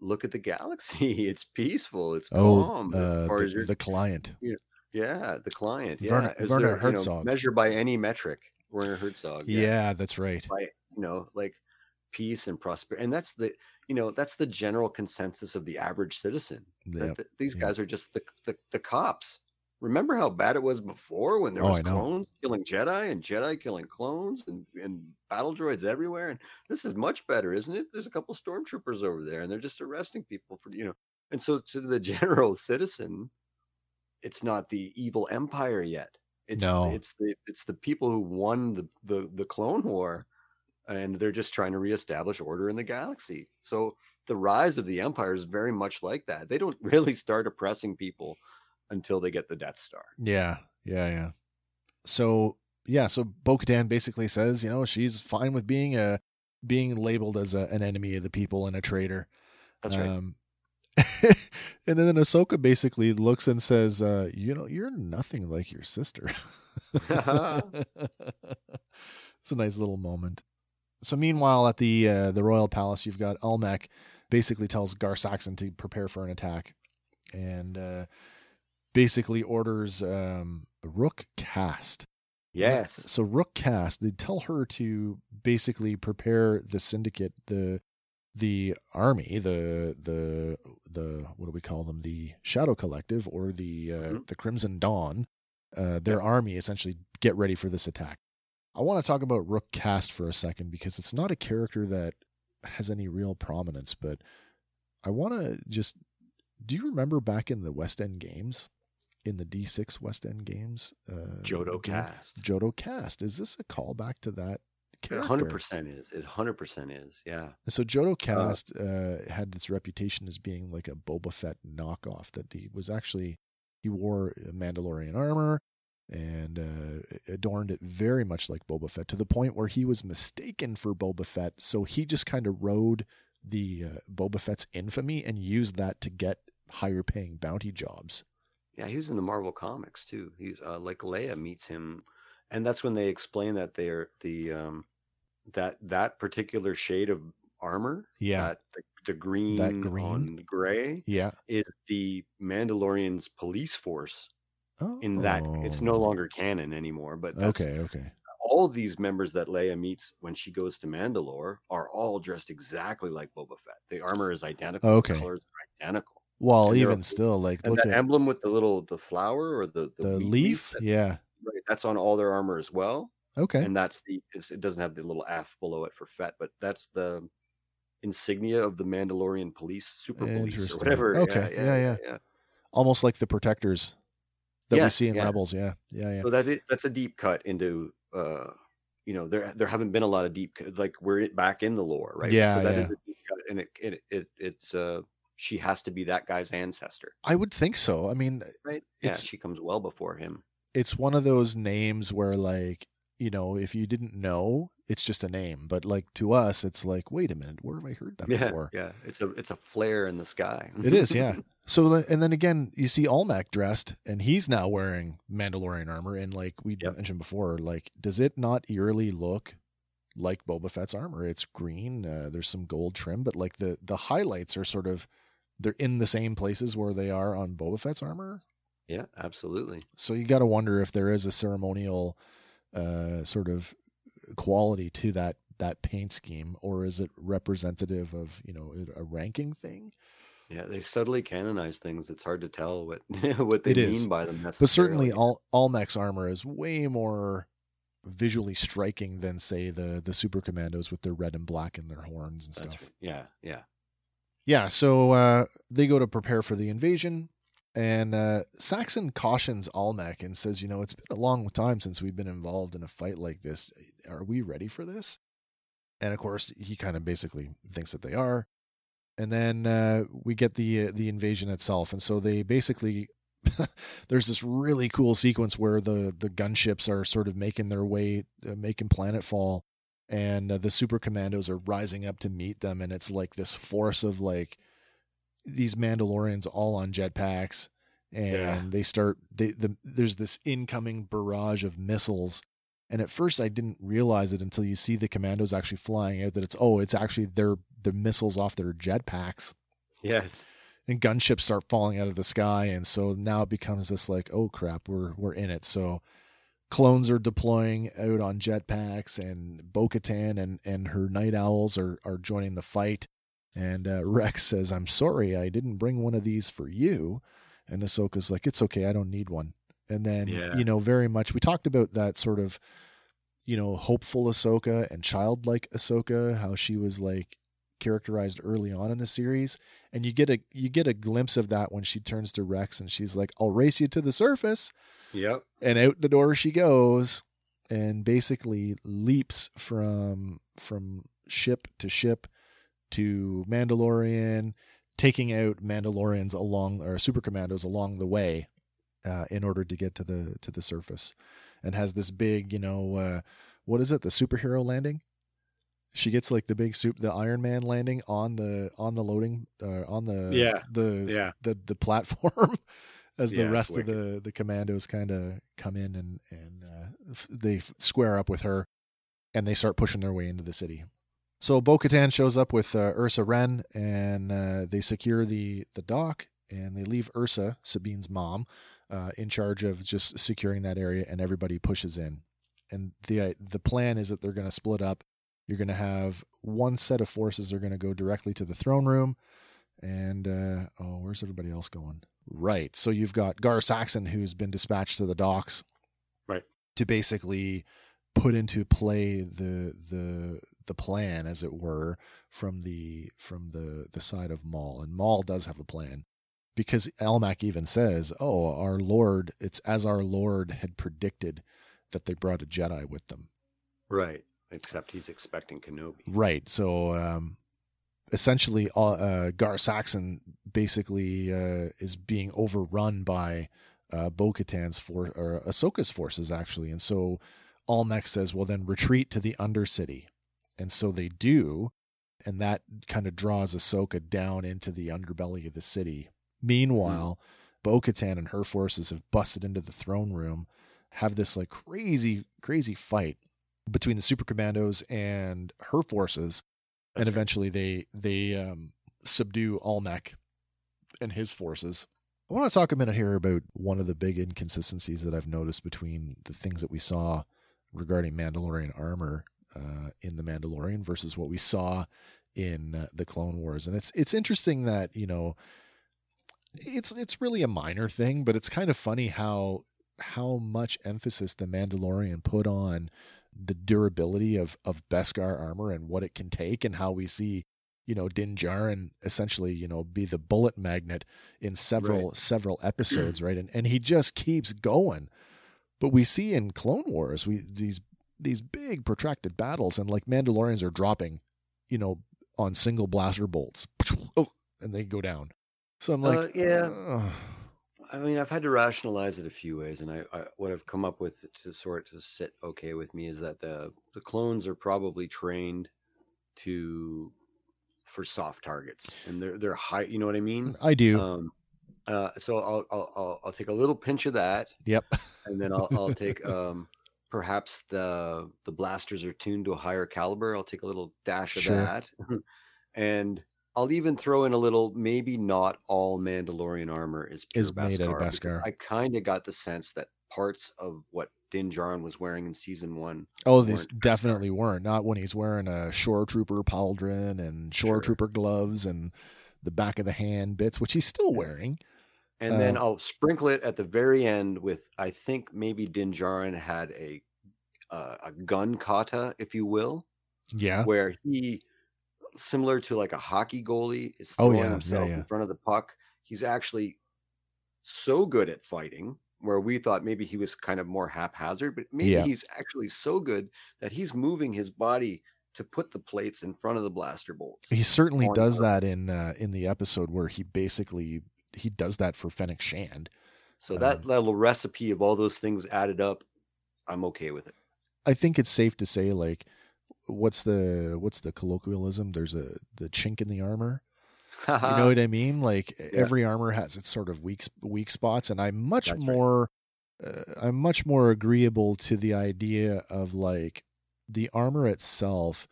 look at the galaxy. It's peaceful. It's oh, calm. uh, the, as you're, the client. yeah, the client. Yeah, Werner- as Werner they're, you know, Herzog. measured by any metric. Werner Herzog. Yeah. that's right. by you know like peace and prosperity and that's the you know that's the general consensus of the average citizen that Yep. th- these yeah. guys are just the, the the cops remember how bad it was before when there Oh, was clones killing jedi and jedi killing clones and and battle droids everywhere? And this is much better isn't it? There's a couple stormtroopers over there and they're just arresting people for you know and so to the general citizen it's not the evil empire yet. It's No. it's the it's the people who won the the, the clone war and they're just trying to reestablish order in the galaxy. So the rise of the empire is very much like that. They don't really start oppressing people until they get the death star Yeah, yeah, yeah. So yeah, so Bo-Katan basically says, you know, she's fine with being a being labeled as a, an enemy of the people and a traitor. that's right Um, and then Ahsoka basically looks and says, uh, you know, you're nothing like your sister. it's a nice little moment. So meanwhile, at the uh, the royal palace, you've got Almec basically tells Gar Saxon to prepare for an attack, and uh, basically orders um, Rook Kast. yes So Rook Kast, they tell her to basically prepare the syndicate, the the army, the the the what do we call them? The Shadow Collective or the uh, Mhm. the Crimson Dawn. Uh, their army essentially get ready for this attack. I want to talk about Rook Kast for a second because it's not a character that has any real prominence, but I want to just. Do you remember back in the West End games, in the D6 West End games? Uh, jodo game? cast Jodo Kast. Is this a callback to that it character? 100% is it 100% is yeah And So Jodo Kast uh, had its reputation as being like a Boba Fett knockoff. That he was actually he wore Mandalorian armor and uh, adorned it very much like Boba Fett to the point where he was mistaken for Boba Fett. So he just kind of rode the uh, Boba Fett's infamy and used that to get higher paying bounty jobs. Yeah, he was in the Marvel comics too. He's uh, like Leia meets him, and that's when they explain that they're the um that that particular shade of armor, Yeah, that the, the green, green. on gray, yeah. is the Mandalorians' police force. Oh, In that, it's no longer canon anymore. But that's, okay. Okay. all these members that Leia meets when she goes to Mandalore are all dressed exactly like Boba Fett. The armor is identical. Okay. The colors are identical. Well, And even still, like And look that at emblem with the little the flower or the the wheat leaf. that- Yeah. right, that's on all their armor as well. Okay. And that's the it's, it doesn't have the little F below it for Fett, but that's the insignia of the Mandalorian police, super police or whatever. Okay. Yeah, yeah. yeah. Almost like the protectors that we see in yeah. Rebels. Yeah. Yeah. Yeah. So that is, that's a deep cut into uh you know there there haven't been a lot of deep like we're back in the lore right Yeah, so that is yeah. a deep cut and it, it it it's uh she has to be that guy's ancestor. I would think so. I mean, right? Yeah she comes well before him. it's one of those names where like you know if you didn't know it's just a name. But like to us it's like wait a minute where have i heard that yeah before? yeah. It's a it's a flare in the sky. It is yeah. So and then again you see almec dressed and he's now wearing mandalorian armor and like we Yep. mentioned before like does it not eerily look like boba fett's armor? It's green uh, there's some gold trim but like the the highlights are sort of they're in the same places where they are on boba fett's armor yeah absolutely so you got to wonder if there is a ceremonial uh, sort of quality to that that paint scheme, or is it representative of you know a ranking thing? yeah they subtly canonize things it's hard to tell what what they It is. mean by them But certainly, all Al Almec's armor is way more visually striking than say the the super commandos with their red and black and their horns and That's stuff. right. yeah yeah Yeah, so uh, they go to prepare for the invasion, and uh, Saxon cautions Almec and says, "You know, it's been a long time since we've been involved in a fight like this. Are we ready for this?" And of course, he kind of basically thinks that they are. And then uh, we get the uh, the invasion itself, and so they basically there's this really cool sequence where the the gunships are sort of making their way, uh, making planetfall, and uh, the super commandos are rising up to meet them and it's like this force of like these mandalorians all on jetpacks and Yeah. they start they the there's this incoming barrage of missiles and at first I didn't realize it until you see the commandos actually flying out that it's oh it's actually their the missiles off their jetpacks. Yes. And gunships start falling out of the sky and so now it becomes this like oh crap we're we're in it. So clones are deploying out on jetpacks and Bo-Katan and and her Nite Owls are are joining the fight. And uh, Rex says I'm sorry I didn't bring one of these for you. And Ahsoka's like it's okay I don't need one. And then Yeah. you know very much we talked about that sort of you know hopeful Ahsoka and childlike Ahsoka how she was like characterized early on in the series. And you get a you get a glimpse of that when she turns to Rex and she's like I'll race you to the surface yep. And out the door she goes and basically leaps from from ship to ship to Mandalorian taking out Mandalorians along or super commandos along the way uh, in order to get to the to the surface. And has this big you know uh, what is it? The superhero landing? She gets like the big soup the Iron Man landing on the on the loading uh, on the Yeah. the yeah. the the platform as the Yeah, rest of the the commandos kind of come in and and uh, f- they f- square up with her and they start pushing their way into the city. So Bo-Katan shows up with uh, Ursa Wren and uh, they secure the the dock and they leave Ursa Sabine's mom uh, in charge of just securing that area and everybody pushes in. And the uh, the plan is that they're going to split up. You're going to have one set of forces are going to go directly to the throne room and uh, oh, where's everybody else going? Right. So you've got Gar Saxon, who's been dispatched to the docks, Right. to basically put into play the the the plan, as it were, from the from the the side of Maul. And Maul does have a plan because Almec even says, "Oh, our Lord, it's as our Lord had predicted that they brought a Jedi with them." right except he's expecting kenobi Right. So um, essentially, uh, uh, Gar Saxon basically uh, is being overrun by uh, Bo Katan's for or Ahsoka's forces, actually. And so Almec says, well, then retreat to the Undercity. And so they do. And that kind of draws Ahsoka down into the underbelly of the city. Meanwhile, Bo Katan and her forces have busted into the throne room, have this like crazy, crazy fight between the super commandos and her forces That's right. eventually they they um, subdue Almec and his forces. I want to talk a minute here about one of the big inconsistencies that I've noticed between the things that we saw regarding Mandalorian armor uh, in the Mandalorian versus what we saw in uh, the Clone Wars, and it's it's interesting that you know it's it's really a minor thing, but it's kind of funny how how much emphasis the Mandalorian put on the durability of of Beskar armor and what it can take, and how we see you know Din Djarin essentially you know be the bullet magnet in several Right. several episodes, right? And and he just keeps going. But we see in Clone Wars we these these big protracted battles, and like Mandalorians are dropping, you know, on single blaster bolts, oh, and they go down. So I'm like, Uh, yeah. "Ugh." I mean, I've had to rationalize it a few ways, and I, I what I've come up with to sort to sit okay with me is that the the clones are probably trained to for soft targets, and they're they're high. You know what I mean? I do. Um, uh, so I'll, I'll I'll I'll take a little pinch of that, yep. and then I'll I'll take um perhaps the the blasters are tuned to a higher caliber. I'll take a little dash of Sure. that, and I'll even throw in a little. Maybe not all Mandalorian armor is Is made out of Beskar. I kind of got the sense that parts of what Din Djarin was wearing in season one. Oh, these weren't definitely weren't. Not when he's wearing a shore trooper pauldron and shore Sure. trooper gloves and the back of the hand bits, which he's still wearing. And then Uh, I'll sprinkle it at the very end with I think maybe Din Djarin had a uh, a gun kata, if you will. Yeah. where he similar to like a hockey goalie is Oh, throwing yeah, yeah, himself yeah. in front of the puck he's actually so good at fighting where we thought maybe he was kind of more haphazard but maybe Yeah. he's actually so good that he's moving his body to put the plates in front of the blaster bolts He certainly does that in uh, in the episode where he basically he does that for Fennec Shand. so that um, little recipe of all those things added up i'm okay with it I think it's safe to say like what's the what's the colloquialism? There's a the chink in the armor. You know what I mean? Like every armor has its sort of weak weak spots, and I'm much That's right. more uh, I'm much more agreeable to the idea of like the armor itself.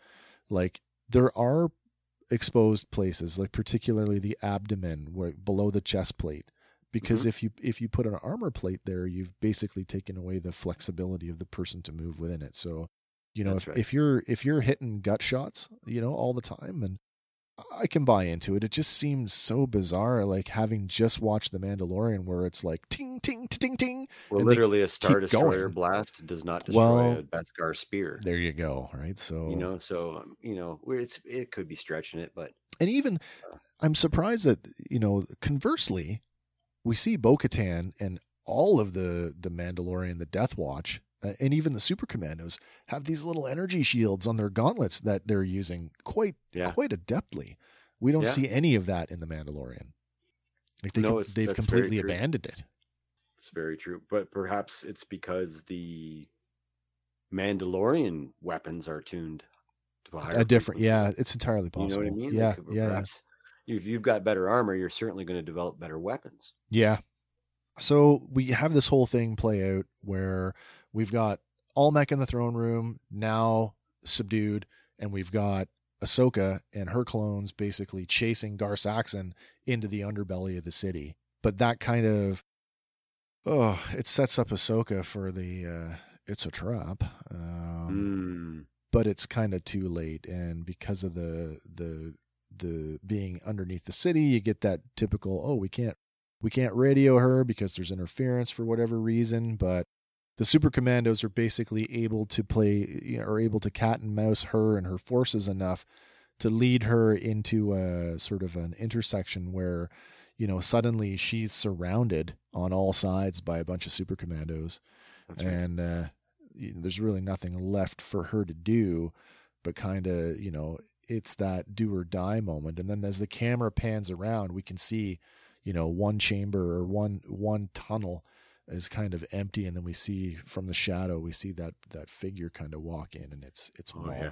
Like there are exposed places, like particularly the abdomen, where below the chest plate. Because Mhm. if you if you put an armor plate there, you've basically taken away the flexibility of the person to move within it. So, you know, if, right. if you're if you're hitting gut shots, you know, all the time, and I can buy into it. It just seems so bizarre, like having just watched The Mandalorian, where it's like ting ting ting ting. well literally a star destroyer going. blast does not destroy Well, a beskar spear There you go, right? So you know so um, you know it's it could be stretching it but and even I'm surprised that you know, conversely, we see Bo-Katan and all of the the Mandalorian, the Death Watch, uh, and even the Super Commandos have these little energy shields on their gauntlets that they're using quite Yeah. quite adeptly. We don't Yeah. see any of that in the Mandalorian. Like they no, com- they've completely abandoned it. It's very true, but perhaps it's because the Mandalorian weapons are tuned to a higher A different, frequency. yeah, it's entirely possible. You know what I mean? Yeah, Like, yeah. Perhaps if you've got better armor, you're certainly going to develop better weapons. Yeah. So we have this whole thing play out where we've got Almec in the throne room now subdued, and we've got Ahsoka and her clones basically chasing Gar Saxon into the underbelly of the city. But that kind of oh, it sets up Ahsoka for the uh it's a trap. Um, Mm. but it's kind of too late and because of the the the being underneath the city you get that typical oh we can't we can't radio her because there's interference for whatever reason but the super commandos are basically able to play you know, are able to cat and mouse her and her forces enough to lead her into a sort of an intersection where you know suddenly she's surrounded on all sides by a bunch of super commandos right. and uh, there's really nothing left for her to do but kind of you know it's that do or die moment and then as the camera pans around we can see you know one chamber or one one tunnel is kind of empty and then we see from the shadow we see that that figure kind of walk in and it's it's Oh, Maul. yeah.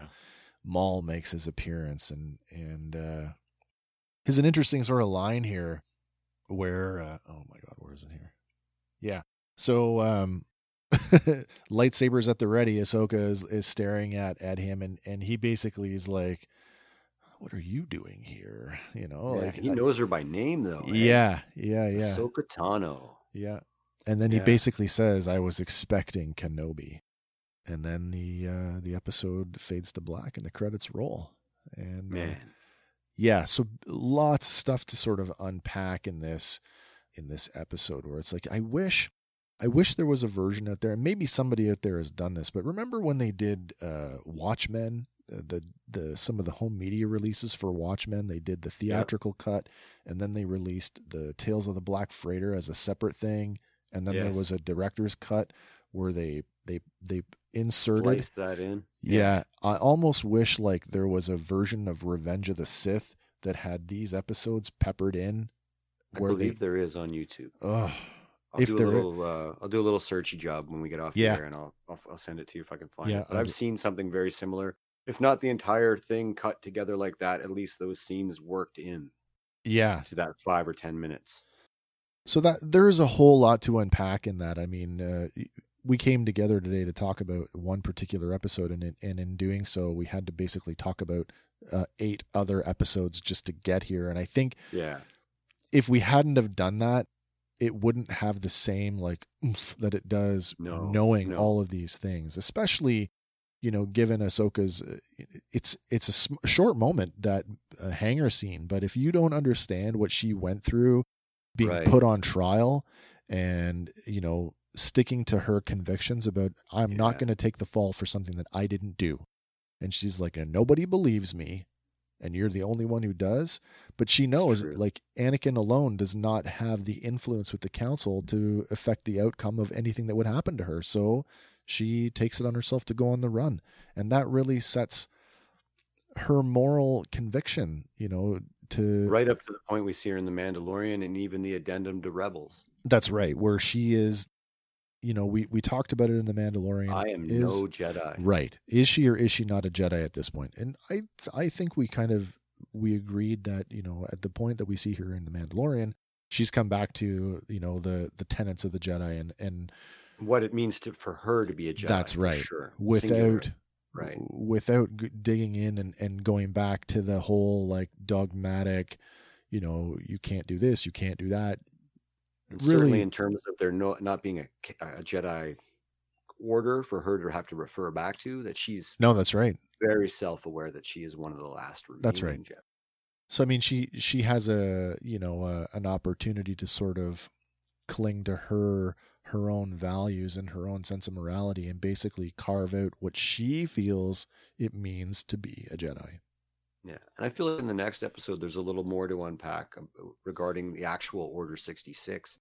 Maul makes his appearance and and uh there's an interesting sort of line here where uh, oh my god where is it here yeah so um lightsabers at the ready Ahsoka is, is staring at at him and and he basically is like what are you doing here you know Yeah, like he I- knows her by name, though. yeah yeah yeah Ahsoka Tano. yeah and then he basically says i was expecting kenobi and then the uh, the episode fades to black and the credits roll. And uh, Man. yeah, so lots of stuff to sort of unpack in this in this episode where it's like I wish I wish there was a version out there, and maybe somebody out there has done this. But remember when they did uh, Watchmen, uh, the the some of the home media releases for Watchmen, they did the theatrical cut, and then they released the Tales of the Black Freighter as a separate thing, and then there was a director's cut where they they they inserted Slice that in. yeah, I almost wish like there was a version of Revenge of the Sith that had these episodes peppered in. I believe they, there is on YouTube. Ugh. I'll If do a there is- little. Uh, I'll do a little searchy job when we get off Yeah. there, and I'll, I'll I'll send it to you if I can find Yeah, it. But I'll I've do- seen something very similar. If not the entire thing cut together like that, at least those scenes worked in yeah, to that five or ten minutes. So that there's a whole lot to unpack in that. I mean, uh, we came together today to talk about one particular episode, and in, and in doing so, we had to basically talk about uh, eight other episodes just to get here. And I think Yeah, if we hadn't have done that, it wouldn't have the same like oomph that it does No, knowing no. all of these things, especially you know, given Ahsoka's, uh, it's it's a sm- short moment that uh, hangar scene, but if you don't understand what she went through, being Right. put on trial, and you know, sticking to her convictions about I'm not going to take the fall for something that I didn't do, and she's like, nobody believes me, and you're the only one who does. But she knows, like Anakin alone does not have the influence with the council to affect the outcome of anything that would happen to her. So she takes it on herself to go on the run, and that really sets her moral conviction. You know, to right up to the point we see her in the Mandalorian, and even the addendum to Rebels. that's right, where she is. You know, we we talked about it in the Mandalorian. I am is, no Jedi. Right. Is she or is she not a Jedi at this point? And I I think we kind of we agreed that, you know, at the point that we see her in the Mandalorian, she's come back to, you know, the the tenets of the Jedi and and What it means to for her to be a Jedi. that's right. Sure. Without Singular. Right. without g- digging in and and going back to the whole like dogmatic, you know, you can't do this, you can't do that. And really- certainly in terms of there no, not being a, a Jedi order for her to have to refer back to, that she's No, that's right. very self aware that she is one of the last. That's remaining Jedi. So I mean, she she has a you know uh, an opportunity to sort of cling to her her own values and her own sense of morality, and basically carve out what she feels it means to be a Jedi. Yeah, and I feel like in the next episode there's a little more to unpack um, regarding the actual Order sixty six.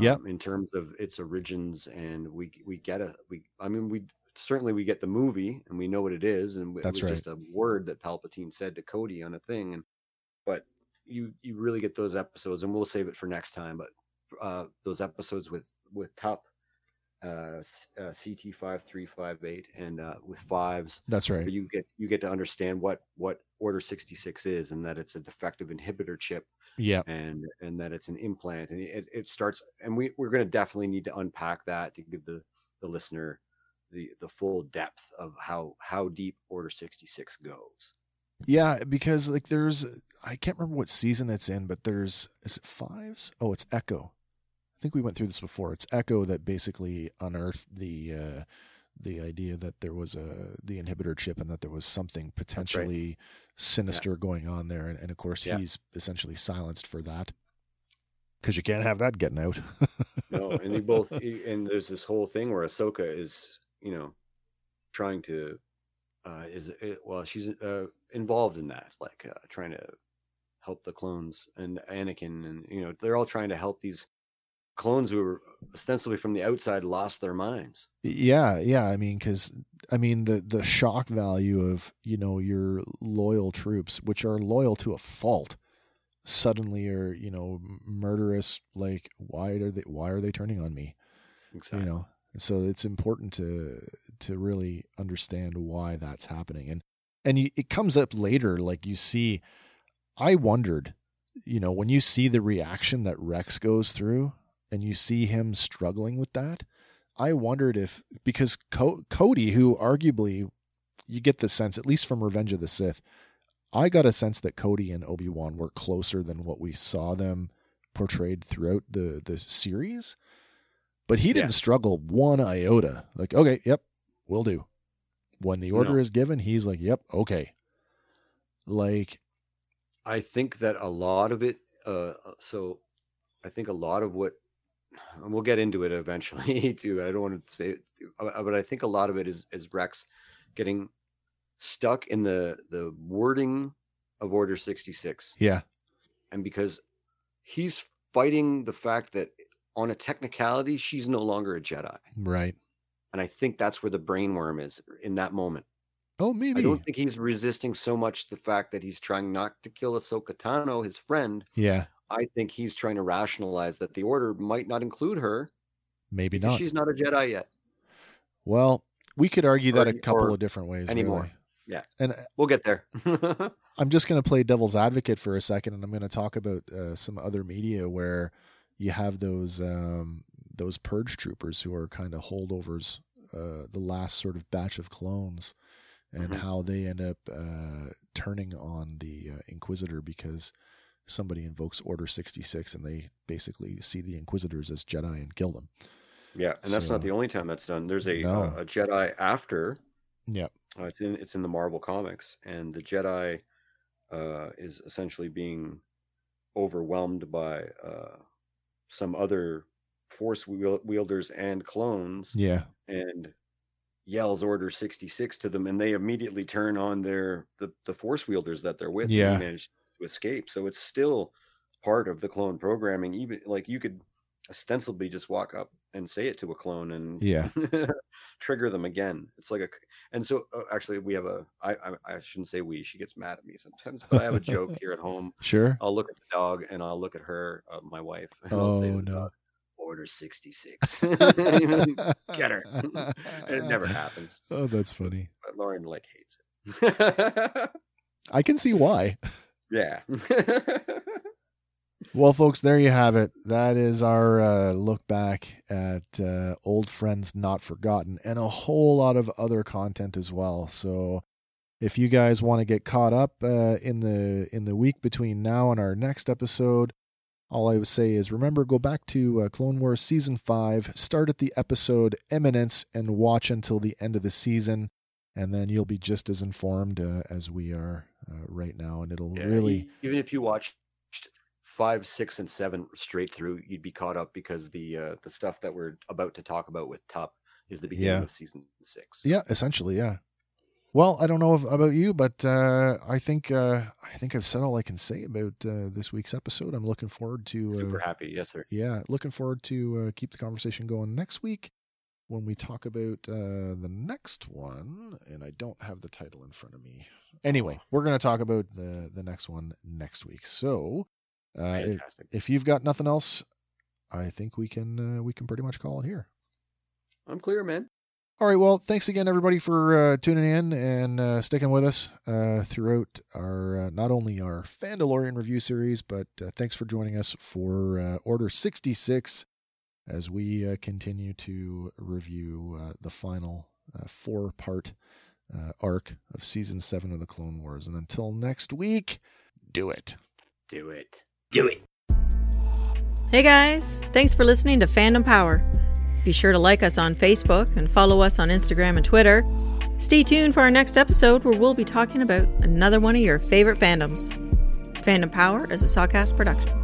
Yeah, in terms of its origins, and we we get a we. I mean, we certainly we get the movie, and we know what it is, and it That's was right. just a word that Palpatine said to Cody on a thing, and but you you really get those episodes, and we'll save it for next time. But uh, those episodes with with Tup uh, uh, CT five three five eight, and uh, with fives, That's right. you get you get to understand what what Order sixty six is, and that it's a defective inhibitor chip Yeah. and and that it's an implant and it, it starts and we, we're going to definitely need to unpack that to give the the listener the the full depth of how how deep order 66 goes Yeah, because like there's I can't remember what season it's in, but there's is it fives? Oh, it's Echo. I think we went through this before. It's Echo that basically unearthed the uh the idea that there was a the inhibitor chip and that there was something potentially sinister going on there. And, and of course Yeah. he's essentially silenced for that. Because you can't have that getting out. No and they both and there's this whole thing where ahsoka is you know trying to uh is it, well she's uh involved in that like uh, trying to help the clones and anakin and you know they're all trying to help these clones who were ostensibly from the outside lost their minds Yeah, yeah. I mean, because I mean the the shock value of you know your loyal troops, which are loyal to a fault, suddenly are you know murderous. Like, why are they? Why are they turning on me? exactly You know. So it's important to to really understand why that's happening, and and you, it comes up later. Like you see, I wondered, you know, when you see the reaction that Rex goes through, and you see him struggling with that. I wondered if because Co- Cody, who arguably you get the sense, at least from Revenge of the Sith, I got a sense that Cody and Obi Wan were closer than what we saw them portrayed throughout the the series. But he didn't Yeah. struggle one iota. Like, okay, yep, will do. When the order No. is given, he's like, "Yep, okay." Like, I think that a lot of it. Uh, so, I think a lot of what, and we'll get into it eventually too. I don't want to say it, uh, but I think a lot of it is is Rex getting stuck in the the wording of Order sixty six, yeah, and because he's fighting the fact that on a technicality she's no longer a Jedi, right. and I think that's where the brainworm is in that moment. Oh, maybe. I don't think he's resisting so much the fact that he's trying not to kill Ahsoka Tano, his friend. yeah, I think he's trying to rationalize that the order might not include her maybe not. she's not a Jedi yet. Well, we could argue that a couple of different ways. anymore. really. Yeah. And We'll get there. I'm just going to play devil's advocate for a second, and I'm going to talk about uh, some other media where you have those um, those purge troopers who are kind of holdovers, uh, the last sort of batch of clones, and Mhm. how they end up uh, turning on the uh, Inquisitor because somebody invokes Order 66, and they basically see the Inquisitors as Jedi and kill them. yeah, and that's not the only time that's done. There's a No. uh, a Jedi after. Yeah, Uh, it's in it's in the Marvel comics, and the Jedi uh, is essentially being overwhelmed by uh, some other Force wielders and clones, yeah, and yells order 66 to them and they immediately turn on their the, the force wielders that they're with Yeah. and manage to escape so it's still part of the clone programming even like you could ostensibly just walk up and say it to a clone and Yeah. trigger them again it's like a and so uh, actually we have a I, I i shouldn't say we she gets mad at me sometimes but i have a joke here at home sure. i'll look at the dog and i'll look at her uh, my wife and i'll say Oh no. dog, order 66 Get her. It never happens. Oh, that's funny. But Lauren like hates it. I can see why. Yeah. Well, folks, there you have it. That is our uh, look back at uh, Old Friends Not Forgotten and a whole lot of other content as well. So, if you guys want to get caught up uh, in the in the week between now and our next episode, all I would say is remember go back to uh, Clone Wars season five, start at the episode Eminence, and watch until the end of the season, and then you'll be just as informed uh, as we are uh, right now, and it'll Yeah, really. even if you watched five, six, and seven straight through, you'd be caught up because the uh, the stuff that we're about to talk about with Tup is the beginning Yeah. of season six. Yeah, essentially, yeah. Well, I don't know if, about you, but uh, I think uh, I think I've said all I can say about uh, this week's episode. I'm looking forward to Super happy. Yes, sir. yeah, looking forward to uh, keep the conversation going next week when we talk about uh, the next one. And I don't have the title in front of me. Anyway, we're going to talk about the the next one next week. So, uh, if, if you've got nothing else, I think we can uh, we can pretty much call it here. I'm clear, man. All right. Well, thanks again, everybody, for uh, tuning in and uh, sticking with us uh, throughout our uh, not only our Fandalorian review series, but uh, thanks for joining us for uh, Order 66 as we uh, continue to review uh, the final uh, four part uh, arc of season seven of the Clone Wars. And until next week, do it. Do it. Do it. Hey guys, thanks for listening to Fandom Power. Be sure to like us on Facebook and follow us on Instagram and Twitter. Stay tuned for our next episode where we'll be talking about another one of your favorite fandoms. Fandom Power is a Sawcast production.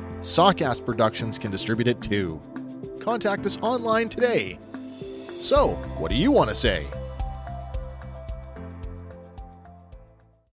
Sawcast Productions can distribute it too. Contact us online today. So, what do you want to say?